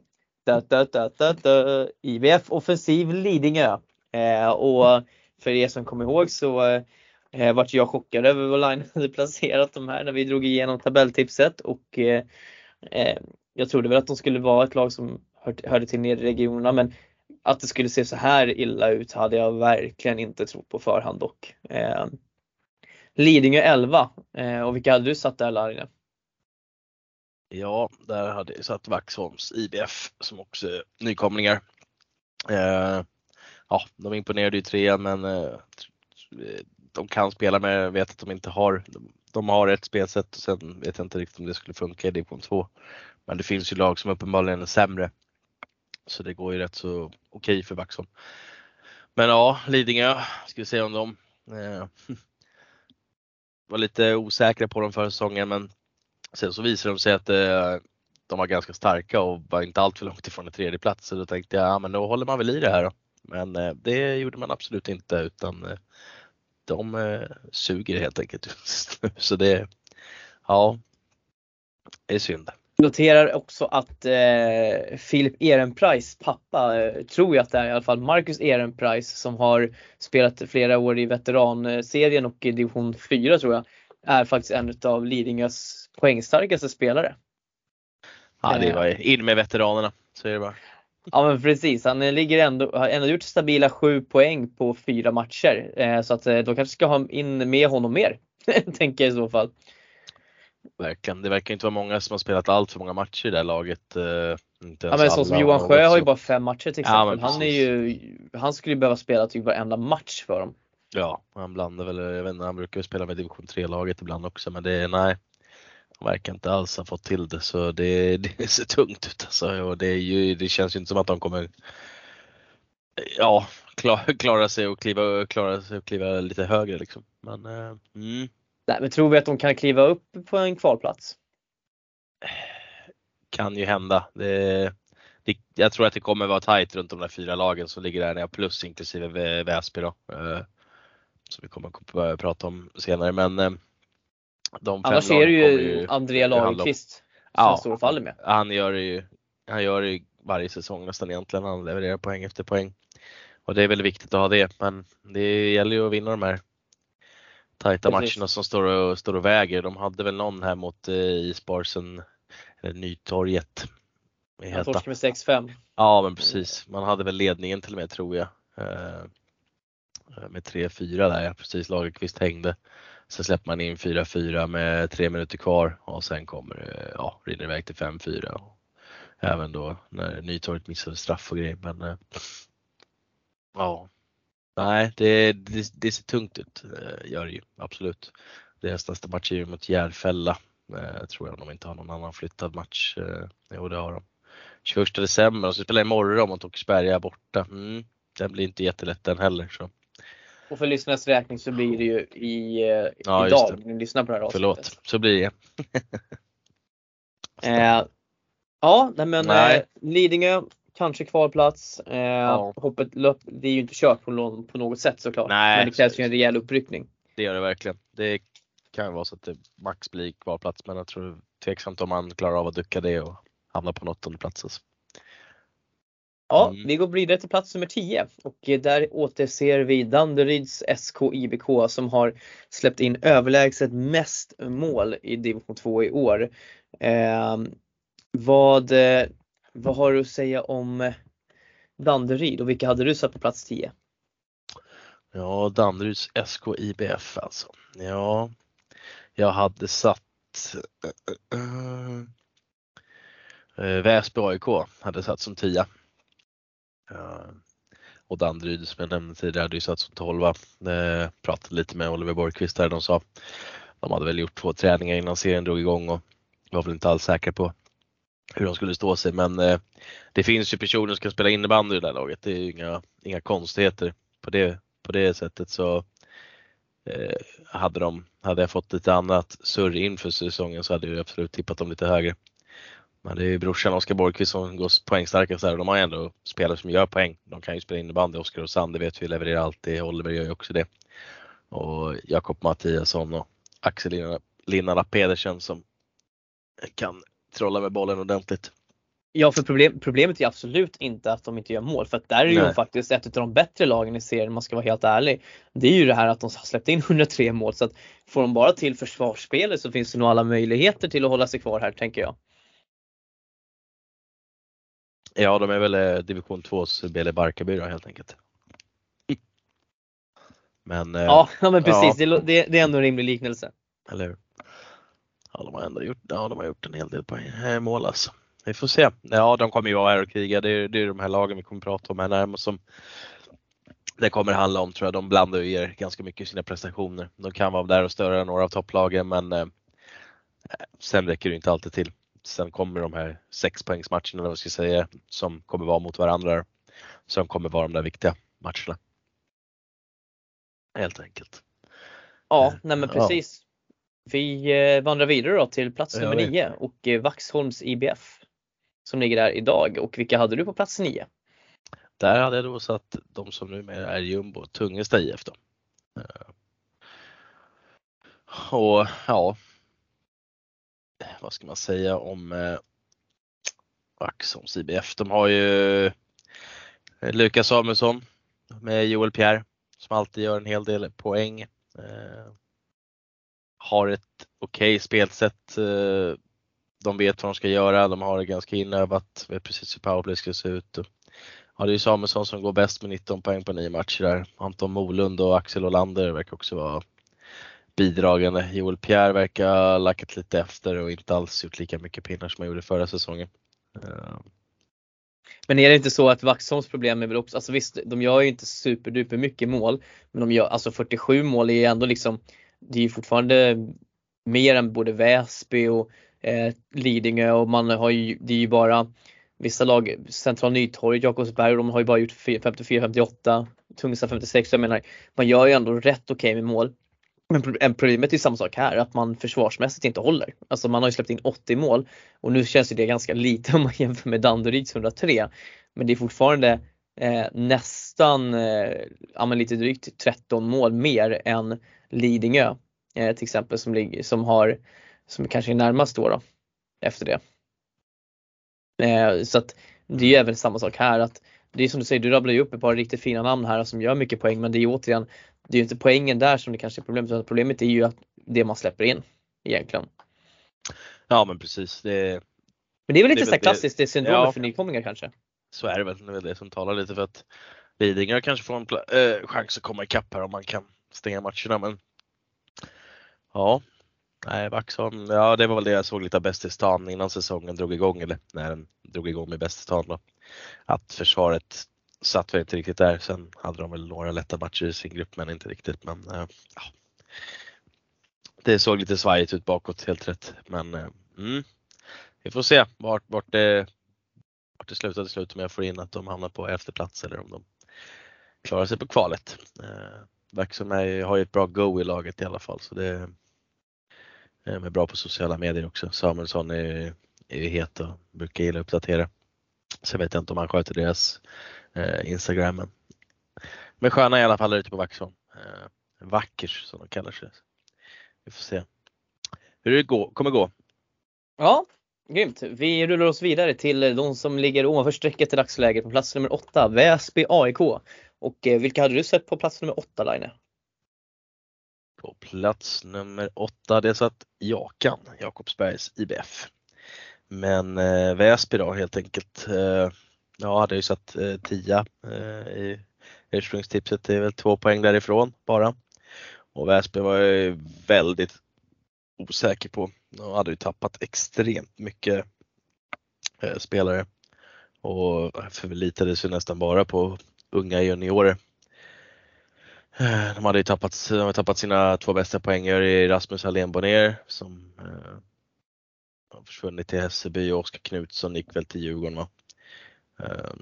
da, da, da, da, da, IBF Offensiv Lidingö. Eh, och för er som kommer ihåg så eh, vart jag chockad över vad Line <laughs> hade placerat de här när vi drog igenom tabelltipset och eh, eh, jag trodde väl att de skulle vara ett lag som hör, hörde till nedre regionerna men att det skulle se så här illa ut hade jag verkligen inte trott på förhand dock. Lidingö 11 eh, och vilka hade du satt där Larine? Ja, där hade jag satt Vaxholms IBF som också är nykomlingar. Eh, ja, de imponerade ju trean men eh, de kan spela med, vet att de inte har, de har ett spelsätt och sen vet jag inte riktigt om det skulle funka i division 2. Men det finns ju lag som uppenbarligen är sämre. Så det går ju rätt så okej okay för Vaxholm. Men ja, Lidingö, ska vi se om de eh, var lite osäkra på dem förra säsongen men sen så visade de sig att eh, de var ganska starka och var inte allt för långt ifrån en tredje plats så då tänkte jag, ja men då håller man väl i det här då. Men eh, det gjorde man absolut inte utan eh, de eh, suger helt enkelt just nu. <laughs> Så det, ja, det är synd. Noterar också att eh, Filip Ehrenpreis pappa, eh, tror jag att det är i alla fall, Marcus Ehrenpreis som har spelat flera år i veteranserien och i division 4 tror jag, är faktiskt en av Lidingös poängstarkaste spelare. Ja, det var in med veteranerna, så är det bara. Ja men precis, han ligger ändå, har ändå gjort stabila 7 poäng på fyra matcher. Eh, så att eh, de kanske ska ha in med honom mer, <laughs> tänker jag i så fall. Verkligen. Det verkar inte vara många som har spelat allt för många matcher i det här laget. Eh, inte ja men så som Johan Sjö har ju bara fem matcher till exempel. Ja, han, är ju, han skulle ju behöva spela typ varenda match för dem. Ja, han blandar väl, jag vet inte, han brukar ju spela med division 3-laget ibland också men det är nej. Han verkar inte alls ha fått till det så det, <laughs> det ser tungt ut alltså och det, är ju, det känns ju inte som att de kommer ja, klara, klara sig och kliva, klara sig och kliva lite högre liksom. Men, eh, mm. Nej, men tror vi att de kan kliva upp på en kvalplats? Kan ju hända. Det, det, jag tror att det kommer vara tajt runt de där fyra lagen som ligger där nere plus inklusive Väsby då. Eh, som vi kommer att prata om senare. Men eh, de fem Annars är det ju, ju André Lagerqvist som ja, står och faller med. Han gör det ju, han gör det ju varje säsong nästan egentligen. Han levererar poäng efter poäng. Och det är väl viktigt att ha det, men det gäller ju att vinna de här tajta Precis. matcherna som står och, står och väger. De hade väl någon här mot eh, Isbarsen, eller Nytorget. Han torskade med 6-5. Ja men precis, man hade väl ledningen till och med tror jag. Eh, med 3-4 där, ja, precis Lagerqvist hängde. Sen släpper man in 4-4 med tre minuter kvar och sen kommer ja, rinner iväg till 5-4. Även då när Nytorget missade straff och grejer. Men äh, ja, nej det, det, det, ser tungt ut, äh, gör det ju absolut. Deras nästa match är ju mot Järfälla, äh, tror jag, om de inte har någon annan flyttad match. Äh, jo det har de. 21 december och så spelar imorgon mot Åkersberga borta. Mm, den blir inte jättelätt den heller. Så. Och för lyssnarnas räkning så blir det ju i, eh, ja, idag ni lyssnar på det här avsnittet. Förlåt, så blir det. <laughs> eh, ja, men nej. Eh, Lidingö kanske kvalplats. Eh, ja. Hoppet det är ju inte kört på, någon, på något sätt såklart. Nej, men det krävs ju en rejäl uppryckning. Det gör det verkligen. Det kan ju vara så att det max blir kvalplats men jag tror tveksamt om man klarar av att ducka det och hamna på något plats. Alltså. Ja, mm. vi går vidare till plats nummer 10 och där återser vi Danderyds SK IBK som har släppt in överlägset mest mål i division 2 i år. Eh, vad, vad har du att säga om eh, Danderyd och vilka hade du satt på plats 10? Ja, Danderyds SK IBF alltså. Ja, jag hade satt äh, äh, Väsby AIK hade satt som 10. Och Danderyd som jag nämnde tidigare hade ju satt som 12. Eh, pratade lite med Oliver Borgqvist där. De sa de hade väl gjort två träningar innan serien drog igång och var väl inte alls säkra på hur de skulle stå sig. Men eh, det finns ju personer som kan spela innebandy i det här laget. Det är ju inga, inga konstigheter på det, på det sättet. Så eh, hade, de, hade jag fått lite annat surr inför säsongen så hade jag absolut tippat dem lite högre. Men det är ju brorsan Oskar Borgqvist som går poängstarkast där och de har ju ändå spelare som gör poäng. De kan ju spela innebandy, Oskar och Sande det vet vi, levererar alltid. Oliver gör ju också det. Och Jakob Mattiasson och Axel Linnarna Pedersen som kan trolla med bollen ordentligt. Ja, för problem, problemet är absolut inte att de inte gör mål, för att där är ju faktiskt ett av de bättre lagen i serien om man ska vara helt ärlig. Det är ju det här att de har släppt in <laughs> 103 mål, så att får de bara till försvarsspelet så finns det nog alla möjligheter till att hålla sig kvar här, tänker jag. Ja, de är väl eh, division 2s Bele Barkarby då helt enkelt. Men, eh, ja, ja, men precis. Ja. Det, det, är ändå en rimlig liknelse. Eller hur? Ja, de har ändå gjort, ja, de har gjort en hel del poäng, eh, mål alltså. Vi får se. Ja, de kommer ju vara här och kriga. Det är, det är de här lagen vi kommer prata om här närmast som det kommer handla om tror jag. De blandar ju er ganska mycket i sina prestationer. De kan vara där och störa några av topplagen men eh, sen räcker det inte alltid till. Sen kommer de här sexpoängsmatcherna, eller vad ska jag säga, som kommer vara mot varandra. Som kommer vara de där viktiga matcherna. Helt enkelt. Ja, eh, nej men precis. Ja. Vi eh, vandrar vidare då till plats nummer 9 och eh, Vaxholms IBF som ligger där idag. Och vilka hade du på plats 9? Där hade jag då satt de som numera är jumbo, Tungesta IF då. Och ja, vad ska man säga om eh, Vaxholms IBF. De har ju eh, Lukas Samuelsson med Joel Pierre som alltid gör en hel del poäng. Har ett okej okay spelsätt. Eh, de vet vad de ska göra. De har det ganska inövat. Vet precis hur powerplay ska se ut. Ja, det är Samuelsson som går bäst med 19 poäng på nio matcher där. Anton Molund och Axel Olander verkar också vara bidragande. Joel Pierre verkar ha lackat lite efter och inte alls gjort lika mycket pinnar som han gjorde förra säsongen. Eh. Men är det inte så att Vaxholms problem är väl också, alltså visst de gör ju inte superduper mycket mål men de gör, alltså 47 mål är ju ändå liksom, det är ju fortfarande mer än både Väsby och eh, Lidingö och man har ju, det är ju bara vissa lag, Central Nytorg, Jakobsberg, de har ju bara gjort 54-58, Tungsta 56, jag menar man gör ju ändå rätt okej okay med mål. Men problemet är samma sak här, att man försvarsmässigt inte håller. Alltså man har ju släppt in 80 mål och nu känns ju det ganska lite om man <laughs> jämför med Danderyds 103. Men det är fortfarande eh, nästan, eh, ja, lite drygt 13 mål mer än Lidingö eh, till exempel som, ligger, som har, som kanske är närmast då, då efter det. Eh, så att det är även samma sak här att det är som du säger, du rabblar ju upp ett par riktigt fina namn här som gör mycket poäng men det är ju återigen, det är ju inte poängen där som det kanske är problemet utan problemet är ju att det man släpper in egentligen. Ja men precis. Det, men det är väl lite det så klassiskt, det är syndromet ja. för nykomlingar kanske. Så är det väl, det är väl det som talar lite för att Lidingö kanske får en äh, chans att komma ikapp här om man kan stänga matcherna men Ja, nej Vaxholm, ja det var väl det jag såg lite av Bäst i stan innan säsongen drog igång eller när den drog igång med Bäst i stan då. Att försvaret satt väl inte riktigt där. Sen hade de väl några lätta matcher i sin grupp men inte riktigt. Men äh, ja. Det såg lite svajigt ut bakåt, helt rätt. Men äh, mm, vi får se vart, vart, det, vart det slutar till slut om jag får in att de hamnar på elfte plats eller om de klarar sig på kvalet. Eh, Vaxholm är, har ju ett bra go i laget i alla fall så det är bra på sociala medier också. Samuelsson är, är ju het och brukar gilla att uppdatera. Så jag vet inte om han sköter deras eh, Instagram. Men, men sköna i alla fall ute på Vaxholm. Eh, vackers som de kallar sig. Vi får se hur det går, kommer gå. Ja, grymt. Vi rullar oss vidare till de som ligger ovanför strecket i dagsläget på plats nummer 8, Väsby AIK. Och eh, vilka hade du sett på plats nummer 8 Line? På plats nummer 8 det satt Jakan, Jakobsbergs IBF. Men eh, Väsby då helt enkelt. Eh, jag hade ju satt eh, 10 eh, i ursprungstipset. Det är väl två poäng därifrån bara. Och Väsby var jag väldigt osäker på. De hade ju tappat extremt mycket eh, spelare och förlitade sig nästan bara på unga juniorer. Eh, de hade ju tappat, de hade tappat sina två bästa poängare i Rasmus Hallén Bonnier som eh, har försvunnit till Hässelby och Oskar Knutsson gick väl till Djurgården. Va? Eh,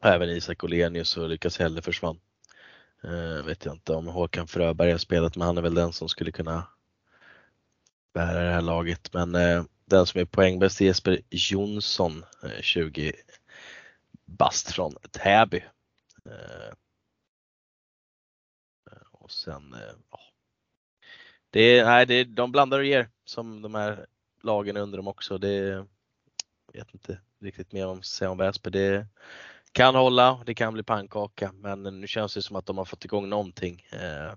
även Isak Olenius och Lukas Helle försvann. Eh, vet jag inte om Håkan Fröberg har spelat men han är väl den som skulle kunna bära det här laget. Men eh, den som är poängbäst är Jesper Jonsson, eh, 20 bast från Täby. Eh, eh, och sen, eh, ja. Det är, nej, det är, de blandar och ger som de här lagen under dem också. Det jag vet inte riktigt mer om säga om Väsby. Det kan hålla, det kan bli pannkaka, men nu känns det som att de har fått igång någonting. Eh,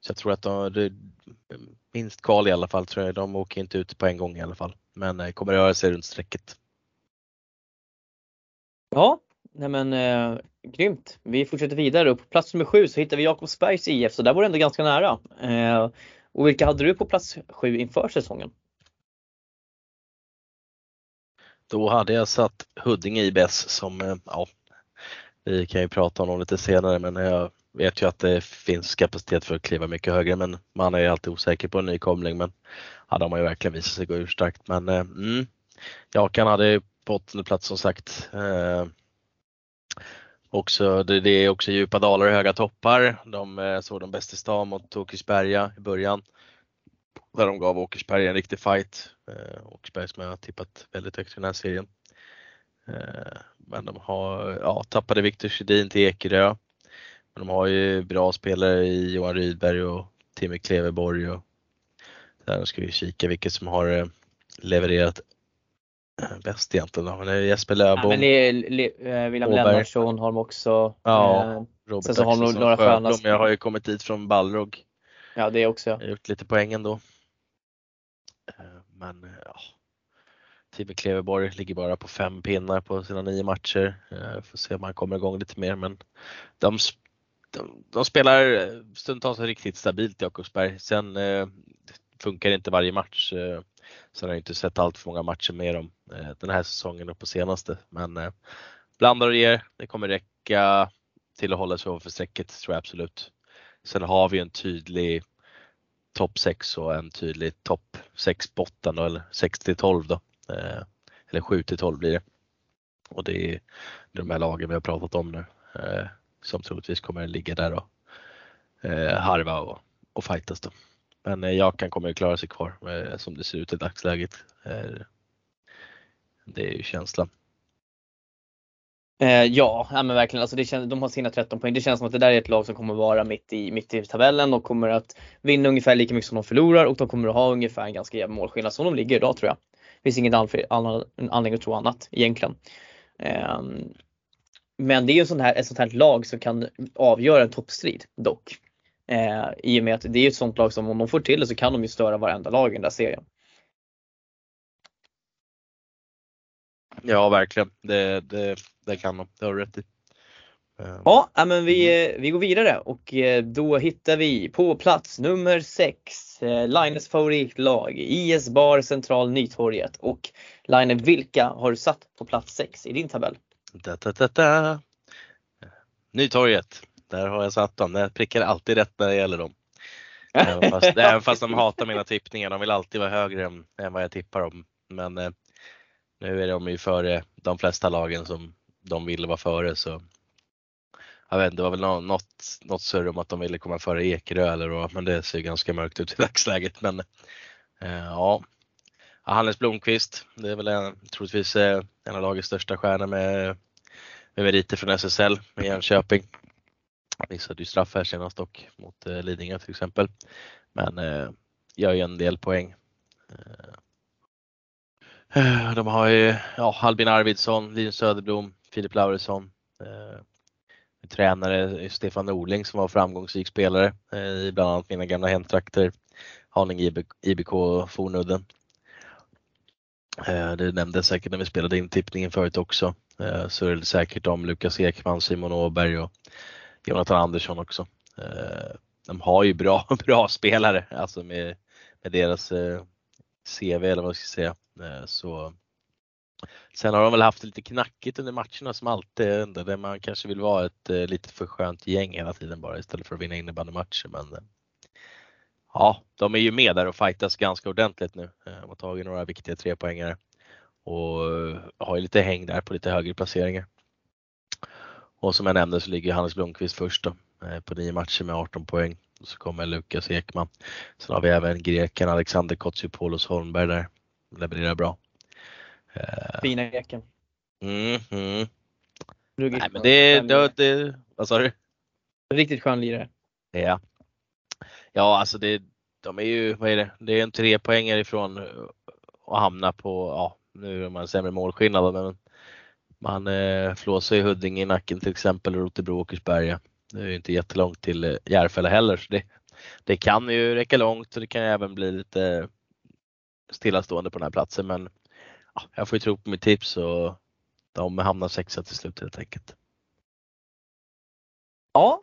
så jag tror att de, minst kval i alla fall tror jag. De åker inte ut på en gång i alla fall, men eh, kommer röra sig runt strecket. Ja, nej men eh, grymt. Vi fortsätter vidare och på plats nummer sju så hittar vi Jakobsbergs IF så där var det ändå ganska nära. Eh, och vilka hade du på plats sju inför säsongen? Då hade jag satt Huddinge IBS som, eh, ja, vi kan ju prata om dem lite senare men jag vet ju att det finns kapacitet för att kliva mycket högre men man är ju alltid osäker på en nykomling men ja, de har ju verkligen visat sig gå ur starkt. men eh, mm, Jakan hade på åttonde plats som sagt. Eh, också, det, det, är också djupa dalar och höga toppar. De eh, såg de bäst i stan mot Åkersberga i början. Där de gav Åkersberga en riktig fight. Eh, Åkersberga som jag har tippat väldigt högt i den här serien. Eh, men de har, ja, tappade Viktor Sjödin till Ekerö. Men de har ju bra spelare i Johan Rydberg och Timmy Kleveborg. Och där ska vi kika vilket som har eh, levererat bäst egentligen. Men det är Jesper Löfbom. Ja, Le, eh, William. Lennartsson har de också. Ja, Eh, Robert sen så har de några sköna Jag har ju kommit dit från Balrog. ja det också. Jag har gjort lite poäng ändå. Eh, Men eh, ja. Timmy Kleveborg ligger bara på fem pinnar på sina nio matcher. Eh, Får se om han kommer igång lite mer men de, de, de spelar eh, stundtals riktigt stabilt i Jakobsberg. Sen eh, funkar det inte varje match. Eh, så jag inte sett allt för många matcher med dem eh, den här säsongen och på senaste. Men eh, blandar och ger. Det kommer räcka till att hålla sig ovanför strecket tror jag absolut. Sen har vi en tydlig topp 6 och en tydlig topp 6 botten då, eller 6 till 12 då. Eh, eller 7 till 12 blir det. Och det är de här lagen vi har pratat om nu eh, som troligtvis kommer ligga där och eh, harva och, och fightas då. Men eh, Jakan kommer ju klara sig kvar eh, som det ser ut i dagsläget. Eh, det är ju känslan. Eh, ja, ja men verkligen. Alltså det känns, de har sina 13 poäng. Det känns som att det där är ett lag som kommer vara mitt i, mitt i tabellen och kommer att vinna ungefär lika mycket som de förlorar och de kommer att ha ungefär en ganska jämn målskillnad som de ligger idag tror jag. Det finns ingen anledning att tro annat egentligen. Ehm, men det är ju sån här, ett sånt här lag som kan avgöra en toppstrid dock. Eh, I och med att det är ett sånt lag som om de får till det så kan de ju störa varenda lag i den där serien. Ja, verkligen. Det, det, det kan de. Det har du rätt i. Ehm. Ja, men vi, mm. vi går vidare och eh, då hittar vi på plats nummer 6 eh, Lines favoritlag IS Bar Central Nytorget. Och Line, vilka har du satt på plats 6 i din tabell? Da, da, da, da. Nytorget, där har jag satt dem. Jag prickar alltid rätt när det gäller dem. Även fast, <laughs> även fast de hatar mina tippningar. De vill alltid vara högre än, än vad jag tippar dem. Men eh, nu är de ju före de flesta lagen som de ville vara före så jag vet inte, det var väl något, något surr om att de ville komma före Ekerö eller vad, men det ser ganska mörkt ut i <laughs> dagsläget. Men eh, ja, Hannes Blomqvist, det är väl en, troligtvis eh, en av lagets största stjärnor med, med meriter från SSL med Jönköping. Missade ju straff här senast dock mot eh, Lidingö till exempel. Men eh, gör ju en del poäng. Eh, de har ju ja, Albin Arvidsson, Linus Söderblom, Filip Lauresson. Eh, tränare eh, Stefan Norling som var framgångsrik spelare eh, i bland annat mina gamla hemtrakter, Haninge IBK och Fornudden. Eh, det nämndes säkert när vi spelade in tippningen förut också. Eh, så är det säkert om Lukas Ekman, Simon Åberg och Jonathan Andersson också. Eh, de har ju bra, <laughs> bra spelare alltså med, med deras CV eller vad man ska säga. Så Sen har de väl haft det lite knackigt under matcherna som alltid är där man kanske vill vara ett lite för skönt gäng hela tiden bara istället för att vinna innebandymatcher. Men ja, de är ju med där och fightas ganska ordentligt nu. Eh, de har tagit några viktiga trepoängare och har ju lite häng där på lite högre placeringar. Och som jag nämnde så ligger Hannes Blomqvist först då, på nio matcher med 18 poäng. Och så kommer Lukas Ekman. Sen har vi även greken Alexander Kotsiopoulos Holmberg där. Levererar bra. Eh, Fina eken. Mm, mm. Nej, men det, det, det, vad sa du? Riktigt skön lirare. Ja. Ja, alltså det, de är ju, vad är det, det är en tre poängare ifrån eh, att hamna på, ja, nu är man sämre målskillnad men man eh, flåsar ju Huddinge i nacken till exempel och Rotebro Åkersberga. Det är ju inte jättelångt till eh, Järfälla heller så det, det kan ju räcka långt och det kan även bli lite stillastående på den här platsen men jag får ju tro på mitt tips och de hamnar sexa till slut helt enkelt. Ja,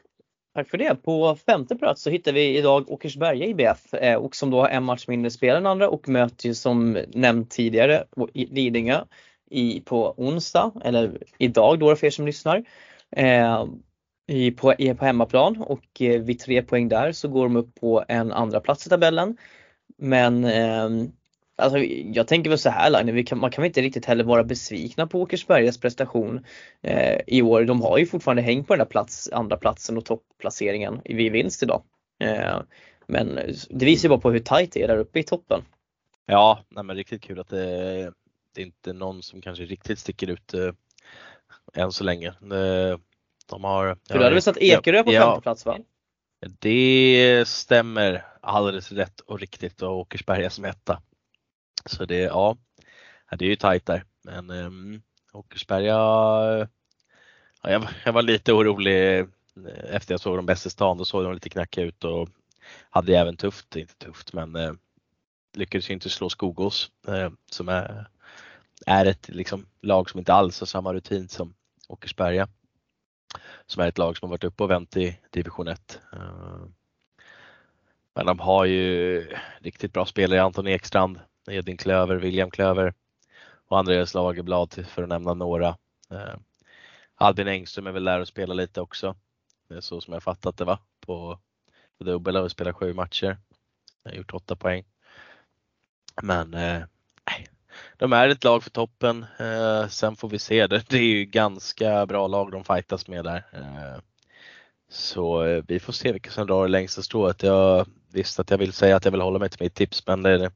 tack för det. På femte plats så hittar vi idag Åkersberga IBF eh, och som då har en match mindre spel än andra och möter ju som nämnt tidigare Lidingö i, på onsdag eller idag då för er som lyssnar. Eh, i, på, i, på hemmaplan och eh, vid tre poäng där så går de upp på en andra plats i tabellen. Men eh, Alltså, jag tänker väl så här kan, man kan väl inte riktigt heller vara besvikna på Åkersbergas prestation eh, i år. De har ju fortfarande hängt på den där plats, andra platsen och topplaceringen vid vinst idag. Eh, men det visar ju bara på hur tajt det är där uppe i toppen. Ja, nej, men riktigt kul att det, det är inte någon som kanske riktigt sticker ut eh, än så länge. De, de har, För du hade väl satt Ekerö på ja, femte plats va? Det stämmer alldeles rätt och riktigt och Åkersberga som etta. Så det, ja, det är ju tajt där. Men ehm, um, Åkersberga, ja, jag, jag, var lite orolig eh, efter jag såg dem bäst i stan. Då såg de lite knackiga ut och hade även tufft, inte tufft men eh, lyckades ju inte slå Skogås eh, som är, är ett liksom, lag som inte alls har samma rutin som Åkersberga. Som är ett lag som har varit uppe och vänt i division 1. Eh, men de har ju riktigt bra spelare, Anton Ekstrand Edvin Klöver, William Klöver och Andreas Lagerblad för att nämna några. Eh, Albin Engström är väl där och spelar lite också. Det är så som jag fattat det va? På, på dubbel har vi spelat sju matcher. Jag har gjort åtta poäng. Men eh, de är ett lag för toppen. Eh, sen får vi se. Det, det är ju ganska bra lag de fightas med där. Eh, så eh, vi får se vilka som drar det längsta strået. Jag visste att jag vill säga att jag vill hålla mig till mitt tips men eh, det, är det.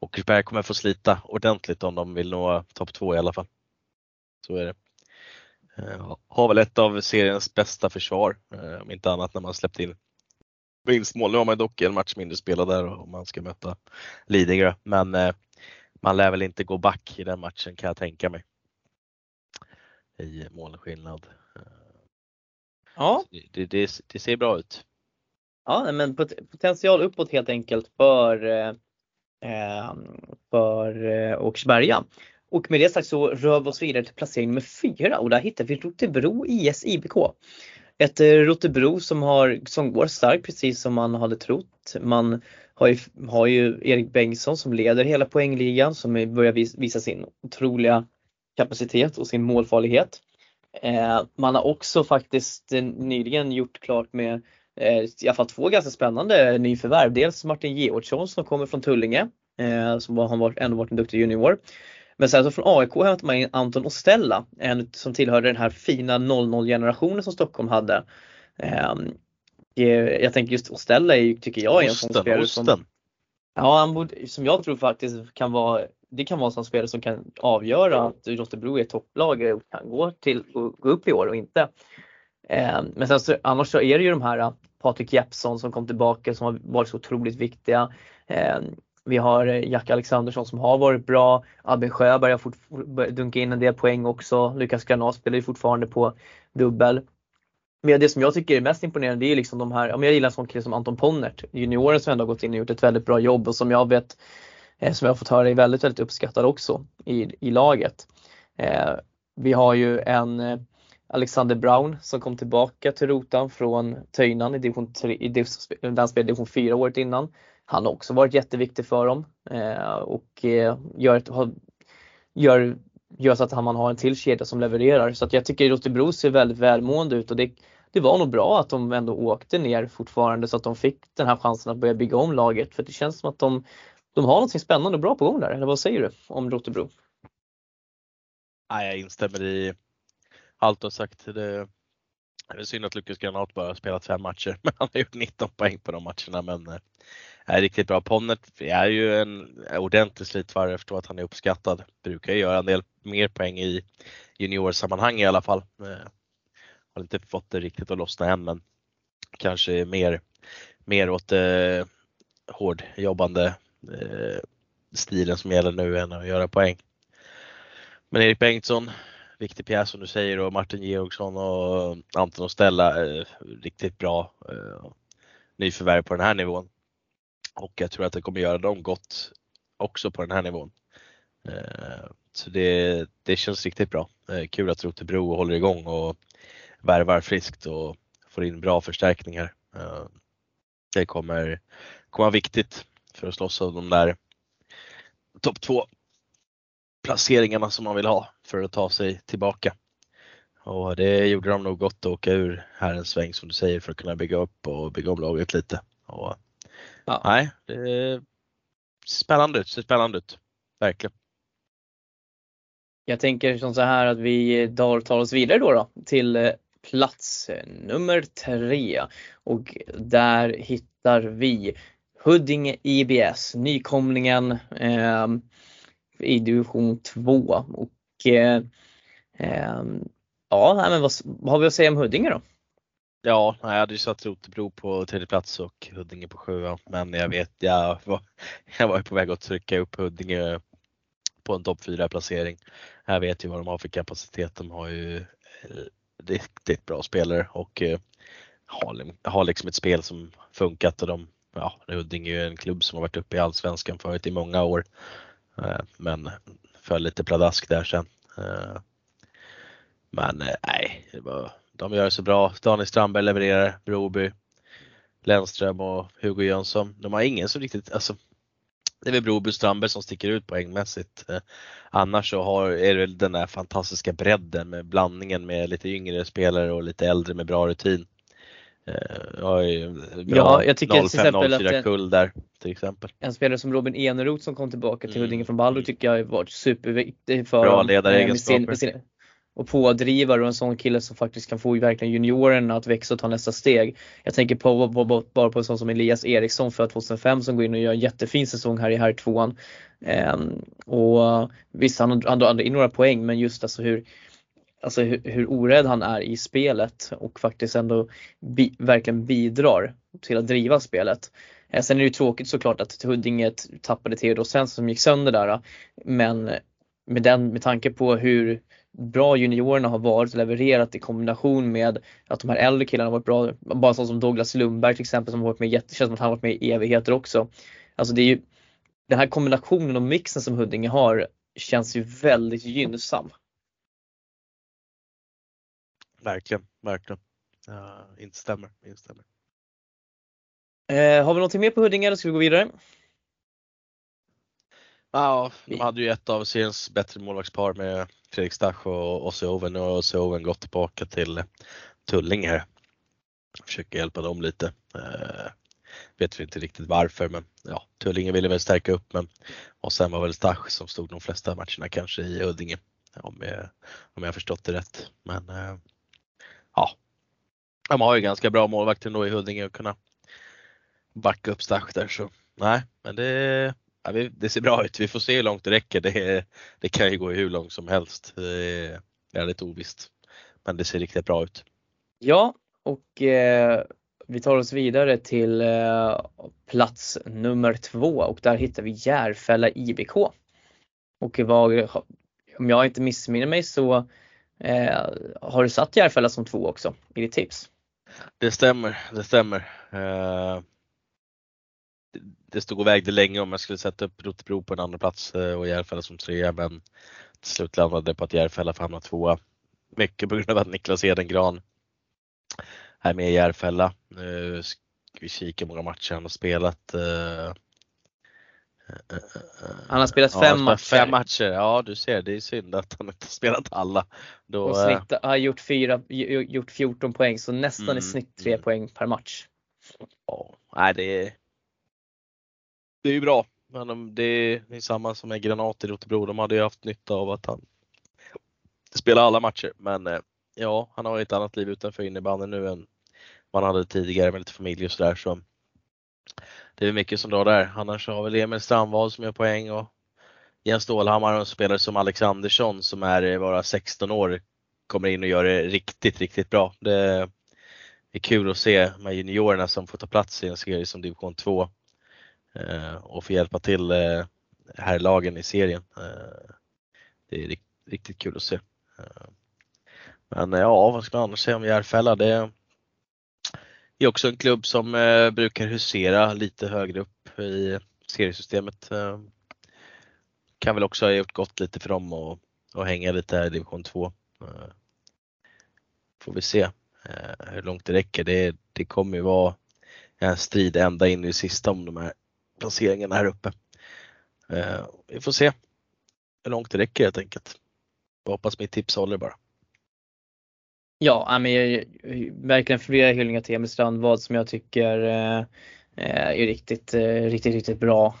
Åkersberga kommer få slita ordentligt om de vill nå topp två i alla fall. Så är det. Eh, har väl ett av seriens bästa försvar, eh, om inte annat när man släppt in vinstmål. Nu har man dock en match mindre spelad där om man ska möta Lidingö. Men eh, man lär väl inte gå back i den matchen kan jag tänka mig. i målskillnad. Eh. Ja. Det, det, det, ser bra ut. Ja, men potential uppåt helt enkelt för, eh, för eh, Åkersberga. Och med det sagt så rör vi oss vidare till placering nummer fyra och där hittar vi Rotebro IS IBK. Ett eh, Rotebro som, har, som går starkt precis som man hade trott. Man har ju, har ju Erik Bengtsson som leder hela poängligan som börjar visa sin otroliga kapacitet och sin målfarlighet. Eh, man har också faktiskt eh, nyligen gjort klart med eh, i alla fall två ganska spännande nyförvärv. Dels Martin Georgsson som kommer från Tullinge som har varit, ändå varit en duktig junior. Men sen så från AIK hämtar man in Anton Ostella, en som tillhörde den här fina 00 generationen som Stockholm hade. Ehm, jag tänker just Ostella är, tycker jag är en sån spelare som Ja, han borde, som jag tror faktiskt kan vara det kan vara en spelare som kan avgöra att Rotebro är topplag och kan gå, till, gå upp i år och inte. Eh, men sen så, annars så är det ju de här Patrik Jeppsson som kom tillbaka som har varit så otroligt viktiga. Eh, vi har Jack Alexandersson som har varit bra. Albin Sjöberg har fort, dunkat in en del poäng också. Lukas Granat spelar ju fortfarande på dubbel. Men det som jag tycker är mest imponerande det är liksom de här, jag gillar en sån kille som Anton Ponnert, junioren som ändå har gått in och gjort ett väldigt bra jobb och som jag vet, Eh, som jag har fått höra är väldigt, väldigt uppskattad också i, i laget. Eh, vi har ju en eh, Alexander Brown som kom tillbaka till Rotan från Töjnan i division 3, i division, spelade division 4 året innan. Han har också varit jätteviktig för dem eh, och eh, gör, ett, gör gör så att man har en till kedja som levererar. Så att jag tycker Rotebro ser väldigt välmående ut och det, det var nog bra att de ändå åkte ner fortfarande så att de fick den här chansen att börja bygga om laget. För det känns som att de, de har något spännande och bra på gång där. Eller vad säger du om Rotebro? Nej, jag instämmer i allt du har sagt. Det, det är synd att Lukas Granat bara har spelat fem matcher, <laughs> men han har gjort 19 poäng på de matcherna. Men eh, är riktigt bra. Ponnet är ju en ordentlig slitvarv. Jag förstår att han är uppskattad. Brukar ju göra en del mer poäng i juniorsammanhang i alla fall. Eh, har inte fått det riktigt att lossna än men kanske mer, mer åt eh, hårdjobbande Eh, stilen som gäller nu än att göra poäng. Men Erik Bengtsson, viktig pjäs som du säger och Martin Georgsson och Anton och Stella, eh, riktigt bra eh, nyförvärv på den här nivån. Och jag tror att det kommer göra dem gott också på den här nivån. Eh, så det, det känns riktigt bra. Eh, kul att Rotebro håller igång och värvar friskt och får in bra förstärkningar. Eh, det kommer, kommer vara viktigt för att slåss om de där topp två placeringarna som man vill ha för att ta sig tillbaka. Och det gjorde de nog gott att åka ur här en sväng som du säger för att kunna bygga upp och bygga om laget lite. Och Ja. Nej, det är spännande ut, ser spännande ut. Verkligen. Jag tänker som så här att vi tar oss vidare då, då till eh, plats nummer tre och där hittar vi Huddinge IBS, nykomlingen eh, i division 2 och eh, eh, ja, men vad, vad har vi att säga om Huddinge då? Ja, jag hade ju satt Rotebro på tredje plats och Huddinge på sjua. Men jag vet, jag var, <laughs> jag var på väg att trycka upp Huddinge på en topp 4 placering. Jag vet ju vad de har för kapacitet. De har ju eh, riktigt bra spelare och eh, har, har, liksom ett spel som funkat och de, ja, Huddinge är ju en klubb som har varit uppe i Allsvenskan förut i många år. Eh, men föll lite pladask där sen. Eh, men eh, nej, det var de gör det så bra. Daniel Strandberg levererar, Broby, Lennström och Hugo Jönsson. De har ingen som riktigt, alltså det är väl Broby och Strandberg som sticker ut poängmässigt. Annars så har, är det den där fantastiska bredden med blandningen med lite yngre spelare och lite äldre med bra rutin. Eh, jag ja, jag tycker 05-04 kull där till exempel. En spelare som Robin Eneroth som kom tillbaka till mm. Huddinge från Ballo tycker jag har varit superviktig för Bra ledaregenskaper och pådrivare och en sån kille som faktiskt kan få verkligen juniorerna att växa och ta nästa steg. Jag tänker på, på, på, bara på en sån som Elias Eriksson för 2005 som går in och gör en jättefin säsong här i här tvåan. Um, och visst, han hade in några poäng men just alltså hur Alltså hur, hur orädd han är i spelet och faktiskt ändå bi, verkligen bidrar till att driva spelet. Eh, sen är det ju tråkigt såklart att Huddinge tappade Theodor Svensson som gick sönder där. Men med, den, med tanke på hur, bra juniorerna har varit och levererat i kombination med att de här äldre killarna har varit bra. Bara sån som Douglas Lundberg till exempel som har varit med, känns som att han har varit med i evigheter också. Alltså det är ju den här kombinationen och mixen som Huddinge har känns ju väldigt gynnsam. Verkligen, verkligen. Uh, instämmer, instämmer. Eh, har vi någonting mer på Huddinge eller ska vi gå vidare? Ja, de hade ju ett av seriens bättre målvaktspar med Fredrik Stach och Ossi Oven och Ossi Oven gått tillbaka till Tullinge här. Försöker hjälpa dem lite. Eh, vet vi inte riktigt varför men ja, Tullinge ville väl stärka upp men och sen var väl Stach som stod de flesta matcherna kanske i Huddinge om jag, om jag förstått det rätt. Men eh, ja, de har ju ganska bra målvakt ändå i Huddinge att kunna backa upp Stach där så nej, men det ja, det ser bra ut. Vi får se hur långt det räcker. Det, det kan ju gå hur långt som helst. Det är väldigt ovisst. Men det ser riktigt bra ut. Ja, och eh, vi tar oss vidare till eh, plats nummer två och där hittar vi Järfälla IBK. Och var, om jag inte missminner mig så eh, har du satt Järfälla som två också i ditt tips? Det stämmer, det stämmer. Eh, det stod och vägde länge om jag skulle sätta upp Rotebro på en andra plats eh, och Järfälla som trea men till slut landade det på att Järfälla får hamna tvåa. Mycket på grund av att Niklas Edengran är med i Järfälla. Nu ska vi kika hur många matcher han har spelat. Eh, han har spelat fem ja, matcher. Fem matcher, ja du ser det är synd att han inte har spelat alla. Då, och snitt, har gjort, fyra, gjort 14 poäng så nästan mm, i snitt 3 mm. poäng per match. Ja, nej, det, är, det är ju bra. Men det är samma som med Granat i Rotebro. De hade ju haft nytta av att han spelar alla matcher. Men eh, ja, han har ett annat liv utanför innebandyn nu än man hade tidigare med lite familj och sådär. Så det är mycket som drar där. Annars har väl Emil Strandvall som gör poäng och Jens Stålhammar och en spelare som Alexandersson som är eh, bara 16 år kommer in och gör det riktigt, riktigt bra. Det är kul att se de här juniorerna som får ta plats i en serie som division 2 eh, och få hjälpa till eh, här herrlagen i serien. Det är riktigt kul att se. Men ja, vad ska man annars säga om Järfälla? Det är också en klubb som eh, brukar husera lite högre upp i seriesystemet. Eh, kan väl också ha gjort gott lite för dem och, och hänga lite här i division 2. Eh, får vi se hur långt det räcker. Det, det kommer ju vara en strid ända in i det sista om de här placeringarna här uppe. Eh, vi får se hur långt det räcker helt enkelt. Jag hoppas mitt tips håller bara. Ja, men jag, verkligen flera hyllningar till Emil Strandvad som jag tycker eh, eh är riktigt, eh, riktigt, riktigt bra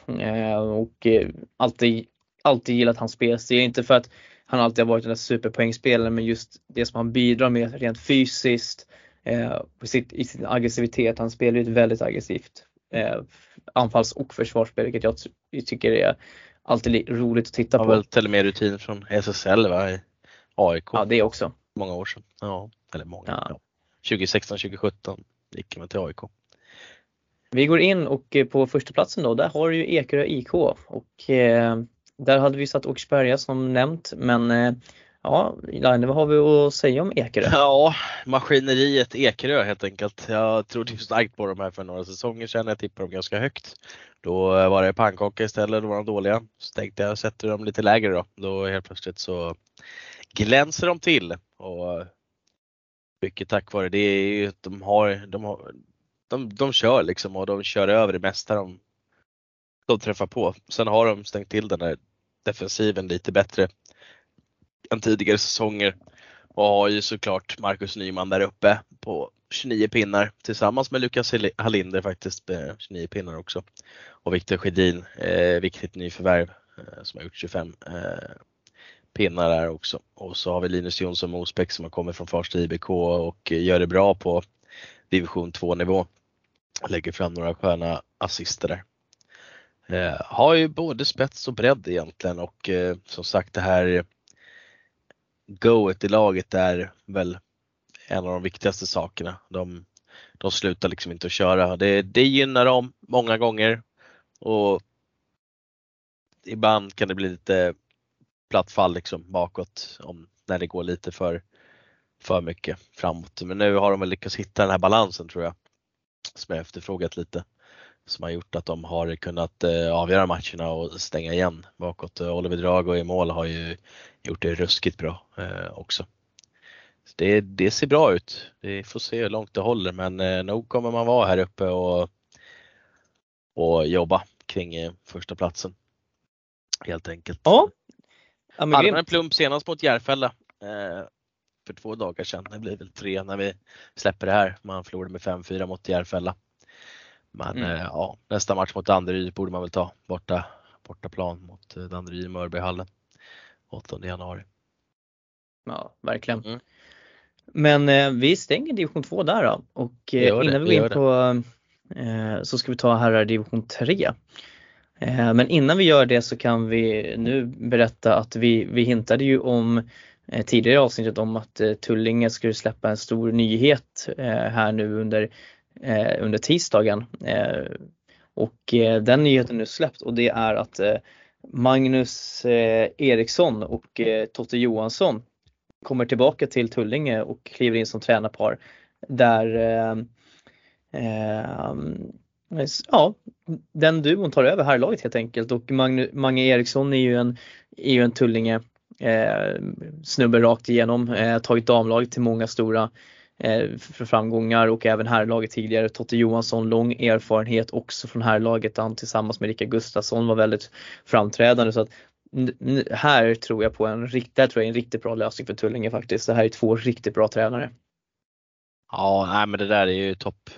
och alltid, alltid gillat hans spelstil. Inte för att han alltid har varit den där superpoängspelaren men just det som han bidrar med rent fysiskt eh, i sin aggressivitet. Han spelar ju ett väldigt aggressivt anfalls och försvarsspel vilket jag tycker är alltid roligt att titta på. Har väl till och med rutin från SSL va? AIK. Ja det också. Många år sedan. Ja, eller många. Ja. Ja. 2016, 2017 gick man till AIK. Vi går in och eh, på första platsen då, där har du ju Ekerö IK och eh, där hade vi satt Åkersberga som nämnt men eh, Ja, Line, vad har vi att säga om Ekerö? <laughs> Ja, maskineriet Ekerö helt enkelt. Jag trodde ju starkt på dem här för några säsonger sedan. Jag tippade dem ganska högt. Då var det pannkaka istället, då var de dåliga. Så tänkte jag sätter dem lite lägre då. Då helt plötsligt så glänser de till. Och mycket tack vare det är ju att de har, de, har, de, de kör liksom och de kör över det mesta de, de träffar på. Sen har de stängt till den där defensiven lite bättre än tidigare säsonger och har ju såklart Marcus Nyman där uppe på 29 pinnar tillsammans med Lukas Hallinder faktiskt med 29 pinnar också. Och Viktor Sjödin, eh, viktigt nyförvärv eh, som har gjort 25 eh, pinnar där också. Och så har vi Linus Jonsson Mosbäck som har kommit från Farsta IBK och gör det bra på division 2 nivå. Lägger fram några sköna assister där. Eh, har ju både spets och bredd egentligen och eh, som sagt det här goet i laget är väl en av de viktigaste sakerna. De, de slutar liksom inte att köra. Det, det gynnar dem många gånger och ibland kan det bli lite platt fall liksom bakåt om när det går lite för, för mycket framåt. Men nu har de väl lyckats hitta den här balansen tror jag. Som jag efterfrågat lite. Som har gjort att de har kunnat eh, avgöra matcherna och stänga igen bakåt. Oliver Drago i mål har ju gjort det ruskigt bra eh, också. Det, det, ser bra ut. Vi får se hur långt det håller men eh, nog kommer man vara här uppe och, och jobba kring eh, första platsen. Helt enkelt. Ja ja men en plump senast mot Järfälla eh, för två dagar sedan. Det blir väl tre när vi släpper det här. Man förlorade med 5-4 mot Järfälla. Men mm. eh, ja, nästa match mot Danderyd borde man väl ta borta, borta plan mot eh, Danderyd i Mörbyhallen 8 januari. Ja, verkligen. Mm. Men eh, vi stänger division 2 där då och eh, innan det, vi går in på eh, så ska vi ta herrar division 3. Eh, men innan vi gör det så kan vi nu berätta att vi, vi hintade ju om eh, tidigare i avsnittet om att eh, Tullinge skulle släppa en stor nyhet här nu under, under tisdagen. Och den nyheten är nu släppt och det är att Magnus Eriksson och Totte Johansson kommer tillbaka till Tullinge och kliver in som tränarpar. Där eh, ja, den duon tar över herrlaget helt enkelt och Magne, Mange Eriksson är ju en, är ju en Tullinge eh, snubbe rakt igenom, eh, tagit damlaget till många stora eh, framgångar och även herrlaget tidigare. Totte Johansson, lång erfarenhet också från herrlaget. Han tillsammans med Rickard Gustafsson var väldigt framträdande så att här tror jag på en, där tror jag en riktigt bra lösning för Tullinge faktiskt. Det här är två riktigt bra tränare. Ja, nej, men det där är ju topp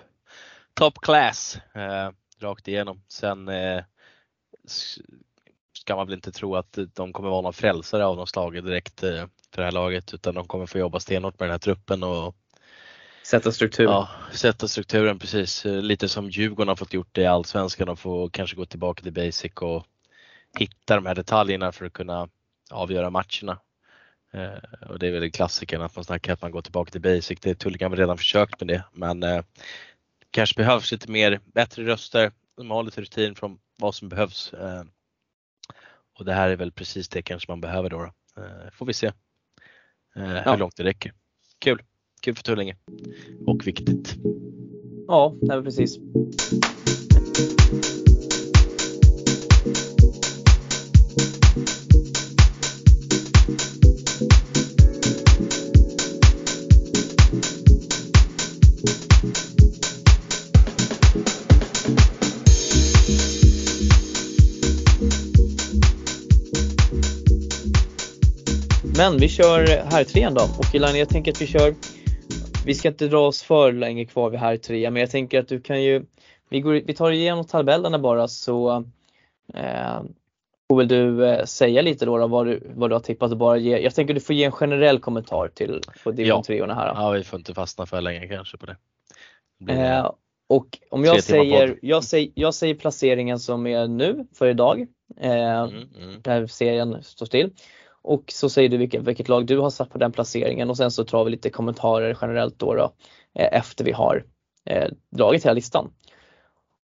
top class eh, rakt igenom. Sen eh, ska man väl inte tro att de kommer vara någon frälsare av något slag direkt eh, för det här laget utan de kommer få jobba stenhårt med den här truppen och Sätta strukturen. Ja, sätta strukturen precis. Lite som Djurgården har fått gjort det i Allsvenskan och få kanske gå tillbaka till basic och hitta de här detaljerna för att kunna avgöra matcherna. Eh, och det är väl klassikern att man snackar att man går tillbaka till basic. Det Tullinge har redan försökt med det men eh, kanske behövs lite mer, bättre röster. De har lite rutin från vad som behövs. Eh, och det här är väl precis det kanske man behöver då. då. Eh, får vi se eh, hur långt det räcker. Kul! Kul för Tullinge och viktigt. Ja, nej, precis. Men vi kör här trean då och Elina, jag tänker att vi kör vi ska inte dra oss för länge kvar vid här tre men jag tänker att du kan ju vi, går, vi tar igenom tabellerna bara så eh, får väl du eh, säga lite då, då vad, du, vad du har tippat och bara ge, jag tänker du får ge en generell kommentar till på division ja. 3 här. Ja, vi får inte fastna för länge kanske på det. det eh, och om jag säger, jag säger, jag säger placeringen som är nu för idag, eh, mm, mm. där serien står still. Och så säger du vilket, vilket lag du har satt på den placeringen och sen så tar vi lite kommentarer generellt då, då eh, efter vi har eh, dragit hela listan.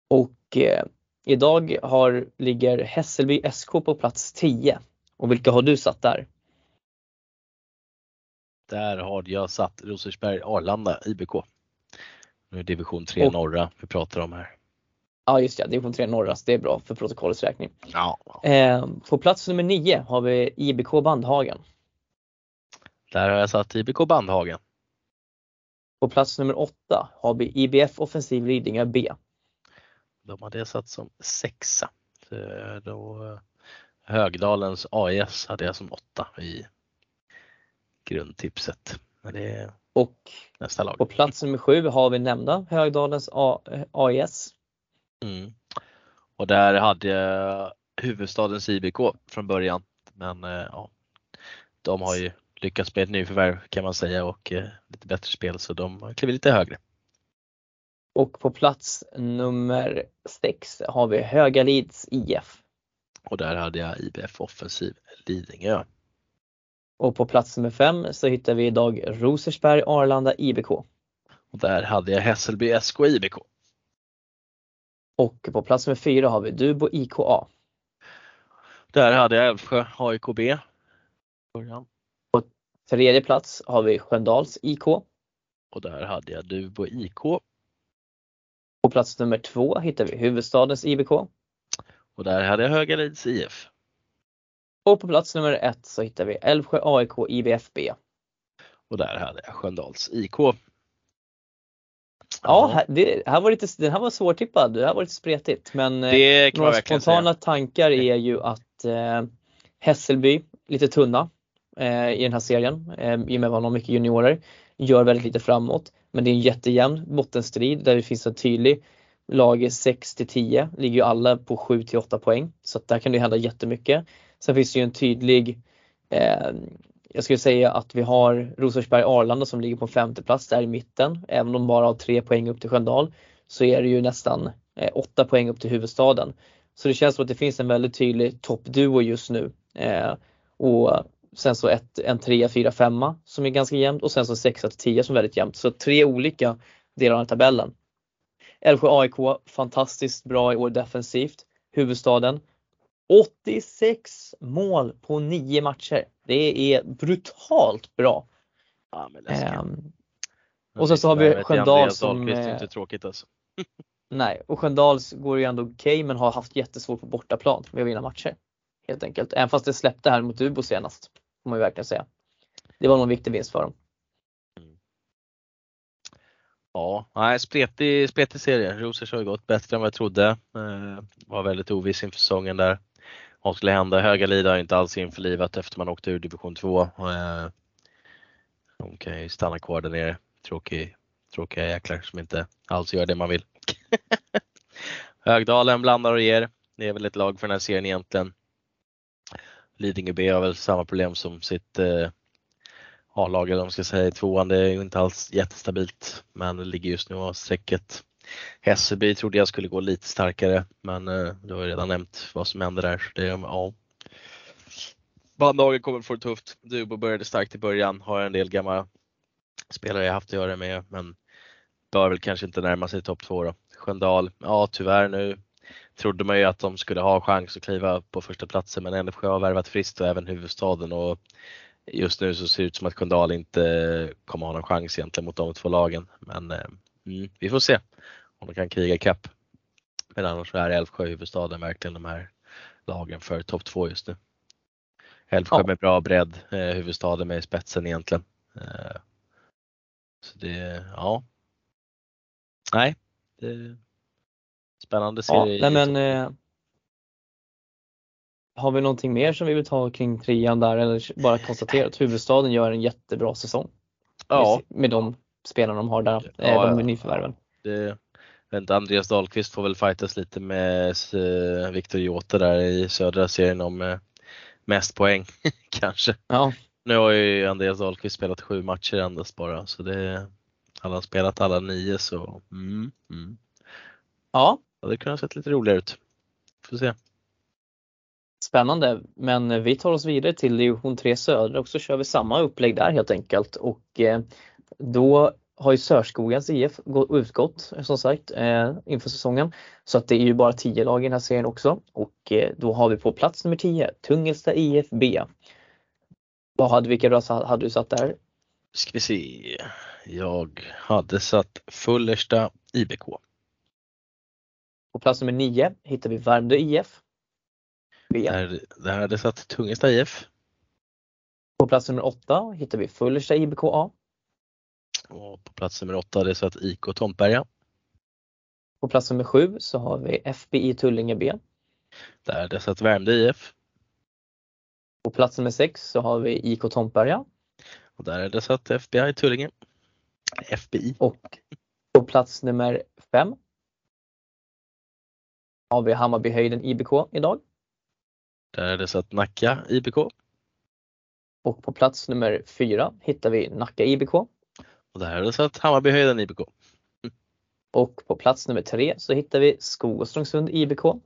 Och eh, idag har, ligger Hässelby SK på plats 10. Och vilka har du satt där? Där har jag satt Rosersberg Arlanda IBK. Nu är division 3 och, norra vi pratar om här. Ja just det, division 3 norras, det är bra för protokollets räkning. Ja. Eh, på plats nummer 9 har vi IBK Bandhagen. Där har jag satt IBK Bandhagen. På plats nummer 8 har vi IBF Offensiv Lidingö B. De hade jag satt som sexa. Då, eh, Högdalens AIS hade jag som åtta i grundtipset. Men det är och nästa lag. på plats nummer 7 har vi nämnda Högdalens AIS. Mm. Och där hade jag huvudstadens IBK från början. Men eh, ja, de har ju lyckats med ett nyförvärv kan man säga och eh, lite bättre spel så de klivit lite högre. Och på plats nummer 6 har vi Högalids IF. Och där hade jag IBF Offensiv Lidingö. Och på plats nummer 5 så hittar vi idag Rosersberg Arlanda IBK. Och där hade jag Hässelby SK IBK. Och på plats nummer fyra har vi Dubo IKA. Där hade jag Älvsjö AIKB. Och Tredje plats har vi Sköndals IK. Och där hade jag Dubo IK. På plats nummer två hittar vi Huvudstadens IBK. Och där hade jag Högalids IF. Och på plats nummer ett så hittar vi Älvsjö AIK IBFB. Och där hade jag Sköndals IK. Ja, det, här var lite, den här var svårtippad. Det här var lite spretigt. Men det några spontana säga. tankar är ju att eh, Hässelby, lite tunna eh, i den här serien eh, i och med att man har mycket juniorer. Gör väldigt lite framåt. Men det är en jättejämn bottenstrid där det finns en tydlig lag 6 till 10 ligger ju alla på 7 till 8 poäng. Så att där kan det hända jättemycket. Sen finns det ju en tydlig eh, jag skulle säga att vi har Rosersberg Arlanda som ligger på femte plats där i mitten. Även om de bara har tre poäng upp till Sköndal så är det ju nästan eh, åtta poäng upp till huvudstaden. Så det känns som att det finns en väldigt tydlig toppduo just nu. Eh, och sen så ett, en 3, 4, 5 som är ganska jämnt och sen så 6 till 10 som är väldigt jämnt. Så tre olika delar av tabellen. Älvsjö AIK, fantastiskt bra i år defensivt. Huvudstaden, 86 mål på 9 matcher. Det är brutalt bra. Ja, um, och sen så har vi Sköndal som... Det är inte tråkigt alltså. <laughs> nej, och Sköndals går ju ändå okej okay, men har haft jättesvårt på bortaplan med att vinna matcher. Helt enkelt. Även fast det släppte här mot Ubo senast. Får man ju verkligen säga. Det var nog en viktig vinst för dem. Ja, nej, spretig, spretig serie. Rosers har gått bättre än vad jag trodde. Eh, var väldigt oviss inför säsongen där. Vad skulle hända? Högalid har inte alls införlivat efter man åkte ur division 2. De kan ju stanna kvar där nere. Tråkig, tråkiga jäklar som inte alls gör det man vill. <laughs> Högdalen blandar och ger. Det är väl ett lag för den här serien egentligen. Lidingö B har väl samma problem som sitt eh, A-lag eller om man ska säga tvåan. Det är inte alls jättestabilt men det ligger just nu av strecket. Hässelby trodde jag skulle gå lite starkare men eh, du har ju redan nämnt vad som händer där. Så det, ja. Bandlaget kommer få det tufft. Dubo började starkt i början, har en del gamla spelare jag haft att göra med men bör väl kanske inte närma sig topp två då. Sköndal, ja tyvärr nu trodde man ju att de skulle ha chans att kliva på första platsen men NFK har värvat friskt och även huvudstaden och just nu så ser det ut som att Sköndal inte kommer ha någon chans egentligen mot de två lagen. Men eh, mm, vi får se om de kan kriga ikapp. Men annars är Älvsjö huvudstaden verkligen de här lagen för topp två just nu. Älvsjö ja. med bra bredd, eh, huvudstaden med spetsen egentligen. Eh, så det, ja. Nej, det spännande serie. Ja, nej men, eh, har vi någonting mer som vi vill ta kring trean där eller bara konstatera att huvudstaden gör en jättebra säsong? Ja. Med de spelarna de har där, ja, de nyförvärven. Det, inte, Andreas Dahlqvist får väl fightas lite med eh, Viktor Jota där i södra serien om eh, mest poäng <laughs> kanske. Ja. Nu har ju Andreas Dahlqvist spelat sju matcher endast bara så det han har spelat alla nio så mm, mm. Ja. Det hade kunnat sett lite roligare ut. Får se. Spännande, men vi tar oss vidare till division 3 södra och så kör vi samma upplägg där helt enkelt och eh, då har ju Sörskogens IF utgått som sagt eh, inför säsongen. Så att det är ju bara 10 lag i den här serien också och eh, då har vi på plats nummer 10 Tungelsta IF B. Vad hade, vilka röster hade du satt där? Ska vi se. Jag hade satt Fullersta IBK. På plats nummer 9 hittar vi Värmdö IF. Där, där hade jag satt Tungesta IF. På plats nummer 8 hittar vi Fullersta IBK A. Och på plats nummer 8 hade jag satt IK Tomtberga. På plats nummer 7 så har vi FBI Tullinge B. Där jag satt Värmdö IF. På plats nummer 6 så har vi IK Tomtberga. Och där hade jag satt FBI Tullinge. FBI. Och på plats nummer 5 har vi Hammarbyhöjden IBK idag. Där är det satt Nacka IBK. Och på plats nummer fyra hittar vi Nacka IBK. Och där är det satt Hammarbyhöjden IBK. Och på plats nummer tre så hittar vi Skog och Strångsund IBK. Och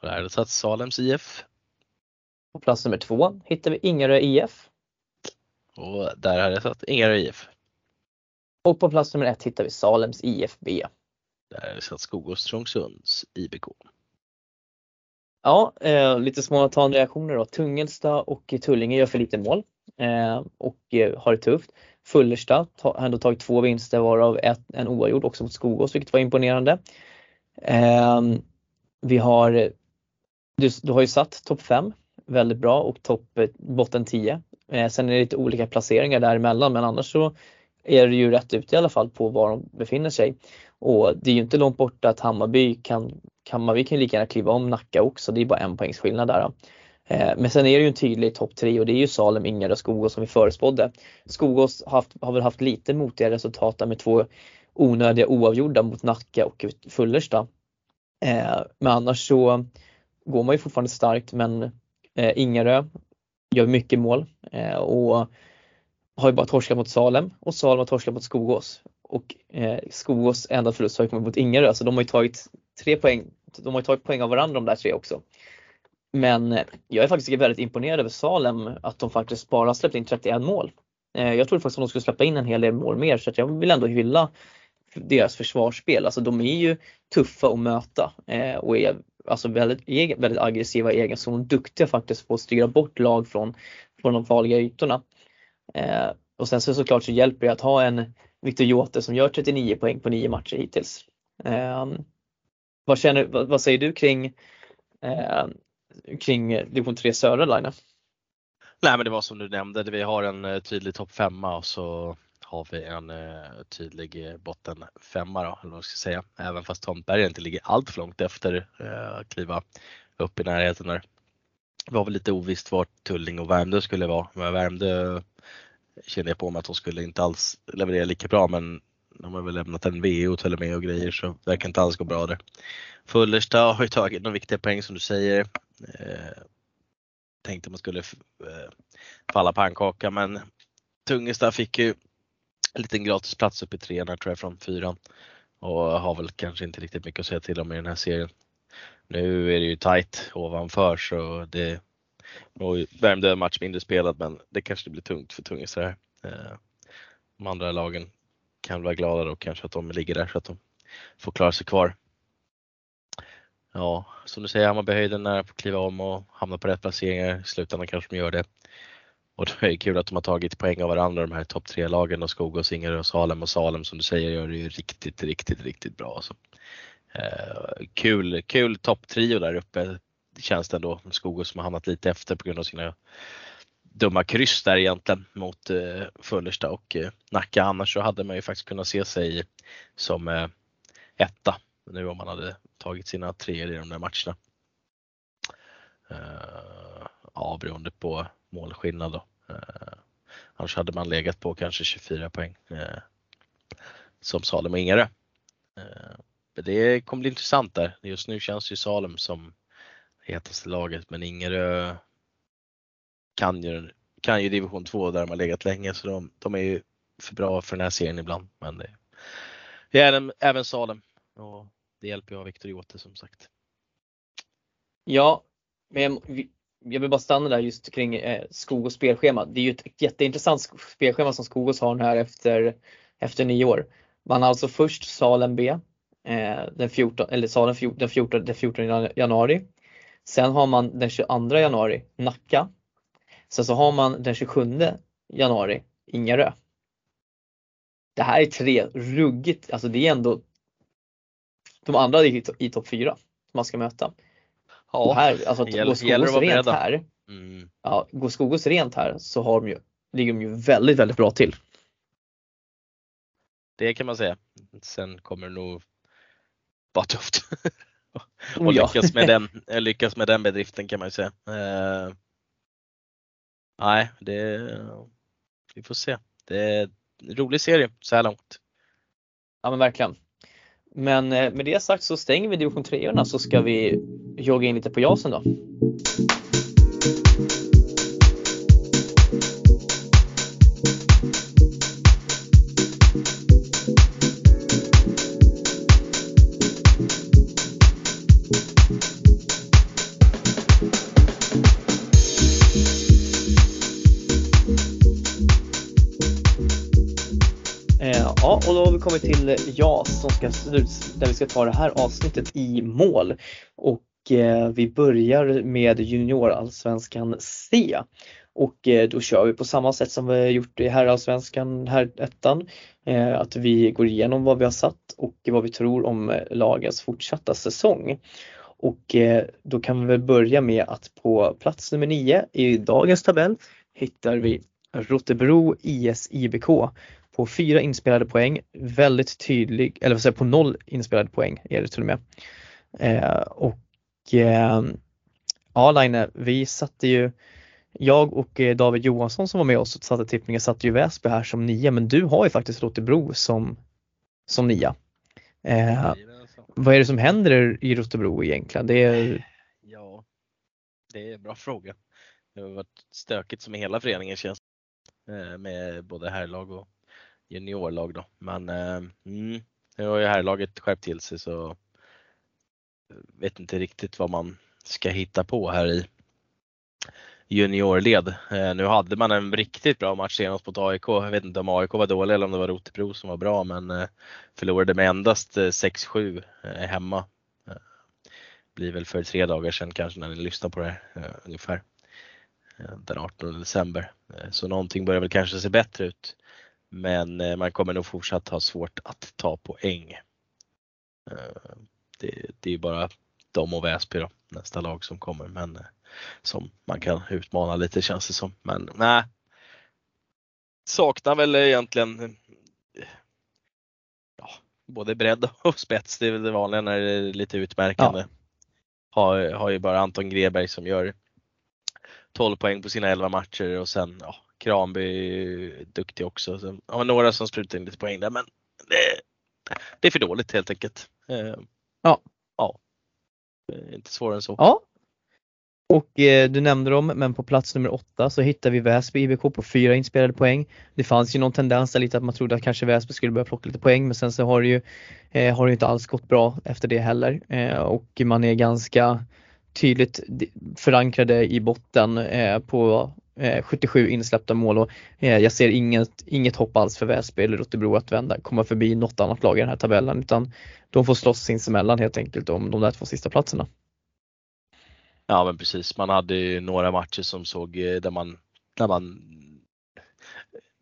där är det satt Salems IF. På plats nummer två hittar vi Ingarö IF. Och där har jag satt Ingarö IF. Och på plats nummer ett hittar vi Salems IFB. Där är det satt Skog och Strångsunds IBK. Ja, eh, lite spontana reaktioner då. Tungelsta och Tullinge gör för lite mål. eh, och eh, har det tufft. Fullerstad har ändå tagit två vinster varav ett, en oavgjord också mot Skogås vilket var imponerande. Eh, vi har, du, du har ju satt topp 5 väldigt bra och topp eh, botten 10. Eh, sen är det lite olika placeringar däremellan men annars så är det ju rätt ut i alla fall på var de befinner sig. Och det är ju inte långt borta att Hammarby kan, Hammarby kan lika gärna kliva om Nacka också, det är bara en poängs skillnad där. Eh, Eh, men sen är det ju en tydlig topp tre och det är ju Salem, Ingar och Skogås som vi förespådde. Skogås har, haft, har väl haft lite motiga resultat där med två onödiga oavgjorda mot Nacka och Fullersta. Eh, men annars så går man ju fortfarande starkt men eh, Ingarö gör mycket mål eh, och har ju bara torskat mot Salem och Salem har torskat mot Skogås. Och eh, Skogås enda förlust har ju kommit mot Ingarö så de har ju tagit tre poäng, de har ju tagit poäng av varandra de där tre också. Men eh, jag är faktiskt väldigt imponerad över Salem att de faktiskt bara släppte in 31 mål. Eh, jag trodde faktiskt att de skulle släppa in en hel del mål mer så att jag vill ändå hylla deras försvarsspel. Alltså de är ju tuffa att möta eh, och är alltså väldigt, väldigt aggressiva i egen zon. Duktiga faktiskt på att styra bort lag från, från de farliga ytorna. Och sen så såklart så hjälper det att ha en Victor Jote som gör 39 poäng på 9 matcher hittills. Vad, känner, vad säger du kring kring eh, division 3 södra Line? Nej men det var som du nämnde, vi har en eh, tydlig topp femma och så har vi en eh, tydlig botten 5. då, eller vad ska jag säga. Även fast Tomtberg inte ligger allt för långt efter att kliva upp i närheten där. Det var väl lite ovisst vart Tulling och Värmdö skulle vara. Men Värmdö kände jag på mig att de skulle inte alls leverera lika bra men de har väl lämnat en VO till och med och grejer så det verkar inte alls gå bra där. Fullersta har ju tagit de viktiga poäng som du säger. Eh, tänkte man skulle eh, falla pannkaka men Tungesta fick ju en liten gratisplats upp i trean tror jag från fyran och har väl kanske inte riktigt mycket att säga till om i den här serien. Nu är det ju tight ovanför så det Värmdö en match mindre spelad men det kanske blir tungt för Tungesta här. Eh, de andra lagen kan vara glada då kanske att de ligger där så att de får klara sig kvar. Ja, som du säger, Hammarbyhöjden är nära på att kliva om och hamna på rätt placeringar. I slutändan kanske de gör det. Och det är kul att de har tagit poäng av varandra de här topp tre lagen och Skog och Singer och Salem och Salem som du säger gör det ju riktigt, riktigt, riktigt bra. Alltså. Eh, kul, kul topptrio där uppe känns det ändå. Skogås som har hamnat lite efter på grund av sina dumma kryss där egentligen mot eh, Fullersta och eh, Nacka. Annars så hade man ju faktiskt kunnat se sig som eh, etta nu om man hade tagit sina treor i de där matcherna. Uh, ja, beroende på målskillnad då. Uh, annars hade man legat på kanske 24 poäng uh, som Salem och Ingarö. Uh, det kommer bli intressant där. Just nu känns ju Salem som hetaste laget men Ingarö kan ju, kan ju division 2 där de har legat länge så de, de är ju för bra för den här serien ibland. Men det, det är även, även Salem. Och det hjälper ju av Viktor Jote som sagt. Ja, men jag vill bara stanna där just kring eh, Skogås spelschema. Det är ju ett jätteintressant spelschema som Skogås har här efter, efter nio år. Man har alltså först salen B eh, den 14, eller Salem den 14, den 14 januari. Sen har man den 22 januari Nacka. Sen så har man den 27 januari Ingarö. Det här är tre ruggigt, alltså det är ändå de andra i, i topp 4 som man ska möta. Ja, och här, alltså att går Skogås rent här, mm. ja, går Skogås rent här så har de ju, ligger de ju väldigt, väldigt bra till. Det kan man säga. Sen kommer det nog vara tufft. och oh, ja. lyckas, med den, <laughs> lyckas med den bedriften kan man ju säga. Uh, nej, det, vi får se. Det är en rolig serie så här långt. Ja men verkligen. Men eh, med det sagt så stänger vi division 3 så ska vi jogga in lite på JASen då. Kommit till JAS som ska, där vi ska ta det här avsnittet i mål. Och eh, vi börjar med juniorallsvenskan C. och eh, då kör vi på samma sätt som vi har gjort i herrallsvenskan, här ettan. Eh, att vi går igenom vad vi har satt och vad vi tror om eh, lagens fortsatta säsong. Och då kan vi väl börja med att på plats nummer 9 i dagens tabell hittar vi Rotebro IS IBK på fyra inspelade poäng. Väldigt tydlig, eller vad säger på noll inspelade poäng är det till och med. Eh, och eh, ja Line, vi satte ju jag och eh, David Johansson som var med oss och satte tippningen satte ju Väsby här som nia men du har ju faktiskt Rotebro som, som nia. Eh, vad är det som händer i Rotebro egentligen? Det är... Ja, det är en bra fråga. Det har varit stökigt som i hela föreningen känns eh, med både herrlag och juniorlag då. Men eh, mm, nu har ju herrlaget skärpt till sig så eh, vet inte riktigt vad man ska hitta på här i juniorled. Eh, nu hade man en riktigt bra match senast mot AIK. Jag vet inte om AIK var dålig eller om det var Rotebro som var bra men eh, förlorade med endast eh, 6-7 eh, hemma. Eh, blir väl för tre dagar sedan kanske när ni lyssnar på det här ungefär. Den 18 december. Så någonting börjar väl kanske se bättre ut. Men man kommer nog fortsatt ha svårt att ta poäng. Det, det är bara de och Väsby då, nästa lag som kommer. Men som man kan utmana lite känns det som. Men nej. Saknar väl egentligen ja, både bredd <laughs> och spets. Det är väl det vanliga när det är lite utmärkande. Ja. Har, har ju bara Anton Greberg som gör 12 poäng på sina 11 matcher och sen ja, Kranby duktig också. Sen har några som sprutar in lite poäng där men det, det är för dåligt helt enkelt. Eh, ja. Ja. Inte svårare än så. Ja, och eh, du nämnde dem, men på plats nummer åtta så hittar vi Väsby IBK på fyra inspelade poäng. Det fanns ju någon tendens där lite att man trodde att kanske Väsby skulle börja plocka lite poäng men sen så har det ju, eh, har det inte alls gått bra efter det heller eh, och man är ganska tydligt förankrade i botten eh, på eh, 77 insläppta mål och eh, jag ser inget, inget hopp alls för Väsby eller Rotebro att vända, komma förbi något annat lag i den här tabellen utan de får slåss sinsemellan helt enkelt om de där två sista platserna. Ja men precis, man hade ju några matcher som såg eh, där man, där man eh,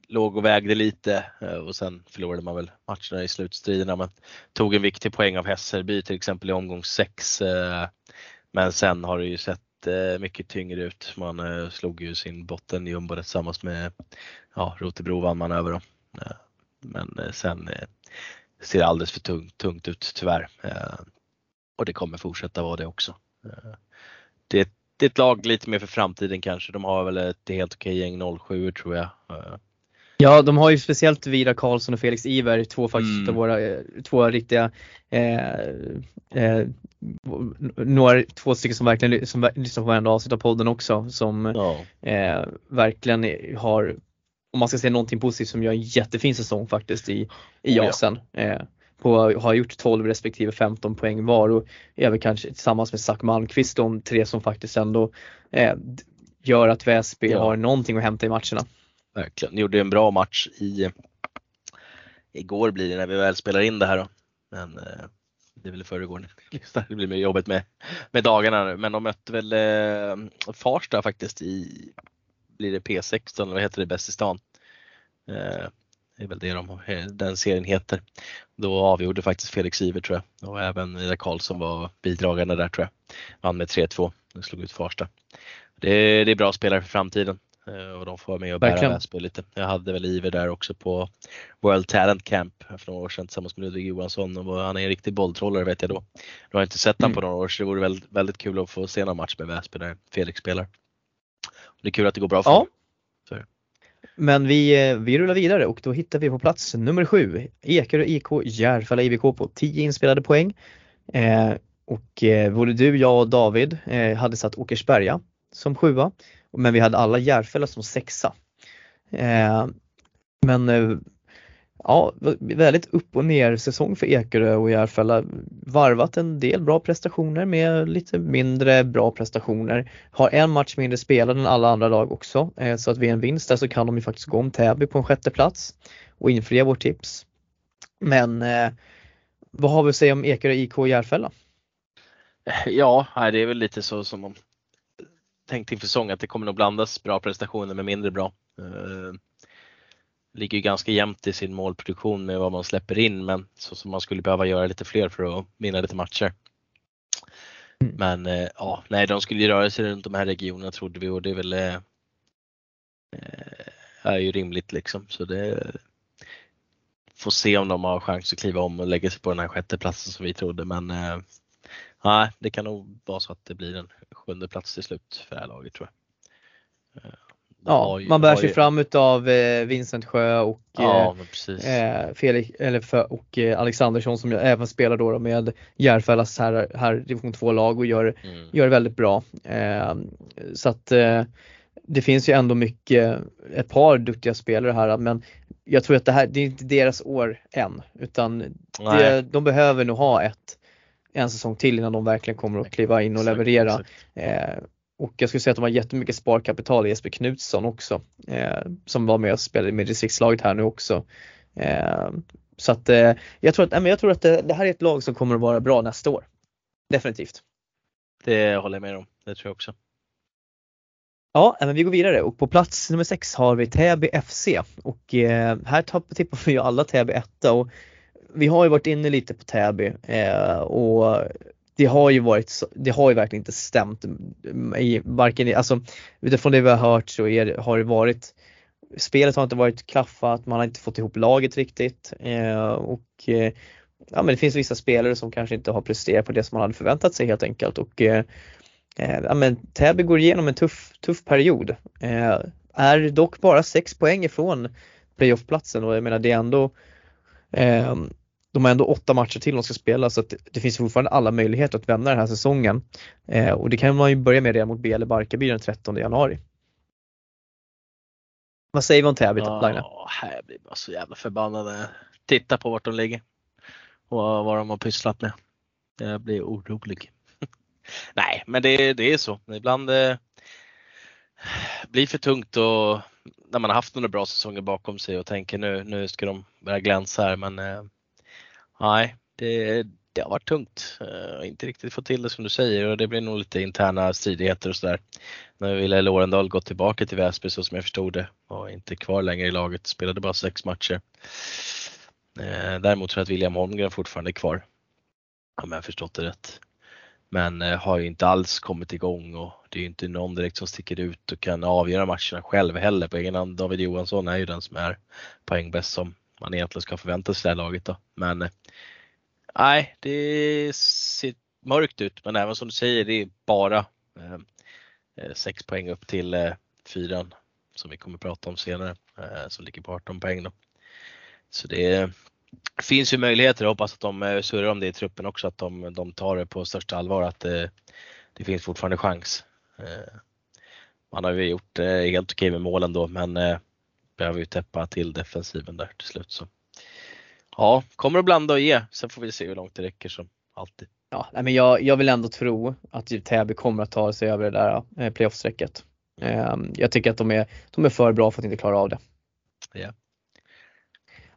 låg och vägde lite och sen förlorade man väl matcherna i slutstriderna. Man tog en viktig poäng av Hässelby till exempel i omgång 6. Men sen har det ju sett eh, mycket tyngre ut. Man eh, slog ju sin botten jumbo tillsammans med ja, Rotebro vann man över dem. Eh, men sen ser det alldeles för tungt, tungt ut tyvärr. Och det kommer fortsätta vara det också det, det är ett lag lite mer för framtiden kanske. De har väl ett helt okej gäng 07 tror jag. Ja, de har ju speciellt Vida Karlsson och Felix Iver, två faktiskt mm. av våra, eh, två riktiga, eh, eh, några, två stycken som verkligen som lyssnar på varenda avsnitt av podden också som ja. eh, verkligen har, om man ska säga någonting positivt, som gör en jättefin säsong faktiskt i, i Jasen. Ja. Eh, på, har gjort 12 respektive 15 poäng var och väl kanske tillsammans med Zack Malmqvist de tre som faktiskt ändå eh, gör att Väsby ja. har någonting att hämta i matcherna. Verkligen, gjorde en bra match i igår blir det när vi väl spelar in det här då. Men eh, det är väl i förrgår. <laughs> Det blir mer jobbigt med, med dagarna nu. Men de mötte väl eh, Farsta faktiskt i, blir det P16 eller vad heter det, bäst i stan. Eh, det är väl det de, eh, den serien heter. Då avgjorde faktiskt Felix Iver tror jag och även Ida Karlsson var bidragande där tror jag. Vann med 3-2 och slog ut Farsta. Det, det är bra spelare för framtiden och de får vara med och bära Väsby lite. Jag hade väl Iver där också på World Talent Camp för några år sedan tillsammans med Ludvig Johansson och han är en riktig bolltrollare vet jag då. Nu har jag inte sett honom på mm. några år så det vore väldigt, väldigt kul att få se någon match med Väsby där Felix spelar. Det är kul att det går bra för ja. Men vi, eh, vi rullar vidare och då hittar vi på plats nummer sju Ekerö IK Järfälla IBK på 10 inspelade poäng. Eh, och eh, både du, jag och David eh, hade satt Åkersberga som sjua. Men vi hade alla Järfälla som sexa. Eh, men eh, ja, väldigt upp och ner säsong för Ekerö och Järfälla. Varvat en del bra prestationer med lite mindre bra prestationer. Har en match mindre spelad än alla andra lag också. Eh, så att vid en vinst där så kan de ju faktiskt gå om Täby på en sjätte plats och infria vårt tips. Men eh, vad har vi att säga om Ekerö, IK och Järfälla? Ja, det är väl lite så som om tänkt inför säsongen att det kommer nog blandas bra prestationer med mindre bra. Eh, ligger ju ganska jämnt i sin målproduktion med vad man släpper in men så som man skulle behöva göra lite fler för att vinna lite matcher. Mm. Men eh, ja, nej de skulle ju röra sig runt de här regionerna trodde vi och det är väl eh, är ju rimligt liksom. Så det får se om de har chans att kliva om och lägga sig på den här sjätte platsen som vi trodde men eh, nej, det kan nog vara så att det blir en sjunde plats till slut för det här laget tror jag. Eh, ja, man bär sig ju... fram utav eh, Vincent Sjö och, ja, eh, Felix, eller för, och eh, Alexandersson som även spelar då med Järfällas här, här division 2-lag och gör, mm. gör väldigt bra. Eh, så att eh, det finns ju ändå mycket, ett par duktiga spelare här men jag tror att det här, det är inte deras år än utan det, de behöver nog ha ett, en säsong till innan de verkligen kommer att kliva in och leverera. Eh, och jag skulle säga att de har jättemycket sparkapital i Jesper Knutsson också eh, som var med och spelade med distriktslaget här nu också. Eh, så att eh, jag tror att, jag tror att det, det, här är ett lag som kommer att vara bra nästa år. Definitivt. Det håller jag med om, det tror jag också. Ja, men vi går vidare och på plats nummer 6 har vi Täby FC och eh, här tippar vi ju alla Täby 1 och vi har ju varit inne lite på Täby eh, och det har ju varit, det har ju verkligen inte stämt i varken, alltså utifrån det vi har hört så är, har det varit Spelet har inte varit klaffat, man har inte fått ihop laget riktigt eh, och eh, ja men det finns vissa spelare som kanske inte har presterat på det som man hade förväntat sig helt enkelt och eh, eh ja men Täby går igenom en tuff, tuff period. Eh, är dock bara 6 poäng ifrån playoffplatsen och jag menar det är ändå eh, de har ändå åtta matcher till de ska spela så att det finns fortfarande alla möjligheter att vända den här säsongen. Eh, och det kan man ju börja med redan mot BL Barkarby den 13 januari. Vad säger vi om Täby Ja, här blir bara så jävla förbannade. Titta på vart de ligger och vad de har pysslat med. Jag blir orolig. <laughs> Nej, men det, det är så. Ibland eh, blir för tungt och när man har haft några bra säsonger bakom sig och tänker nu, nu ska de börja glänsa här men eh, Nej, det, det har varit tungt. Uh, inte riktigt fått till det som du säger och det blir nog lite interna stridigheter och sådär. Nu ville Lorendal gått tillbaka till Väsby så som jag förstod det och inte kvar längre i laget, spelade bara sex matcher. Uh, däremot tror jag att William Holmgren fortfarande är kvar. Om jag förstått det rätt. Men uh, har ju inte alls kommit igång och det är ju inte någon direkt som sticker ut och kan avgöra matcherna själv heller på egen hand. David Johansson är ju den som är poängbäst som man egentligen ska förvänta sig det här laget då. Men eh, nej, det ser mörkt ut. Men även som du säger, det är bara ehm, eh, sex poäng upp till eh, fyran som vi kommer att prata om senare eh, som ligger på 18 poäng då. Så det finns ju möjligheter, jag hoppas att de eh, surrar om det i truppen också, att de, de tar det på största allvar, att det, det finns fortfarande chans. Eh, man har ju gjort helt okej med målen då men behöver ju täppa till defensiven där till slut. Så. Ja, kommer att blanda och ge. Sen får vi se hur långt det räcker som alltid. Ja, men jag, jag vill ändå tro att Täby kommer att ta sig över det där eh, playoff-strecket. Ehm, jag tycker att de är, de är för bra för att inte klara av det. Ja.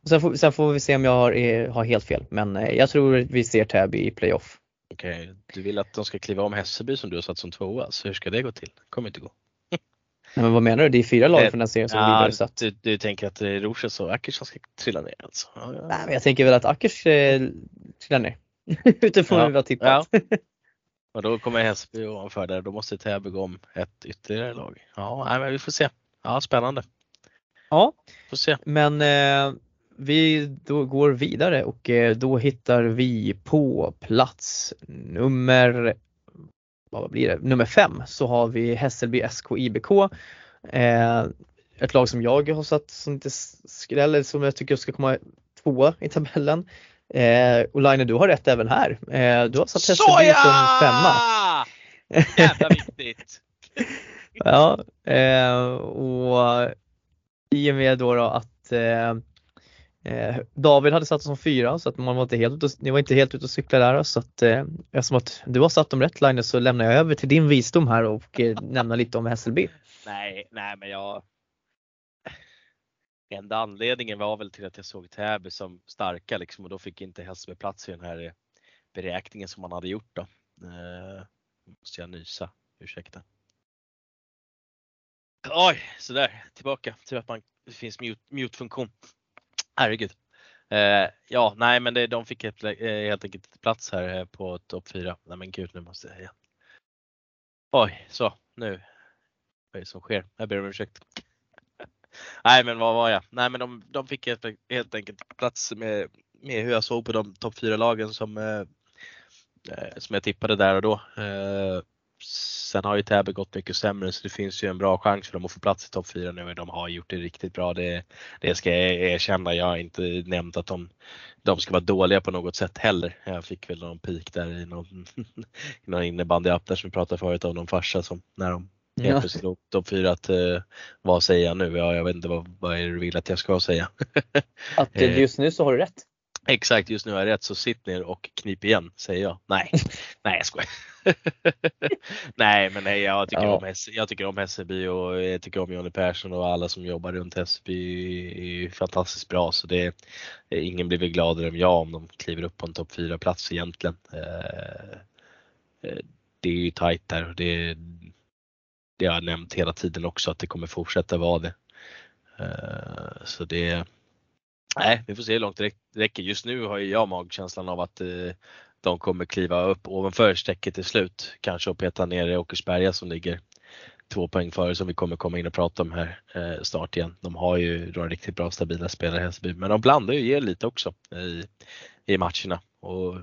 sen, får, sen får vi se om jag har, har helt fel, men eh, jag tror vi ser Täby i playoff. Okej, okay. du vill att de ska kliva om Hässelby som du har satt som tvåa, så hur ska det gå till? Det kommer inte gå. Nej, men vad menar du? Det är fyra lag från den serien som ja, vidare satt. Du, du tänker att det är Rosches och Akers ska trilla ner alltså? Ja, ja. Nej, men jag tänker väl att Akers eh, trillar ner. <laughs> Utifrån ja. hur vi har tippat. Ja. <laughs> och då kommer Hässelby ovanför där, då måste Täby gå om ett ytterligare lag. Ja, nej, men vi får se. Ja, spännande. Ja, får se. men eh, vi då går vidare och eh, då hittar vi på plats nummer vad blir det, nummer fem så har vi Hässelby SK IBK. Eh, ett lag som jag har satt som inte skräller som jag tycker ska komma tvåa i tabellen. Eh, och Line, du har rätt även här. Eh, du har satt Hässelby som femma. Jävla viktigt! <laughs> ja, eh, och i och med då, då att eh, David hade satt som fyra så att man var inte helt ni var inte helt ute och cyklade där så att eh, eftersom att du har satt dem rätt Linus så lämnar jag över till din visdom här och eh, nämna lite om Hässelby. Nej, nej men jag Enda anledningen var väl till att jag såg Täby som starka liksom och då fick inte Hässelby plats i den här beräkningen som man hade gjort då. Eh, måste jag nysa, ursäkta. Oj, sådär. Tillbaka Tur att man, det finns mute-funktion. Herregud. Eh, ja, nej men det, de fick helt, eh, helt enkelt plats här eh, på topp 4. Nej men gud, nu måste jag igen. Oj, så nu. Vad är det som sker? Jag ber om ursäkt. <laughs> nej men vad var jag? Nej men de, de fick helt, helt enkelt plats med, med hur jag såg på de topp 4 lagen som, eh, eh, som jag tippade där och då. Eh, Sen har ju Täby gått mycket sämre så det finns ju en bra chans för dem att få plats i topp 4 nu. De har gjort det riktigt bra. Det, det ska jag erkänna. Jag har inte nämnt att de, de ska vara dåliga på något sätt heller. Jag fick väl någon peak där i någon, <laughs> i någon innebandyapp där som vi pratade förut om någon farsa som när de helt plötsligt låg topp 4 att uh, vad säger jag nu? Ja, jag vet inte vad, vad är det du vill att jag ska säga. <laughs> att eh, just nu så har du rätt. Exakt, just nu har jag rätt så sitt ner och knip igen säger jag. Nej, <laughs> nej jag skojar. <laughs> nej men nej, jag, tycker ja. om, jag tycker om Hässelby och jag tycker om Jonny Persson och alla som jobbar runt Hässelby är fantastiskt bra så det, ingen blir väl gladare än jag om de kliver upp på en topp 4 plats egentligen. Eh, eh, det är ju tajt där och det, det har jag nämnt hela tiden också att det kommer fortsätta vara det. Eh, så det Nej, vi får se hur långt det räcker. Just nu har jag magkänslan av att eh, de kommer kliva upp ovanför strecket till slut. Kanske och peta ner Åkersberga som ligger två poäng före som vi kommer komma in och prata om här eh, snart igen. De har ju några riktigt bra stabila spelare i Hässelby men de blandar ju ger lite också i, i matcherna. Och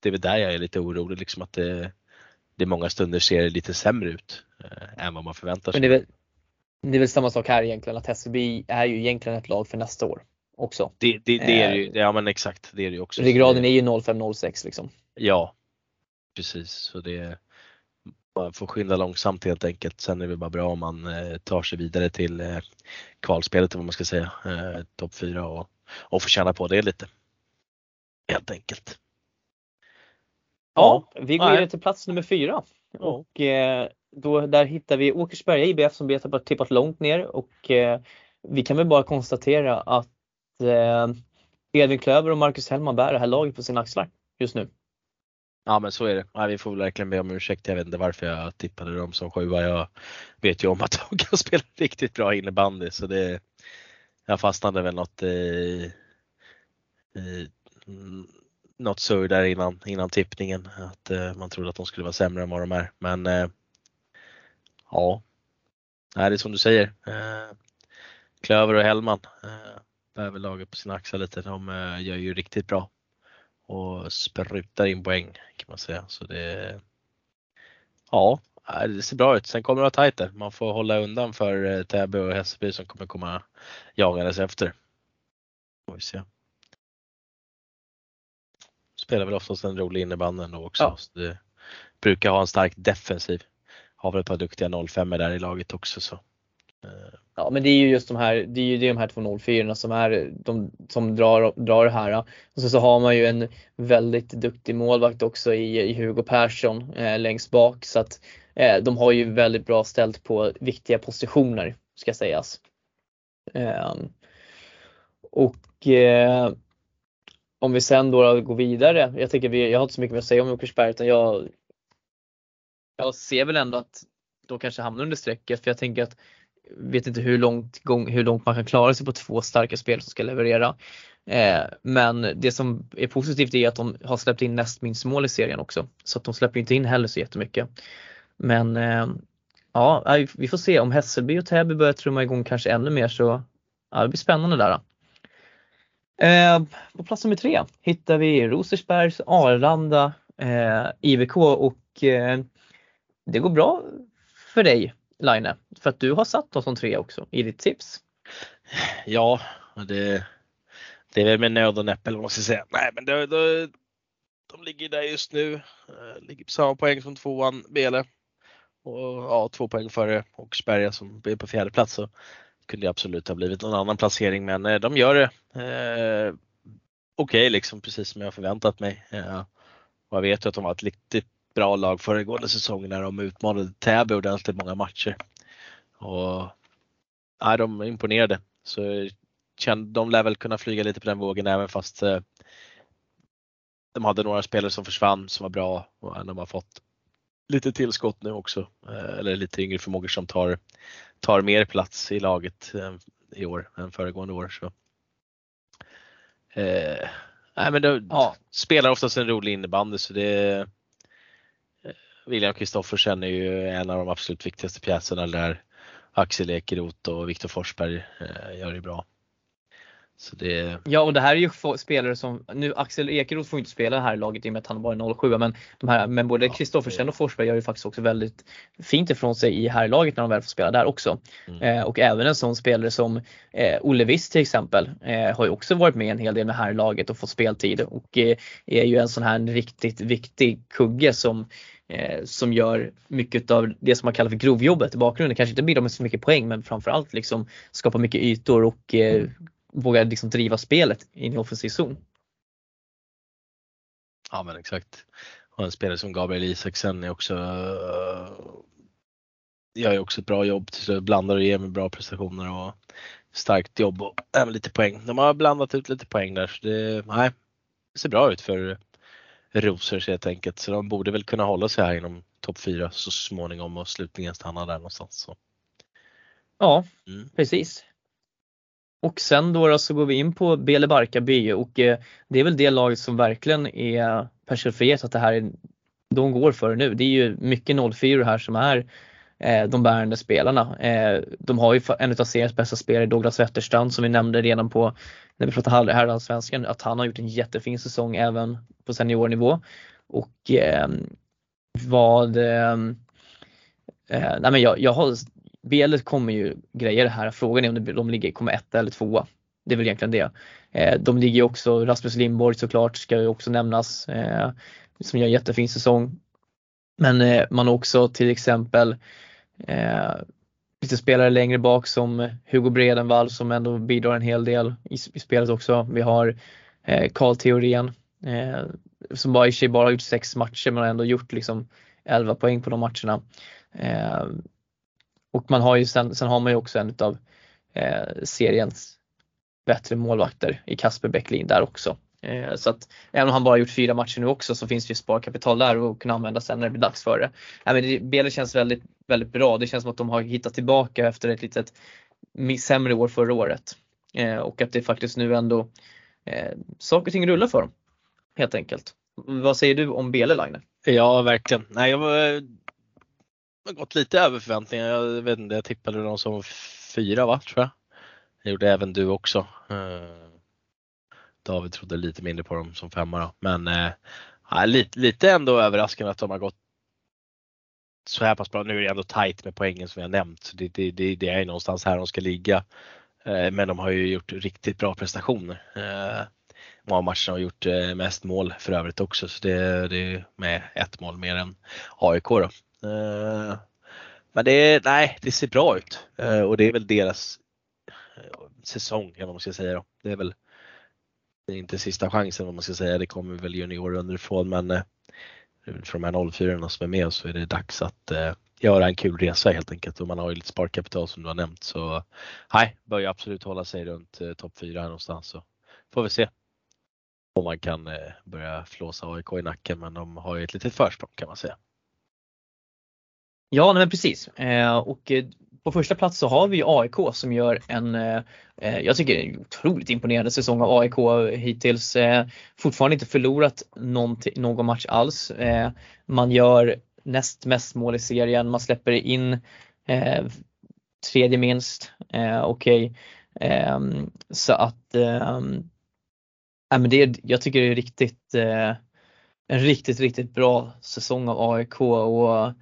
det är väl där jag är lite orolig liksom att det, det många stunder ser lite sämre ut eh, än vad man förväntar sig. Men det är, väl, det är väl samma sak här egentligen att Hässelby är ju egentligen ett lag för nästa år också. Det, det, det är ju, eh, ja men exakt, det är det ju också. Ryggraden är ju 05-06 liksom. Ja, precis. Så det man får skynda långsamt helt enkelt. Sen är det bara bra om man eh, tar sig vidare till eh, kvalspelet, vad man ska säga, eh, topp 4 och, och får känna på det lite. Helt enkelt. Ja, vi går vidare till plats nummer 4. Och eh, då, där hittar vi Åkersberga IBF som vi har tippat långt ner och eh, vi kan väl bara konstatera att Eh, Edvin Klöver och Marcus Hellman bär det här laget på sina axlar just nu. Ja men så är det. Nej, vi får verkligen be om ursäkt. Jag vet inte varför jag tippade dem som sjua. Jag vet ju om att <laughs> de kan spela riktigt bra innebandy så det, jag fastnade väl något i, i något surr där innan, innan tippningen. Att eh, man trodde att de skulle vara sämre än vad de är. Men eh, ja, det är som du säger. Eh, Klöver och Hellman eh, bär väl laget på sina axlar lite. De eh, gör ju riktigt bra och sprutar in poäng kan man säga. Så det, ja, det ser bra ut. Sen kommer det vara tajt där. Man får hålla undan för eh, Täby och Hässelby som kommer komma jagandes efter. Får vi se. Spelar väl oftast en rolig innebandy ändå också. Ja. Så det brukar ha en stark defensiv. Har väl ett par duktiga 05 där i laget också. Så. Ja men det är ju just de här, det är ju de här två 04 som är de som drar, drar det här. Och så, så har man ju en väldigt duktig målvakt också i, i Hugo Persson eh, längst bak så att eh, de har ju väldigt bra ställt på viktiga positioner ska sägas. Eh, och eh, om vi sen då går vidare, jag tycker vi, jag har inte så mycket mer att säga om Åkersberg utan jag, jag ser väl ändå att de kanske hamnar under strecket för jag tänker att vet inte hur långt, hur långt man kan klara sig på två starka spel som ska leverera. Eh, men det som är positivt är att de har släppt in näst minst mål i serien också. Så att de släpper inte in heller så jättemycket. Men eh, ja, vi får se om Hässelby och Täby börjar trumma igång kanske ännu mer så ja, det blir spännande där. Eh, på plats nummer tre hittar vi Rosersbergs, Arlanda, eh, IVK och eh, det går bra för dig Line, för att du har satt dem som tre också i ditt tips. Ja, det, det är väl med nöd och näppe måste jag säga. Nej, men det, det, de ligger där just nu. Eh, ligger på samma poäng som tvåan Bele. Och ja, två poäng före Åkersberga som är på fjärde plats. Så kunde det absolut ha blivit någon annan placering men eh, de gör det eh, okej okay, liksom precis som jag förväntat mig. Eh, och jag vet ju att de har ett riktigt bra lag föregående säsong när de utmanade Täby ordentligt många matcher. Och ja, de imponerade. Så de lär väl kunna flyga lite på den vågen även fast eh, de hade några spelare som försvann som var bra och de har fått lite tillskott nu också. Eller lite yngre förmågor som tar, tar mer plats i laget i år än föregående år. Så. Eh, nej, men det, ja. spelar oftast en rolig innebandy så det William Kristoffersen är ju en av de absolut viktigaste pjäserna där Axel Ekeroth och Viktor Forsberg eh, gör det bra. Det... Ja och det här är ju spelare som, nu Axel Ekeroth får inte spela här i laget i och med att han bara är 07 men, de här, men både Kristoffersen och Forsberg gör ju faktiskt också väldigt fint ifrån sig i herrlaget när de väl får spela där också. Mm. Eh, och även en sån spelare som eh, Olle Wiss till exempel eh, har ju också varit med en hel del med herrlaget och fått speltid och eh, är ju en sån här riktigt viktig kugge som eh, som gör mycket av det som man kallar för grovjobbet i bakgrunden. Kanske inte bidrar med så mycket poäng men framförallt liksom skapar mycket ytor och eh, vågar liksom driva spelet in i offensiv zon. Ja men exakt. Och en spelare som Gabriel Isaksen är också uh, gör ju också ett bra jobb, blandar och ger med bra prestationer och starkt jobb och även lite poäng. De har blandat ut lite poäng där så det, nej, det ser bra ut för Rosers helt enkelt. Så de borde väl kunna hålla sig här inom topp 4 så småningom och slutligen stanna där någonstans. Så. Ja, mm. precis. Och sen då, då, så går vi in på Bele Barkarby och eh, det är väl det laget som verkligen är personifierat att det här är, de går för nu. Det är ju mycket 04 här som är eh, de bärande spelarna. Eh, de har ju en av seriens bästa spelare, Douglas Wetterstrand, som vi nämnde redan på när vi pratade herrallsvenskan, att han har gjort en jättefin säsong även på seniornivå. Och eh, vad ehm, eh, nej men jag, jag har BL kommer ju grejer det här. Frågan är om de ligger, kommer etta eller tvåa. Det är väl egentligen det. Eh, de ligger ju också, Rasmus Lindborg såklart ska ju också nämnas, eh, som gör en jättefin säsong. Men eh, man har också till exempel eh, lite spelare längre bak som Hugo Bredenvall som ändå bidrar en hel del i, i spelet också. Vi har eh, Karl Theorén eh, som bara i sig bara har gjort sex matcher men har ändå gjort liksom 11 poäng på de matcherna. Och man har ju sen, sen har man ju också en av eh, seriens bättre målvakter i Kasper Bäcklin där också. Eh, så att även om han bara gjort fyra matcher nu också så finns det ju sparkapital där och kunna använda sen när det blir dags för det. Nej men det Bele känns väldigt, väldigt bra. Det känns som att de har hittat tillbaka efter ett litet sämre år förra året. Eh, och att det faktiskt nu ändå eh, saker och ting rullar för dem. Helt enkelt. Vad säger du om Bele Line? Ja verkligen. Nej, jag var har gått lite över förväntningar. Jag vet inte, jag tippade dem som fyra va, tror jag. Det gjorde även du också. Eh, David trodde lite mindre på dem som femma då. Men äh, lite, lite ändå överraskande att de har gått så här pass bra. Nu är det ändå tight med poängen som jag nämnt. Det, det, det, det är någonstans här de ska ligga. Eh, men de har ju gjort riktigt bra prestationer. Många många matcher har gjort mest mål för övrigt också. Så det, det är med ett mål mer än AIK då. Eh, men det, nej, det ser bra ut eh, och det är väl deras eh, säsong, eller vad man ska säga. Då. Det är väl det är inte sista chansen vad man ska säga. Det kommer väl juniorer underifrån men för de här 04 som är med så är det dags att göra en kul resa helt enkelt och man har ju lite sparkapital som du har nämnt så nej, bör ju absolut hålla sig runt topp 4 här någonstans så får vi se om man kan börja flåsa AIK i nacken men de har ju ett litet försprång kan man säga. Ja, men precis. Eh, och eh, på första plats så har vi AIK som gör en, eh, eh jag tycker en otroligt imponerande säsong av AIK hittills. Eh, fortfarande inte förlorat någon match alls. Man gör näst mest mål i serien, man släpper in tredje minst. Okej. Okay. Så att ehm, ja, men det, jag tycker det är riktigt, en riktigt, riktigt bra säsong av AIK och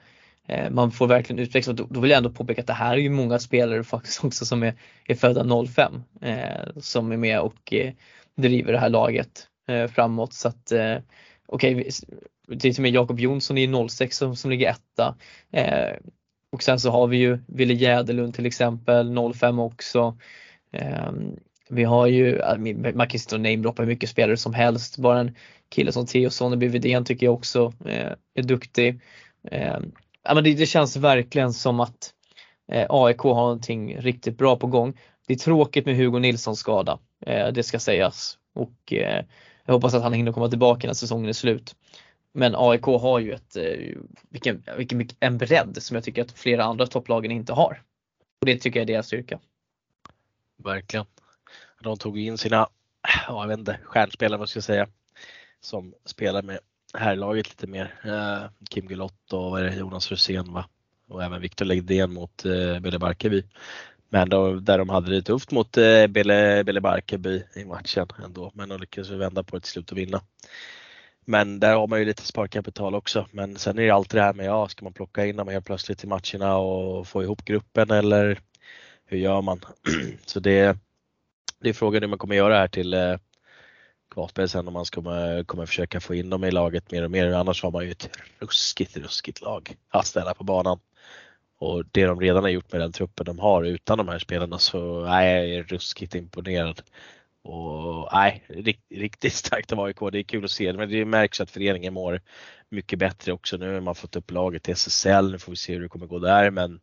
Eh, man får verkligen utvecklas. Då vill jag ändå påpeka att det här är ju många spelare faktiskt också som är, är födda 05 eh, som är med och eh, driver det här laget eh, framåt. Så att eh, okej, okay, det är till och med Jakob Jonsson i 06 som, som ligger etta. Eh, och sen så har vi ju Wille Jäderlund till exempel, 05 också. Ehm, vi har ju, man kan sitta och namedroppa hur mycket spelare som helst. Bara en kille som Theo Sonneby Widén tycker jag också eh, är duktig ehm, ja, men det, det känns verkligen som att eh, AIK har någonting riktigt bra på gång. Det är tråkigt med Hugo Nilssons skada, eh, det ska sägas. Och eh, jag hoppas att han hinner komma tillbaka när säsongen är slut. Men AIK har ju ett, eh, vilken, vilken, en bredd som jag tycker att flera andra topplagen inte har. Och det tycker jag är deras styrka. Verkligen. De tog in sina, ja, jag vet inte, stjärnspelare vad ska jag säga, som spelar med herrlaget lite mer. Eh, Kim Gulott och Jonas Rosén va? och även Viktor Legdén mot eh, Belle Barkeby. Men då, där de hade det tufft mot eh, Belle, Belle Barkeby i matchen ändå, men de lyckades vända på det till slut och vinna. Men där har man ju lite sparkapital också. Men sen är det alltid det här med, ja, ska man plocka in dem helt plötsligt i matcherna och få ihop gruppen eller hur gör man? <clears throat> Så det, det är frågan hur man kommer göra här till eh, kvalspel sen om man ska eh, kommer, försöka få in dem i laget mer och mer. Annars har man ju ett ruskigt, ruskigt lag att ställa på banan. Och det de redan har gjort med den truppen de har utan de här spelarna så nej jag är ruskigt imponerad. Och nej, riktigt starkt av AIK. Det är kul att se. Men det märks att föreningen mår mycket bättre också. Nu har man fått upp laget till SSL. Nu får vi se hur det kommer gå där. Men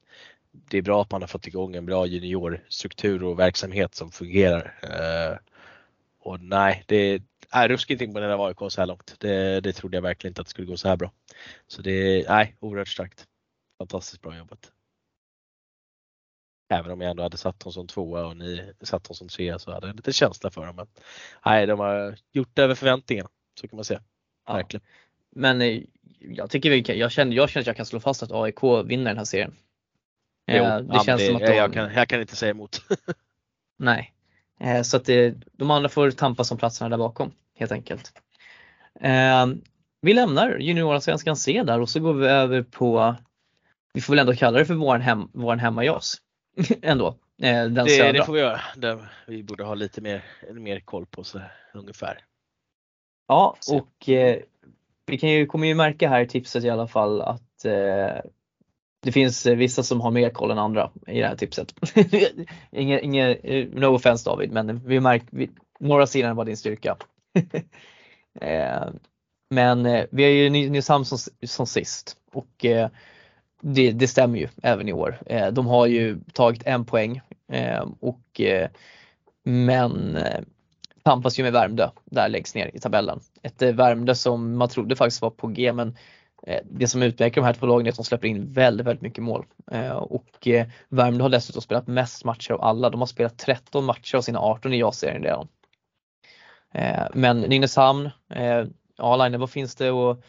det är bra att man har fått igång en bra juniorstruktur och verksamhet som fungerar. Eh, och nej, det är ruskigt imponerande av AIK så här långt. Det, det trodde jag verkligen inte att det skulle gå så här bra. Så det är, nej, oerhört starkt. Fantastiskt bra jobbat. Även om jag ändå hade satt dem som tvåa och ni satt dem som trea så hade jag lite känsla för dem. Men nej, de har gjort det över förväntningarna. Så kan man säga. Verkligen. Ja. Men eh, jag tycker vi kan, jag känner, jag känner att jag kan slå fast att AIK vinner den här serien. Jo, eh, det känns det, som att de, jag, kan, jag kan inte säga emot. <laughs> nej. Eh, så att det, de andra får tampas om platserna där bakom helt enkelt. Vi lämnar juniorallsvenskan C där och så går vi över på, vi får väl ändå kalla det för våran, hem, våran hemmajas <laughs> ändå. Eh, den det, södra. det får vi göra. Det, vi borde ha lite mer, mer koll på så ungefär. Ja och eh, vi kan ju, kommer ju märka här i tipset i alla fall att eh, det finns eh, vissa som har mer koll än andra i det här tipset. <laughs> inge, inge, eh, no offense David men vi märker, norra sidan var din styrka. <laughs> eh, men eh, vi har ju Nynäshamn som, som sist och eh, det, det, stämmer ju även i år. Eh, de har ju tagit en poäng eh, och eh, men eh, tampas ju med Värmdö där längst ner i tabellen. Ett Värmdö som man trodde faktiskt var på G men det som utmärker de här två lagen är att de släpper in väldigt, väldigt mycket mål. Och Värmdö har dessutom spelat mest matcher av alla. De har spelat 13 matcher av sina 18 i JAS-serien redan. Men Nynäshamn, ja Line, vad finns det att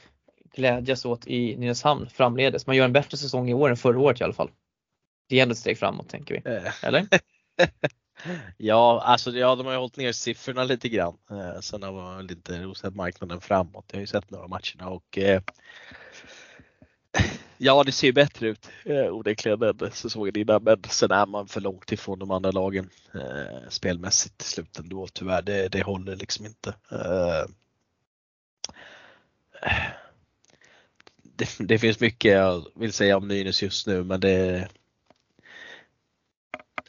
glädjas åt i Nynäshamn framledes. Man gör en bättre säsong i år än förra året i alla fall. Det är ändå ett steg framåt tänker vi. Eh. Eller? <laughs> ja, alltså ja, de har ju hållit ner siffrorna lite grann. Eh, sen har man inte rosat marknaden framåt. Jag har ju sett några matcherna och eh, Ja, det ser bättre ut eh, onekligen än säsongen innan men sen är man för långt ifrån de andra lagen eh, spelmässigt till slut ändå tyvärr. Det, det håller liksom inte. Eh, eh det, det, finns mycket jag vill säga om Nynäs just nu men det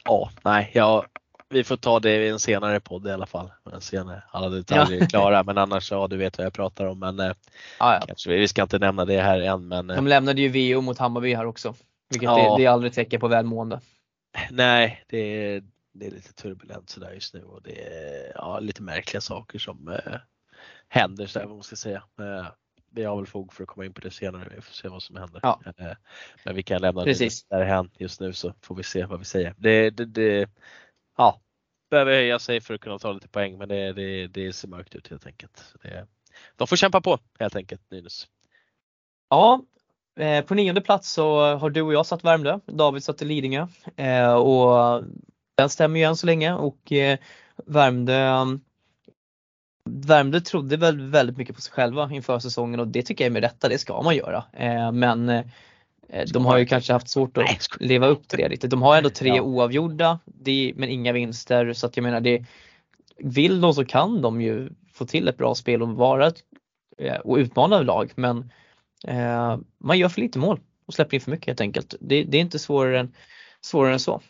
Ja, nej, jag, vi får ta det i en senare podd i alla fall. Senare, alla detaljer är klara men annars ja, du vet vad jag pratar om. Men eh, ah, ja. vi ska inte nämna det här än. Men, De lämnade ju VO mot Hammarby här också. Vilket ja. det, det är aldrig tecken på välmående. Nej, det är, det är lite turbulent sådär just nu och det är ja, lite märkliga saker som eh, händer så vad man ska säga. Eh, vi har väl fog för att komma in på det senare. Vi får se vad som händer. Ja. Eh, men vi kan lämna Precis. det därhän just nu så får vi se vad vi säger. Det, det, det ja, behöver höja sig för att kunna ta lite poäng men det, det, det ser mörkt ut helt enkelt. Det, de får kämpa på helt enkelt Nynäs. Ja, eh, på nionde plats så har du och jag satt Värmdö. David satt i Lidingö eh, och den stämmer ju än så länge och Värmdö Värmdö trodde väl väldigt mycket på sig själva inför säsongen och det tycker jag är med rätta, det ska man göra. Eh, men eh, de har ju kanske haft svårt att leva upp till det riktigt. De har ändå tre ja. oavgjorda men inga vinster så att jag menar det vill de så kan de ju få till ett bra spel och vara eh, och utmana lag men man gör för lite mål och släpper in för mycket helt enkelt. Det, det är inte svårare än, svårare än så.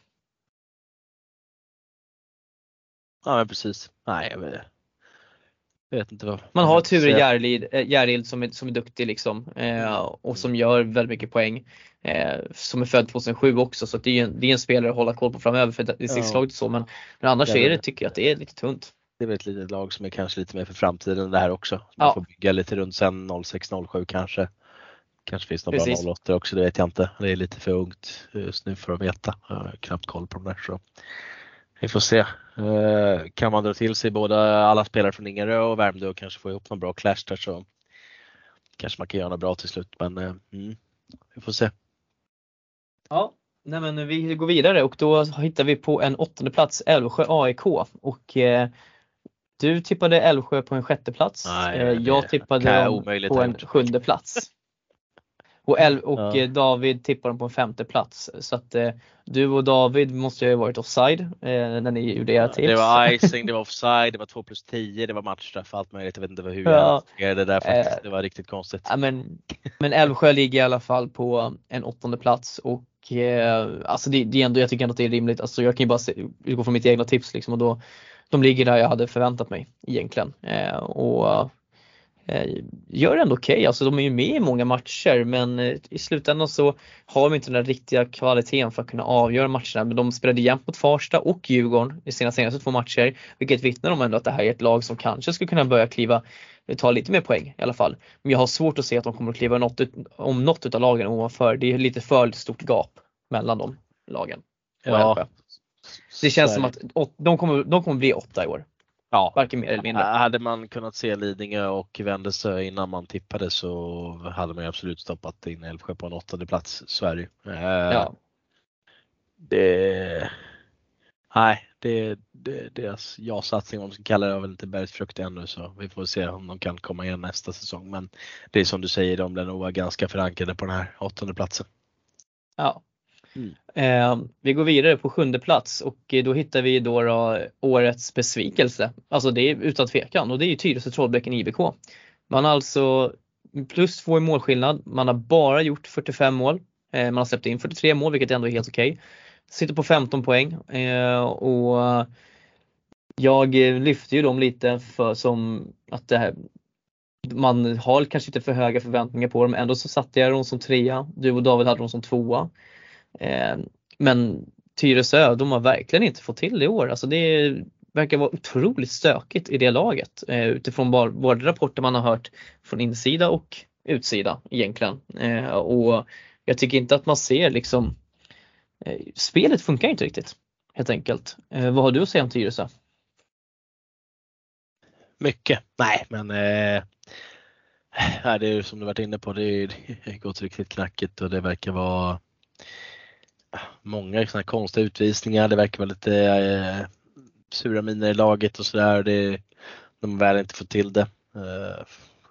Ja men precis. Nej, jag vet vet inte vad. Man har Ture Järlild, äh, Järlild som, är, som är duktig liksom eh, och som gör väldigt mycket poäng. Eh, som är född 2007 också så det är en, det är en spelare att hålla koll på framöver för distriktslaget ja. så men, men annars är det tycker jag att det är lite tunt. det är väl ett litet lag som är kanske lite mer för framtiden det här också. Man Ja. får bygga lite runt sen 06-07 kanske. Kanske finns några bra 08 också, det vet jag inte. Det är lite för ungt just nu för att veta. Jag har knappt koll på de där. Så. Vi får se. Eh, Kan man dra till sig både alla spelare från Ingerö och Värmdö och kanske få ihop någon bra clash där så kanske man kan göra något bra till slut. Men eh, mm, vi får se. Ja, nej men vi går vidare och då hittar vi på en åttonde plats Älvsjö AIK och eh, du tippade Älvsjö på en sjätte plats. Nej, eh, jag tippade dem på en sjunde plats. Och, El- och Ja. eh, David tippade dem på en femte plats. Så att eh, du och David måste ju ha varit offside eh, när ni gjorde era tips. Det var <laughs> icing, det var offside, det var 2 plus 10, det var matchstraff, allt möjligt. Jag vet inte hur Ja. jag det där faktiskt. Eh. Det var riktigt konstigt. Ja, men, men Älvsjö ligger i alla fall på en åttonde plats och eh, alltså det, det är ändå, jag tycker ändå att det är rimligt. Alltså jag kan ju bara se, utgå från mitt egna tips liksom och då de ligger där jag hade förväntat mig egentligen. Eh, och gör ändå okej, alltså de är ju med i många matcher men eh, i slutändan så har de inte den riktiga kvaliteten för att kunna avgöra matcherna. Men de spelade jämnt mot Farsta och Djurgården i sina senaste två matcher, vilket vittnar om ändå att det här är ett lag som kanske skulle kunna börja kliva ta lite mer poäng i alla fall. Men jag har svårt att se att de kommer att kliva något, ut- om något utav lagen ovanför. Det är lite för stort gap mellan de lagen. Älvsjö. Det känns som att de kommer, de kommer bli åtta i år. Ja. Varken mer eller mindre. Hade man kunnat se Lidingö och Vändelsö innan man tippade så hade man ju absolut stoppat in Älvsjö på en åttonde plats. Så är det ju. Eh, Ja. Det, nej, det, det, deras ja-satsning, om man ska kalla det, har väl inte bärt frukt ännu så vi får se om de kan komma igen nästa säsong. Men det är som du säger, de blir nog ganska förankrade på den här åttonde platsen. Ja. Mm. Eh, vi går vidare på sjunde plats och eh, då hittar vi då, då årets besvikelse. Alltså det är utan tvekan och det är ju Tyresö Trollbäcken IBK. Man har alltså plus två i målskillnad. Man har bara gjort 45 mål. Eh, man har släppt in 43 mål vilket ändå är helt okej. Sitter på 15 poäng eh, och jag eh, lyfte ju dem lite för som att det här man har kanske inte för höga förväntningar på dem. Ändå så satte jag dem som trea. Du och David hade dem som tvåa. Eh, men Tyresö, de har verkligen inte fått till det i år. Alltså det verkar vara otroligt stökigt i det laget eh, utifrån både rapporter man har hört från insida och utsida egentligen. Eh, och jag tycker inte att man ser liksom eh, Spelet funkar inte riktigt helt enkelt. Eh, vad har du att säga om Tyresö? Mycket. Nej, men eh, nej, det är ju som du varit inne på, det är- det har gått riktigt knackigt och det verkar vara många sådana konstiga utvisningar. Det verkar vara lite eh, sura miner i laget och sådär. Det- De har väl inte fått till det. Eh,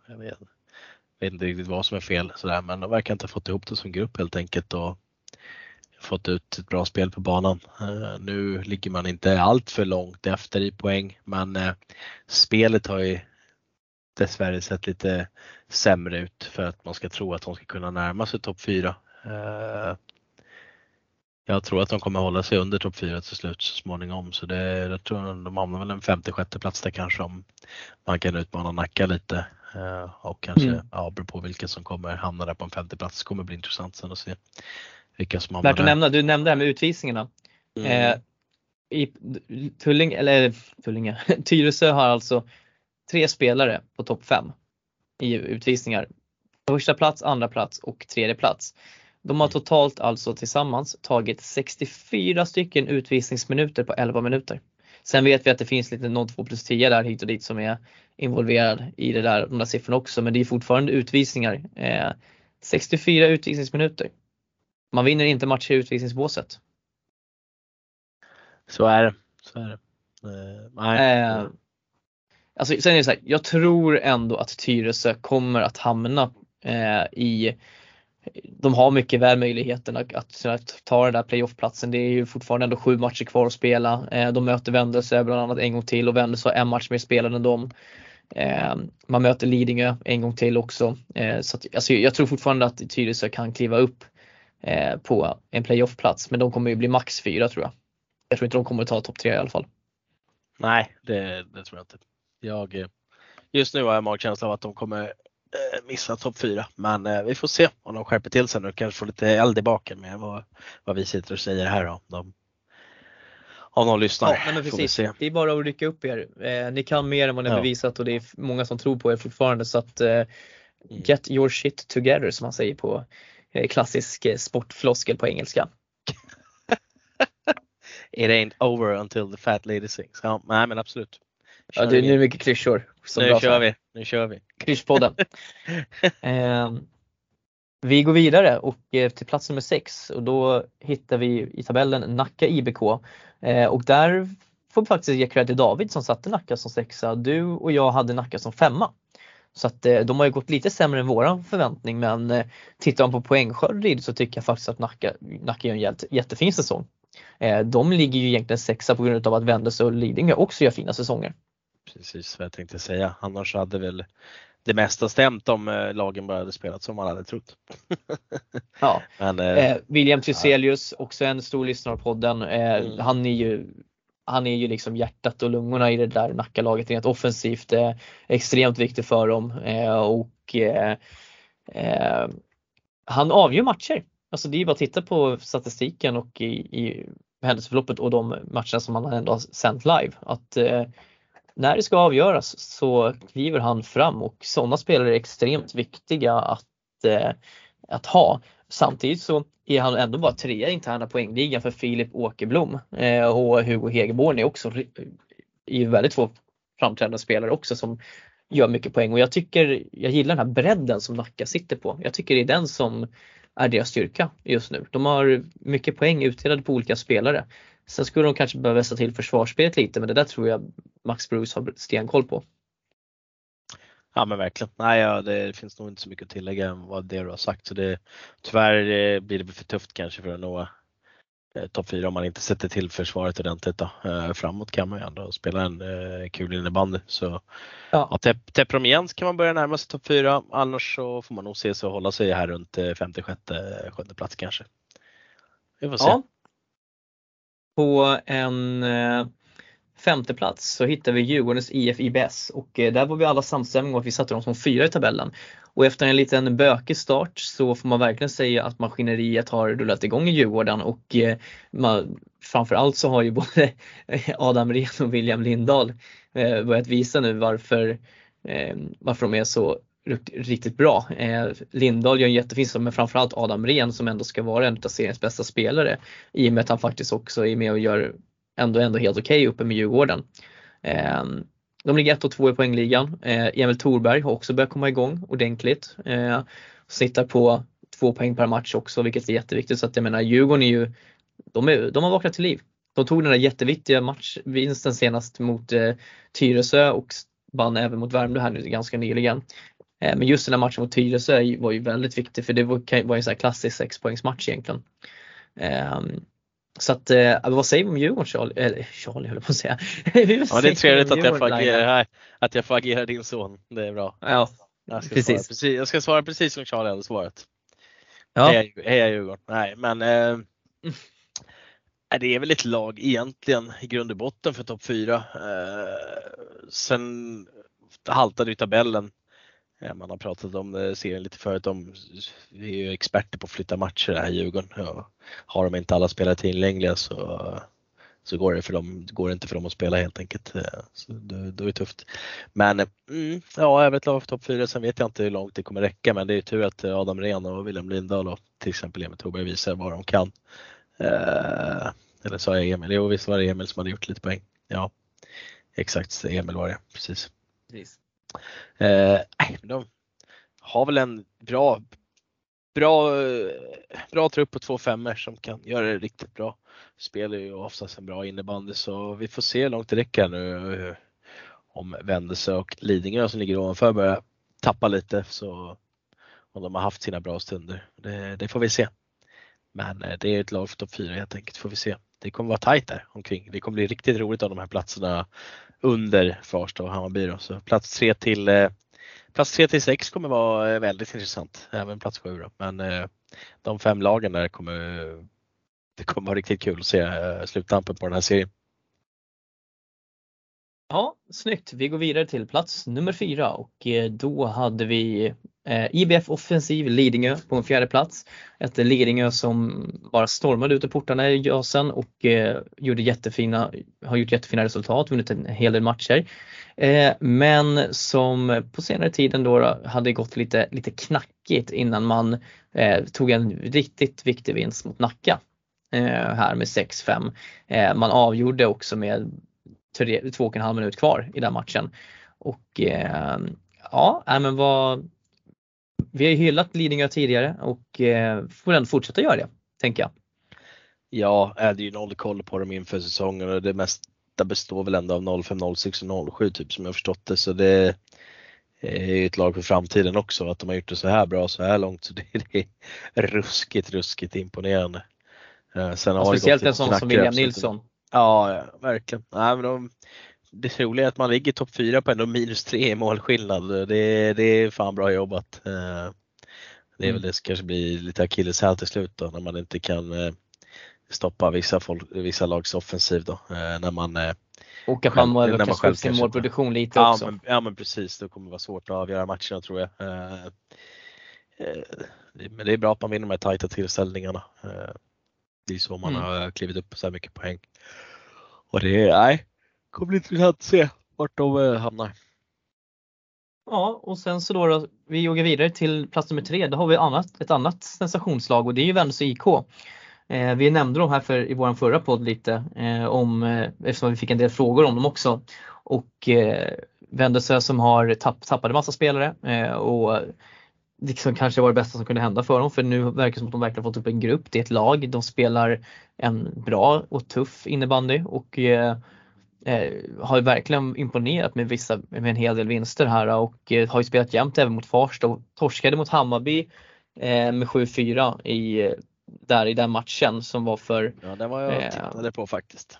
jag vet, vet inte riktigt vad som är fel sådär, men de verkar inte ha fått ihop det som grupp helt enkelt och fått ut ett bra spel på banan. Eh, nu ligger man inte allt för långt efter i poäng, men eh, spelet har ju dessvärre sett lite sämre ut för att man ska tro att de ska kunna närma sig topp 4. Jag tror att de kommer hålla sig under topp 4 till slut så småningom så det, jag tror de hamnar väl en femte, sjätte plats där kanske om man kan utmana Nacka lite Eh, och kanske, Mm. ja beror på vilka som kommer hamna där på en femte plats. Det kommer bli intressant sen att se vilka som hamnar Värt att nämna, du nämnde det här med utvisningarna. Mm. Eh, i Tulling, eller Tullinge, <laughs> Tyresö har alltså tre spelare på topp fem i utvisningar. Första plats, andra plats och tredje plats. De har totalt alltså tillsammans tagit 64 stycken utvisningsminuter på 11 minuter. Sen vet vi att det finns lite 0-2 plus 10 där hit och dit som är involverad i det där, de där siffrorna också men det är fortfarande utvisningar. Eh, 64 utvisningsminuter. Man vinner inte matcher i utvisningsbåset. Så är det. Så är det. Eh, nej. Eh, alltså, sen är det så här, jag tror ändå att Tyresö kommer att hamna eh, i de har mycket väl möjligheten att, att, att ta den där playoffplatsen. Det är ju fortfarande ändå sju matcher kvar att spela. Eh, de möter Vändelse bland annat en gång till och Vändelse har en match mer spelad än dem. Eh, man möter Lidingö en gång till också. Eh, så att, alltså, jag tror fortfarande att Tyresö kan kliva upp eh, på en playoffplats men de kommer ju bli max fyra tror jag. Jag tror inte de kommer att ta topp tre i alla fall. Nej, det, det tror jag inte. Jag, eh, just nu har jag magkänsla av att de kommer eh, missa topp 4. Men eh, vi får se om de skärper till sig nu. Kanske får lite eld i baken med vad, vad vi sitter och säger här. Om de, Om någon lyssnar. Ja, men precis. Det är bara att rycka upp er. Eh, ni kan mer än vad ni har ja. bevisat och det är många som tror på er fortfarande så att eh, mm. get your shit together som man säger på eh, klassisk sportfloskel på engelska. <laughs> It ain't over until the fat lady sings. Ja, nej men absolut. Ja, det är nu mycket klyschor. Nu kör vi, nu kör vi. Klyschpodden. <laughs> eh, vi går vidare och eh, till plats nummer 6 och då hittar vi i tabellen Nacka IBK eh, och där får vi faktiskt ge cred till David som satte Nacka som sexa. Du och jag hade Nacka som femma. Så att eh, de har ju gått lite sämre än våran förväntning men tittar man på poängskörd så tycker jag faktiskt att Nacka, Nacka gör en jätte, jättefin säsong. De ligger ju egentligen sexa på grund av att Vendelse och Lidingö också gör fina säsonger. Precis vad jag tänkte säga. Annars hade väl det mesta stämt om eh, lagen bara hade spelat som man hade trott. <laughs> ja. Men, eh, eh, William Thyselius, ja. också en stor lyssnare av podden. Eh, mm. Han är ju han är ju liksom hjärtat och lungorna i det där Nackalaget rent offensivt. Eh, extremt viktigt för dem eh, och eh, han avgör matcher. Alltså det är bara att titta på statistiken och i, i händelseförloppet och de matcherna som han ändå har sänt live. Att när det ska avgöras så kliver han fram och sådana spelare är extremt viktiga att, eh, att ha. Samtidigt så är han ändå bara trea i interna poängligan för Filip Åkerblom eh, och Hugo Hegerborn är också är väldigt två framträdande spelare också som gör mycket poäng och jag tycker, jag gillar den här bredden som Nacka sitter på. Jag tycker det är den som är deras styrka just nu. De har mycket poäng utdelade på olika spelare. Sen skulle de kanske behöva vässa till försvarsspelet lite men det där tror jag Max Bruce har stenkoll på. Ja men verkligen. Nej, ja, det finns nog inte så mycket att tillägga än vad det du har sagt. Så det, tyvärr eh, blir det för tufft kanske för att nå eh, topp 4 om man inte sätter till försvaret ordentligt. Då. Eh, framåt kan man ju ändå spela en eh, kul innebandy. Så ja. ja, täpper de igen så kan man börja närma sig topp 4. Annars så får man nog se sig hålla sig här runt 56 sjunde plats kanske. Vi får se. Ja, på en eh, femte plats så hittar vi Djurgårdens IF IBS och eh, där var vi alla samstämmiga om att vi satte dem som fyra i tabellen. Och efter en liten bökig start så får man verkligen säga att maskineriet har rullat igång i Djurgården och eh, man, framförallt så har ju både <laughs> Adam Rehn och William Lindahl börjat visa nu varför, varför de är så riktigt bra. Eh, Lindahl gör en jättefin men framförallt Adam Rehn som ändå ska vara en av seriens bästa spelare i och med att han faktiskt också är med och gör ändå, ändå helt okej okay uppe med Djurgården. Eh, de ligger 1 och 2 i poängligan. Eh, Emil Thorberg har också börjat komma igång ordentligt. Eh, sitter på två poäng per match också vilket är jätteviktigt så att jag menar Djurgården är ju de, är, de har vaknat till liv. De tog den där jätteviktiga matchvinsten senast mot eh, Tyresö och vann även mot Värmdö här nu ganska nyligen. Eh, men just den här matchen mot Tyresö var ju väldigt viktig för det var, var en sån här klassisk sexpoängsmatch egentligen. Ehm, så att, eh, vad säger vi om Djurgården Charlie? Eller Charlie höll jag på att säga. <laughs> ja, det är trevligt att jag, får agera, att jag får agera din son. Det är bra. Ja, jag ska precis. Svara precis. Jag ska svara precis som Charlie hade svarat. Ja. Heja Djurgården. Nej, men eh, det är väl ett lag egentligen i grund och botten för topp 4. Eh, sen haltade ju tabellen Eh, man har pratat om det, serien lite förut de är ju experter på att flytta matcher här i Djurgården. Ja, har de inte alla spelare tillgängliga så, så går det, för dem, går det inte för dem att spela helt enkelt. Eh, så då, då är det tufft. Men mm, ja, även ett lag för topp 4. Sen vet jag inte hur långt det kommer räcka men det är tur att Adam Rehn och William Lindahl och till exempel Emil Thorberg visar vad de kan. Eh, eller sa jag Emil? Jo, visst var det Emil som hade gjort lite poäng. Ja, exakt Emil var det, precis. precis. Eh, de har väl en bra, bra, bra trupp på två femmor som kan göra det riktigt bra. Spelar ju oftast en bra innebandy så vi får se hur långt det räcker nu. Om Vändelse och Lidingö som ligger ovanför börjar tappa lite så om de har haft sina bra stunder. Det, det får vi se. Men eh, det är ett lag för topp 4 helt enkelt, får vi se. Det kommer vara tajt där omkring. Det kommer bli riktigt roligt av de här platserna under Farsta och Hammarby. Då. Så plats 3 till eh, Plats 3 till 6 kommer vara eh, väldigt intressant, även plats 7 då. Men de fem lagen där kommer det kommer vara riktigt kul att se sluttampen på den här serien. Ja, snyggt. Vi går vidare till plats nummer fyra och då hade vi Eh, IBF offensiv Lidingö på en fjärde plats. Ett Lidingö som bara stormade ut ur portarna i Jasen och eh, gjorde jättefina, har gjort jättefina resultat, vunnit en hel del matcher. Eh, men som på senare tiden då hade gått lite, lite knackigt innan man eh, tog en riktigt viktig vinst mot Nacka eh, här med 6-5. Eh, man avgjorde också med två och en halv minut kvar i den matchen. Och eh, ja, men vad, vi har ju hyllat Lidingö tidigare och eh, får ändå fortsätta göra det, tänker jag. Ja, det är ju noll koll på dem inför säsongen och det mesta består väl ändå av 05, 06 och 07 typ som jag förstått det. Så det är ju ett lag för framtiden också. Att de har gjort det så här bra så här långt så det, är ruskigt, ruskigt imponerande. Eh, sen har speciellt en sån som William Nilsson. Ja, ja verkligen. Nej, men de, det roliga är att man ligger topp 4 på ändå minus 3 i målskillnad. Det, det är fan bra jobbat. Eh, det är väl mm. det som kanske blir lite akilleshäl till slut då när man inte kan eh, stoppa vissa, folk, vissa lags offensiv då. Eh, när man och att man måste kanske upp sin målproduktion lite ja, också. Men, ja men precis, det kommer vara svårt att avgöra matcherna tror jag. Men det är bra att man vinner de här tajta tillställningarna. Det är så man mm. har klivit upp så här mycket poäng. Och det är, nej, kommer bli intressant att se vart de eh, hamnar. Ja, och sen så då, då vi joggar vidare till plats nummer tre. Då har vi annat, ett annat sensationslag och det är ju Vännäs IK. Eh, vi nämnde dem här för, i vår förra podd lite eh, om, eh, eftersom vi fick en del frågor om dem också. Och eh, Vändelsö som har tapp, tappade massa spelare eh, och det som kanske var det bästa som kunde hända för dem för nu verkar det som att de verkligen fått upp en grupp. Det är ett lag, de spelar en bra och tuff innebandy och eh, eh, eh, har verkligen imponerat med, vissa, med en hel del vinster här och eh, har ju spelat jämnt även mot Farsta och torskade mot Hammarby eh, med 7-4 i, där i den matchen som var för... Ja, den var jag eh, tittade på faktiskt.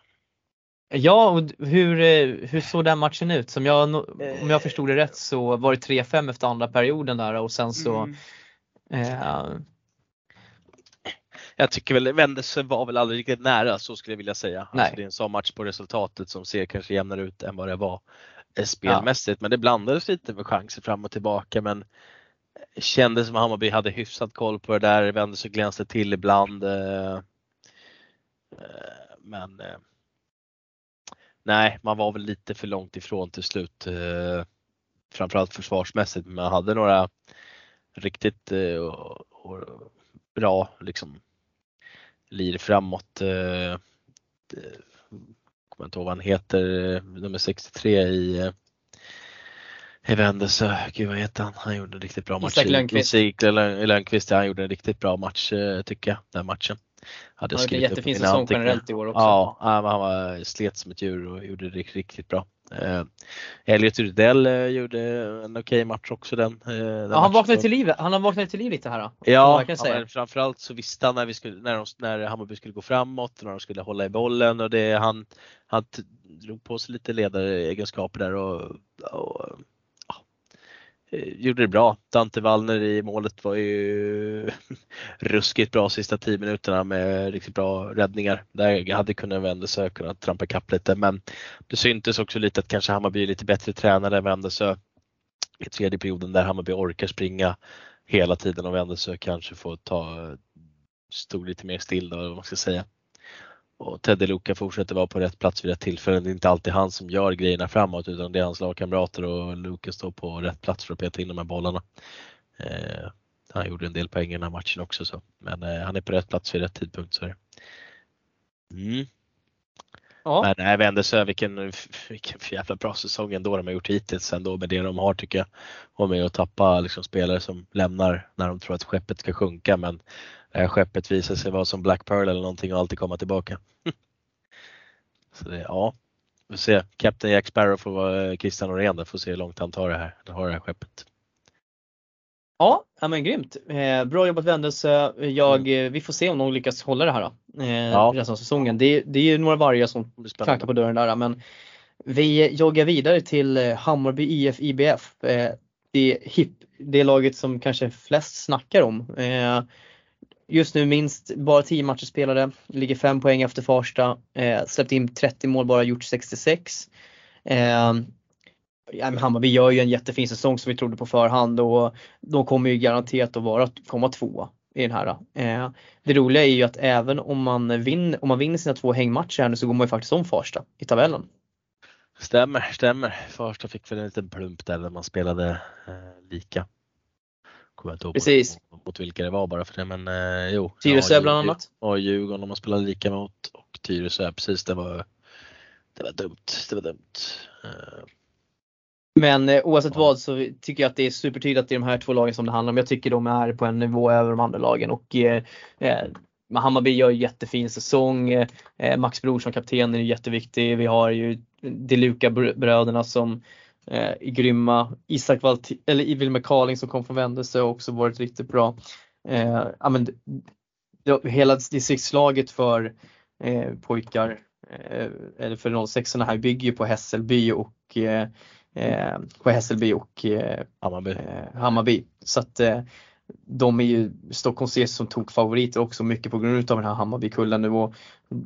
Ja, och hur, eh, hur såg den matchen ut? Som jag, om jag förstod det rätt så var det 3-5 efter andra perioden där och sen så mm. Eh, jag tycker väl Vändelse var väl aldrig riktigt nära så skulle jag vilja säga. Alltså det är en sån match på resultatet som ser kanske jämnare ut än vad det var eh, spelmässigt. Ja. Men det blandades lite med chanser fram och tillbaka men kändes som att Hammarby hade hyfsat koll på det där. Vändelse glänste till ibland. Eh, eh, men nej, man var väl lite för långt ifrån till slut. Framförallt försvarsmässigt, men man hade några riktigt bra liksom, lir framåt. Eh, kommer inte ihåg vad han heter, eh, nummer 63 i eh, i Vändelse, gud vad heter han? Han gjorde en riktigt bra match. Isak Lönnqvist. Isak Lönnqvist, han gjorde en riktigt bra match tycker jag, den matchen. Hade han hade en jättefin säsong generellt i år också. Ja, han var slet som ett djur och gjorde det riktigt, riktigt bra. Eh, Elliot Rydell eh, gjorde en okej okay match också den. Eh, den ja, han vaknade till liv, han har vaknat till liv lite här. Då, ja, ja framförallt så visste han när, vi skulle, när, de, när Hammarby skulle gå framåt, när de skulle hålla i bollen och det, han, han drog på sig lite ledaregenskaper där och, och Eh, Eh, gjorde det bra. Dante Wallner i målet var ju <laughs> ruskigt bra sista 10 minuterna med riktigt bra räddningar. Där hade kunnat Vändesö kunnat trampa ikapp lite men det syntes också lite att kanske Hammarby är lite bättre tränare än Vändesö i tredje perioden där Hammarby orkar springa hela tiden och Vändesö kanske får ta stå lite mer still då, vad man ska säga. Och Teddy Luka fortsätter vara på rätt plats vid rätt tillfälle. Det är inte alltid han som gör grejerna framåt utan det är hans lagkamrater och Luka står på rätt plats för att peta in de här bollarna. Eh, han gjorde en del poäng i den här matchen också så. men eh, han är på rätt plats vid rätt tidpunkt. Så mm. Ja. Men nej, Vändelsö, vilken, vilken jävla bra säsong ändå de har gjort hittills ändå med det de har tycker jag. Och med att tappa liksom, spelare som lämnar när de tror att skeppet ska sjunka men det skeppet visar sig vara som Black Pearl eller någonting och alltid komma tillbaka. <laughs> Så det, ja, vi får se. Captain Jack Sparrow får vara eh, Christian Norén där, får se hur långt han tar det här, har det här skeppet. Ja, ja men grymt. Eh, bra jobbat Vändelse. Jag, mm. Eh, vi får se om de lyckas hålla det här då, eh, ja. resten av säsongen. Det, det är ju några vargar som knackar på dörren där men vi joggar vidare till eh, Hammarby IF IBF. Eh, det, hip, det laget som kanske flest snackar om. Eh, Just nu minst bara 10 matcher spelade, ligger 5 poäng efter Farsta, eh, släppt in 30 mål, bara gjort 66. Eh, ja, men Hammarby gör ju en jättefin säsong som vi trodde på förhand och de kommer ju garanterat att vara, komma tvåa i den här. Eh, det roliga är ju att även om man, vinner, om man vinner sina två hängmatcher här nu så går man ju faktiskt om Farsta i tabellen. Stämmer, stämmer. Farsta fick väl en liten plump där när man spelade eh, lika. Kommer inte ihåg Precis. Mot, mot vilka det var bara för det men eh, jo. Tyresö ja, bland annat. Och Djurgården om man spelade lika mot och Tyresö, precis det var det var dumt. Det var dumt. Eh, Men eh, oavsett vad så tycker jag att det är supertydligt att det är de här två lagen som det handlar om. Jag tycker de är på en nivå över de andra lagen och eh, eh, Hammarby gör jättefin säsong. Eh, Max Bror som kapten är jätteviktig. Vi har ju De Luca bröderna som eh, är grymma. Isak Valt eller Ivel McCarling som kom från Vändelse har också varit riktigt bra. Eh, men, det, hela distriktslaget för eh, pojkar eh, eller för 06 här bygger ju på Hässelby och eh, på Hässelby och eh, Hammarby. eh, Hammarby. Så att eh, de är ju Stockholm ses som tokfavoriter också mycket på grund av den här Hammarbykullen nu och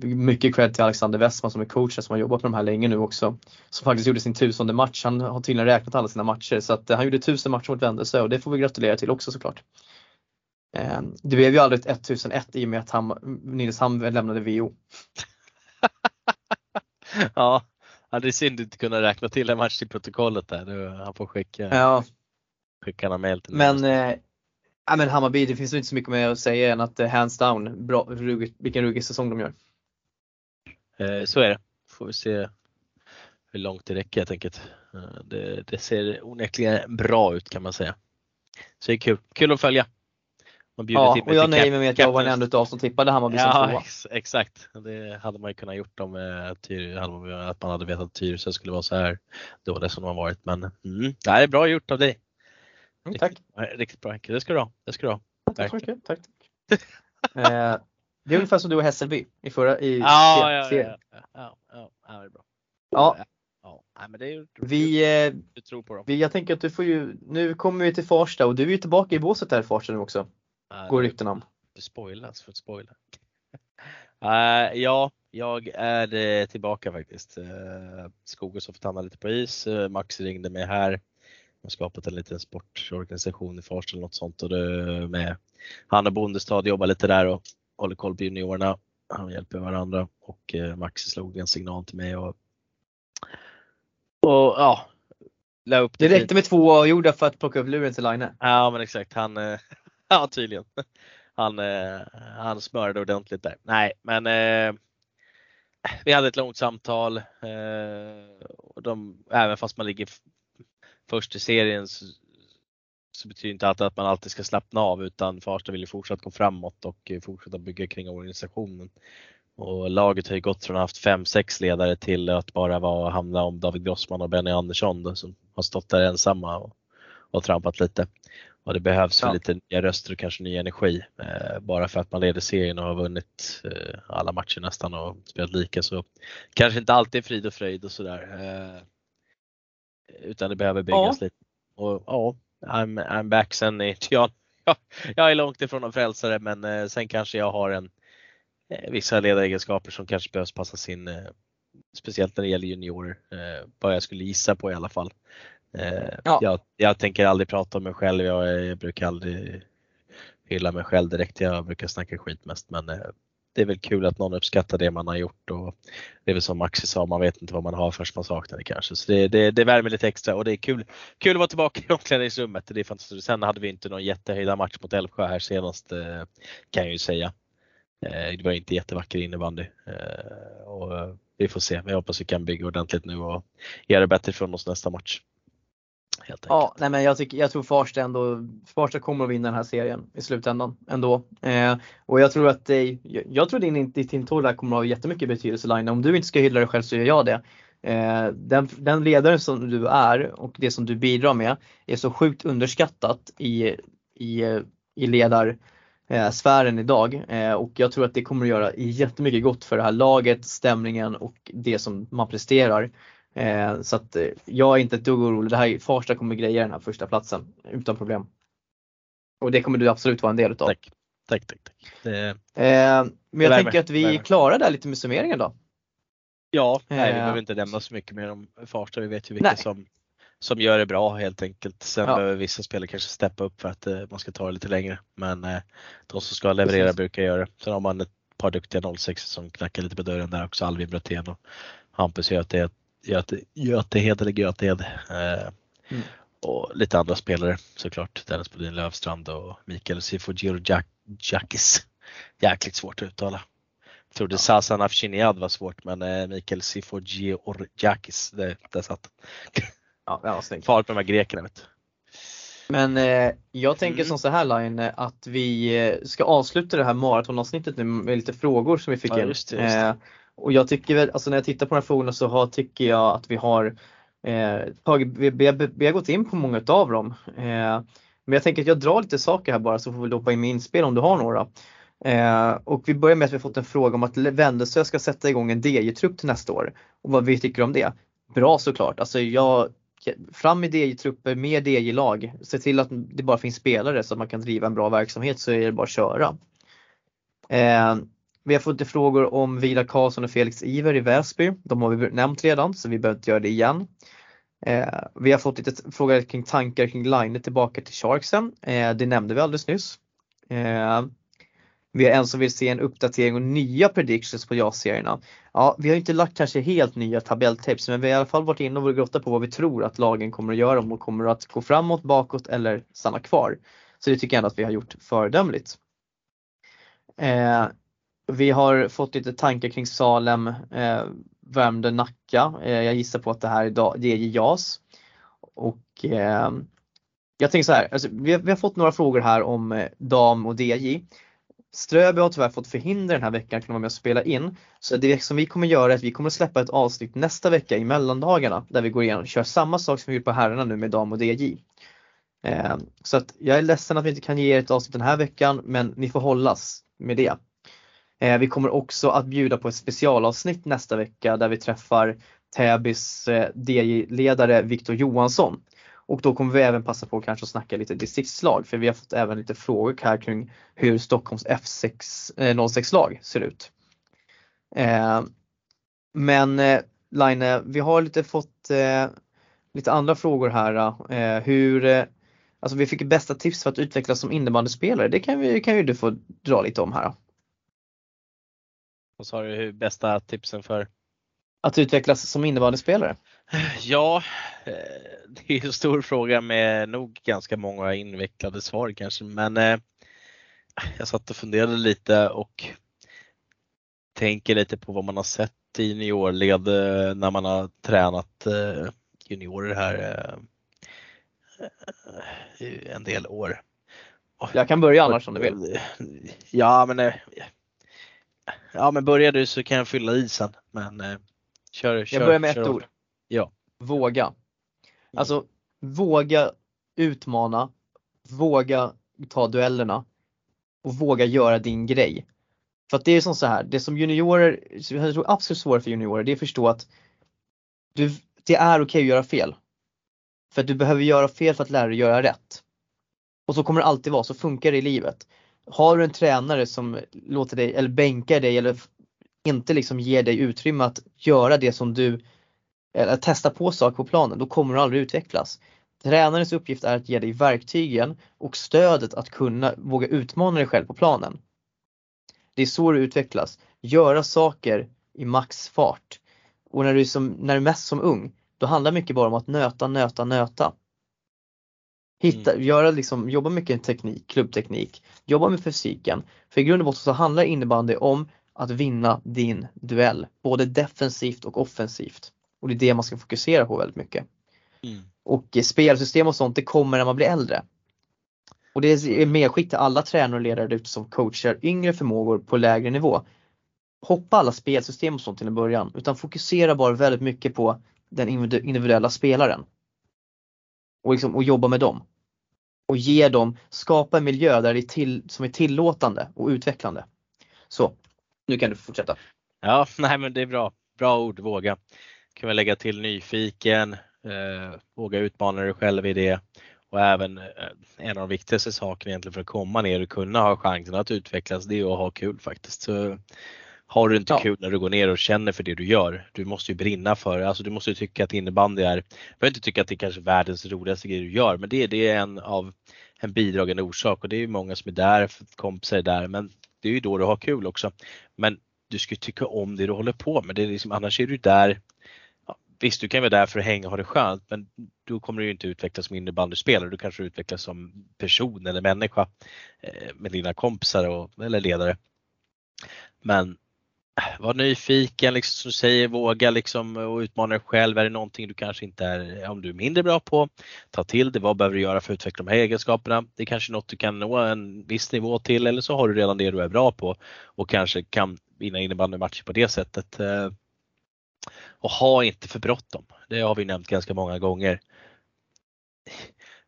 mycket cred till Alexander Westman som är coach som har jobbat med de här länge nu också. Som faktiskt gjorde sin tusende match. Han har tydligen räknat alla sina matcher så att eh, han gjorde tusen matcher mot Vändelse och det får vi gratulera till också såklart. Eh, det blev ju aldrig ett 1001 i och med att Ham- Nynäshamn lämnade VO. <laughs> ja, ja, det synd inte kunna räkna till en match till protokollet där. Nu, han får skicka, Ja, skicka en mail till men eh, Ja men Hammarby, det finns inte så mycket mer att säga än att eh, hands down, bra, ruggigt, vilken ruggig säsong de gör. Eh, så är det. Får vi se hur långt det räcker helt enkelt. Eh, det, det ser onekligen bra ut kan man säga. Så det är kul, kul att följa. Man bjuder Ja, till och jag nöjer mig med att jag var den enda utav som tippade Hammarby som Ja, tvåa. ex, exakt. Det hade man ju kunnat gjort om eh, Tyr, att man hade vetat att Tyresö skulle vara så här dåliga som de har varit. Men mm, det här är bra gjort av dig. Mm, tack. Riktigt bra Henke, det ska du ha. Det ska du ha. Tack. Tack, tack. <laughs> eh, det är ungefär som du och Hässelby i förra i Ja, ja, serien. ja, ja, ja, ja, det är bra. Ja, ja. Nej, men det är vi, eh, du tror på dem. vi, jag tänker att du får ju, nu kommer vi till Farsta och du är ju tillbaka i båset där i Farsta nu också, går det- rykten om. Du spoilas för att spoila. <laughs> Eh, ja, jag är eh, tillbaka faktiskt. Uh, Skogås har fått hamna lite på is. Eh, Max ringde mig här. De har skapat en liten sportorganisation i Farsta eller något sånt och det med han och Bondestad jobbar lite där och håller koll på juniorerna. Han hjälper varandra och eh, Max slog en signal till mig och, och ja, la upp Det fint. räckte med två avgjorda för att plocka upp luren till Line. Ja men exakt, han, eh, <laughs> ja tydligen. Han, eh, han smörade ordentligt där. Nej men eh, vi hade ett långt samtal. Eh, och de, även fast man ligger först i serien så, så betyder inte alltid att man alltid ska slappna av utan Farsta vill ju fortsatt gå framåt och fortsätta bygga kring organisationen. Och laget har ju gått från att ha haft fem, sex ledare till att bara vara, hamna om David Grossman och Benny Andersson då, som har stått där ensamma och, och trampat lite. Och det behövs Ja. lite nya röster och kanske ny energi. Eh, bara för att man leder serien och har vunnit eh, alla matcher nästan och spelat lika så kanske inte alltid är frid och fröjd och sådär. Eh, utan det behöver byggas lite. Och ja, I'm, I'm back sen <laughs> är jag, jag, jag är långt ifrån en frälsare men eh, sen kanske jag har en eh, vissa ledaregenskaper som kanske behövs passas in. Eh, speciellt när det gäller juniorer. Vad jag skulle gissa på i alla fall. Eh, Ja. jag, jag tänker aldrig prata om mig själv. Jag, jag brukar aldrig hylla mig själv direkt. Jag brukar snacka skit mest men eh, det är väl kul att någon uppskattar det man har gjort och det är väl som Maxi sa, man vet inte vad man har först man saknar det kanske. Så det, det, det värmer lite extra och det är kul, kul att vara tillbaka i omklädningsrummet. Det är fantastiskt. Sen hade vi inte någon jättehöjda match mot Älvsjö här senast eh, kan jag ju säga. Det var inte jättevacker innebandy. Och vi får se. Jag hoppas vi kan bygga ordentligt nu och göra det bättre från oss nästa match. Helt Ja, enkelt. nej men jag, tycker, jag tror Farsta ändå, Farsta kommer att vinna den här serien i slutändan ändå. Eh, och jag tror att det, jag, jag tror din, ditt intåg där kommer att ha jättemycket betydelse Line. Om du inte ska hylla dig själv så gör jag det. Eh, den, den ledaren som du är och det som du bidrar med är så sjukt underskattat i, i, i ledar eh, sfären idag eh, och jag tror att det kommer att göra jättemycket gott för det här laget, stämningen och det som man presterar. Eh, så att eh, jag är inte ett dugg orolig. Det här, Farsta kommer greja den här första platsen utan problem. Och det kommer du absolut vara en del utav. Tack. Tack, tack, tack. Det, Eh, men jag tänker att vi är klara där lite med summeringen då. ja, nej, vi Eh. behöver inte nämna så mycket mer om Farsta. Vi vet ju vilka Nej. som som gör det bra helt enkelt. Sen Ja. behöver vissa spelare kanske steppa upp för att eh, man ska ta det lite längre. Men eh, de som ska leverera Precis. brukar göra det. Sen har man ett par duktiga 06 som knackar lite på dörren där också. Alvin Bröthén och Hampus Göte, Göte, Götehed eller Götehed. Eh, Mm. Och lite andra spelare såklart. Dennis Bodin Lövstrand och Mikael Sifogiorgiakis. Jäkligt svårt att uttala. Jag trodde Sasan Afshiniad var svårt men eh, Mikael Sifogiorgiakis, det, där satt <laughs> Ja, var snyggt. Farligt med de här grekerna vet du. Men eh, jag tänker Mm. som så här Line, att vi eh, ska avsluta det här maratonavsnittet nu med lite frågor som vi fick Ja, in. just det, just det. Eh, och jag tycker väl, alltså när jag tittar på den här frågorna så har, tycker jag att vi har eh, tagit, vi, vi, vi har gått in på många utav dem. Eh, men jag tänker att jag drar lite saker här bara så får vi hoppa in med inspel om du har några. Eh, och vi börjar med att vi har fått en fråga om att Vändelsö ska sätta igång en DJ-trupp till nästa år. Och vad vi tycker om det. Bra såklart, alltså jag fram med DJ-trupper, mer DJ-lag. Se till att det bara finns spelare så att man kan driva en bra verksamhet så är det bara att köra. Eh, vi har fått lite frågor om Vidar Karlsson och Felix Iver i Väsby. De har vi nämnt redan så vi behöver inte göra det igen. Eh, vi har fått lite frågor kring tankar kring Line tillbaka till Sharksen. Eh, det nämnde vi alldeles nyss. Eh, vi har en som vill se en uppdatering och nya predictions på JAS-serierna. Ja, vi har inte lagt kanske helt nya tabelltips men vi har i alla fall varit inne och grottat på vad vi tror att lagen kommer att göra om de kommer att gå framåt, bakåt eller stanna kvar. Så det tycker jag ändå att vi har gjort föredömligt. Eh, vi har fått lite tankar kring Salem, eh, Värmdö, Nacka. Eh, jag gissar på att det här är det är JAS. Och eh, jag tänker så här, alltså, vi, har, vi har fått några frågor här om eh, dam och DJ. Ströby har tyvärr fått förhinder den här veckan att kunna vara med och spela in. Så det som vi kommer göra är att vi kommer släppa ett avsnitt nästa vecka i mellandagarna där vi går igenom och kör samma sak som vi gjort på herrarna nu med dam och DJ. Eh, så att jag är ledsen att vi inte kan ge er ett avsnitt den här veckan men ni får hållas med det. Eh, vi kommer också att bjuda på ett specialavsnitt nästa vecka där vi träffar Täbys eh, DJ-ledare Viktor Johansson. Och då kommer vi även passa på kanske att snacka lite distriktslag för vi har fått även lite frågor här kring hur Stockholms F06-lag eh, ser ut. Men Line, vi har lite fått lite andra frågor här. Hur, alltså vi fick bästa tips för att utvecklas som innebandyspelare. Det kan, vi, kan ju du få dra lite om här. Vad sa du, hur bästa tipsen för? Att utvecklas som innebandyspelare. Ja, eh, det är en stor fråga med nog ganska många invecklade svar kanske men eh, jag satt och funderade lite och tänker lite på vad man har sett i juniorled när man har tränat eh, juniorer här en del år. Jag kan börja annars om du vill. Ja men, ja, men börjar du så kan jag fylla i sen. Men eh, kör, kör, Jag börjar med ett ord. Ja. Våga. Alltså våga utmana, våga ta duellerna och våga göra din grej. För att det är som så här, det som juniorer, jag tror absolut svårare för juniorer, det är att förstå att du, det är okej att göra fel. För att du behöver göra fel för att lära dig göra rätt. Och så kommer det alltid vara, så funkar det i livet. Har du en tränare som låter dig, eller bänkar dig eller inte liksom ger dig utrymme att göra det som du eller att testa på saker på planen, då kommer du aldrig utvecklas. Tränarens uppgift är att ge dig verktygen och stödet att kunna våga utmana dig själv på planen. Det är så du utvecklas. Göra saker i maxfart. Och när du är, som, när du är mest som ung, då handlar mycket bara om att nöta, nöta, nöta. Hitta, göra liksom, jobba mycket med teknik, klubbteknik, jobba med fysiken. För i grund och botten så handlar innebandy om att vinna din duell, både defensivt och offensivt. Och det är det man ska fokusera på väldigt mycket. Mm. Och eh, spelsystem och sånt det kommer när man blir äldre. Och det är medskick till alla tränare och ledare ute som coachar yngre förmågor på lägre nivå. Hoppa alla spelsystem och sånt till en början utan fokusera bara väldigt mycket på den individu- individuella spelaren. Och, liksom, och jobba med dem. Och ge dem, skapa en miljö där det är till, som är tillåtande och utvecklande. Så, nu kan du fortsätta. Ja, <laughs> nej men det är bra. Bra ord, våga. Kan vi lägga till nyfiken, eh, våga utmana dig själv i det. Och även eh, en av de viktigaste sakerna egentligen för att komma ner och kunna ha chansen att utvecklas, det är att ha kul faktiskt. Så har du inte ja. kul när du går ner och känner för det du gör, du måste ju brinna för det. Alltså du måste tycka att innebandy är, jag behöver inte tycka att det är kanske världens roligaste grej du gör, men det, det är en av en bidragande orsak och det är många som är där, för kompisar är där, men det är ju då du har kul också. Men du ska tycka om det du håller på med, det är liksom, annars är du där Visst, du kan vara där för att hänga och ha det skönt, men då kommer du inte utvecklas som innebandyspelare. Du kanske utvecklas som person eller människa eh, med dina kompisar och, eller ledare. Men var nyfiken, liksom, som du säger, våga liksom och utmana dig själv. Är det någonting du kanske inte är, om du är mindre bra på, ta till det. Vad behöver du göra för att utveckla de här egenskaperna? Det är kanske något du kan nå en viss nivå till eller så har du redan det du är bra på och kanske kan vinna innebandymatcher på det sättet. Eh, och ha inte för bråttom. Det har vi nämnt ganska många gånger.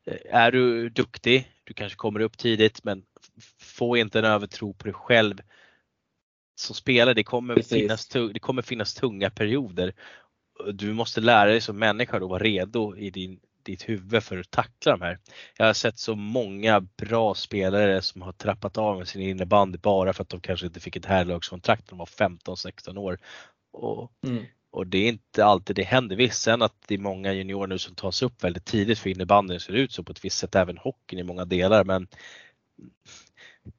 Eh, är du duktig, du kanske kommer upp tidigt men få inte en övertro på dig själv som spelare. Det kommer, finnas, det kommer finnas tunga perioder. Du måste lära dig som människa att vara redo i din, ditt huvud för att tackla de här. Jag har sett så många bra spelare som har trappat av med sin innebandy bara för att de kanske inte fick ett herrlagskontrakt när de var 15-16 år. Och mm. Och det är inte alltid det händer. Visst sen att det är många juniorer nu som tas upp väldigt tidigt för innebandyn ser ut så på ett visst sätt, även hockeyn i många delar. Men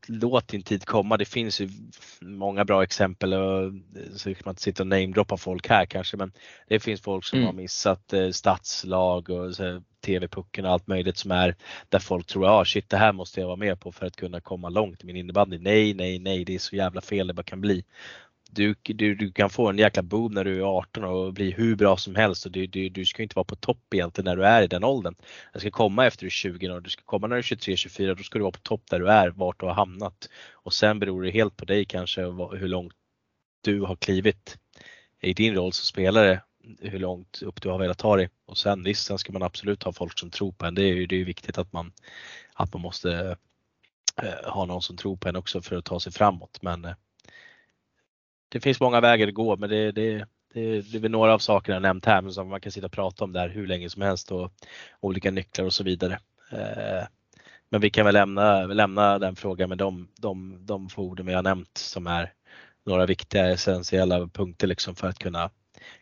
låt din tid komma. Det finns ju många bra exempel och så kan man inte sitta och namedroppa folk här kanske men det finns folk som mm. har missat eh, stadslag och TV-pucken och allt möjligt som är där folk tror, ja ah, shit det här måste jag vara med på för att kunna komma långt i min innebandy. Nej, nej, nej, det är så jävla fel det bara kan bli du, du, du kan få en jäkla boom när du är 18 och bli hur bra som helst och du, du, du ska inte vara på topp egentligen när du är i den åldern. Det ska komma efter du är 20 år, du ska komma när du är 23, 24, då ska du vara på topp där du är, vart du har hamnat. Och sen beror det helt på dig kanske hur långt du har klivit i din roll som spelare, hur långt upp du har velat ta dig. Och sen visst, sen ska man absolut ha folk som tror på en. Det är ju det är viktigt att man, att man måste eh, ha någon som tror på en också för att ta sig framåt. Men eh, det finns många vägar att gå men det, det, det, det är väl några av sakerna jag nämnt här men som man kan sitta och prata om där hur länge som helst och olika nycklar och så vidare. Eh, men vi kan väl lämna, lämna den frågan med de, de, de orden vi har nämnt som är några viktiga essentiella punkter liksom för att kunna,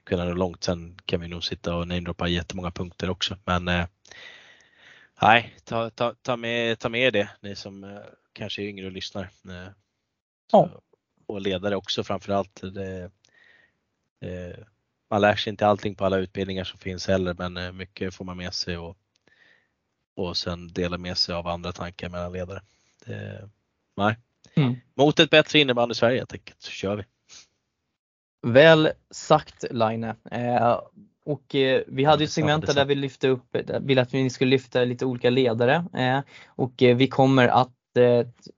kunna nå långt. Sen kan vi nog sitta och namedroppa jättemånga punkter också men eh, nej, ta, ta, ta, med, ta med det ni som eh, kanske är yngre och lyssnar. Ja och ledare också framförallt. Det, eh, man lär sig inte allting på alla utbildningar som finns heller men eh, mycket får man med sig och, och sen dela med sig av andra tankar mellan ledare. Det, nej. Mm. Mot ett bättre innebandy i Sverige helt enkelt, så kör vi. Väl sagt Line. Eh, och eh, vi hade ett segment där vi lyfte upp, ville att vi skulle lyfta lite olika ledare eh, och eh, vi kommer att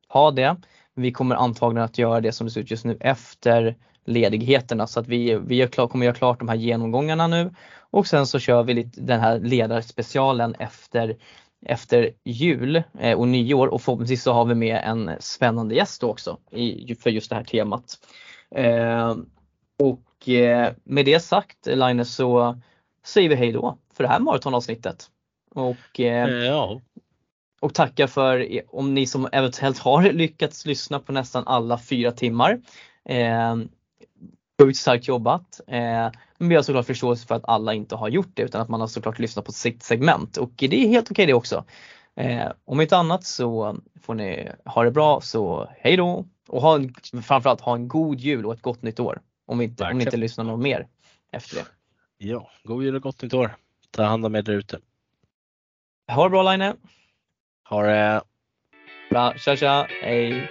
ha det. Vi kommer antagligen att göra det som det ser ut just nu efter ledigheterna så att vi, vi klar, kommer göra klart de här genomgångarna nu och sen så kör vi lite den här ledarspecialen efter efter jul eh, och nyår och förhoppningsvis så har vi med en spännande gäst också i, för just det här temat. Eh, och eh, med det sagt Linus så säger vi hej då för det här maratonavsnittet. Och eh, eh ja och tacka för om ni som eventuellt har <laughs> lyckats lyssna på nästan alla fyra timmar. Eh, Sjukt starkt jobbat. Eh, men vi har såklart förståelse för att alla inte har gjort det utan att man har såklart lyssnat på sitt segment och det är helt okej okay det också. Eh, om inte annat så får ni ha det bra så hej då och ha en, framförallt ha en god jul och ett gott nytt år. Om vi inte, om ni inte lyssnar något mer efter det. Ja, god jul och gott nytt år. Ta hand om er där ute. Ha det bra Line. Ha det! Bra, tja tja, hej!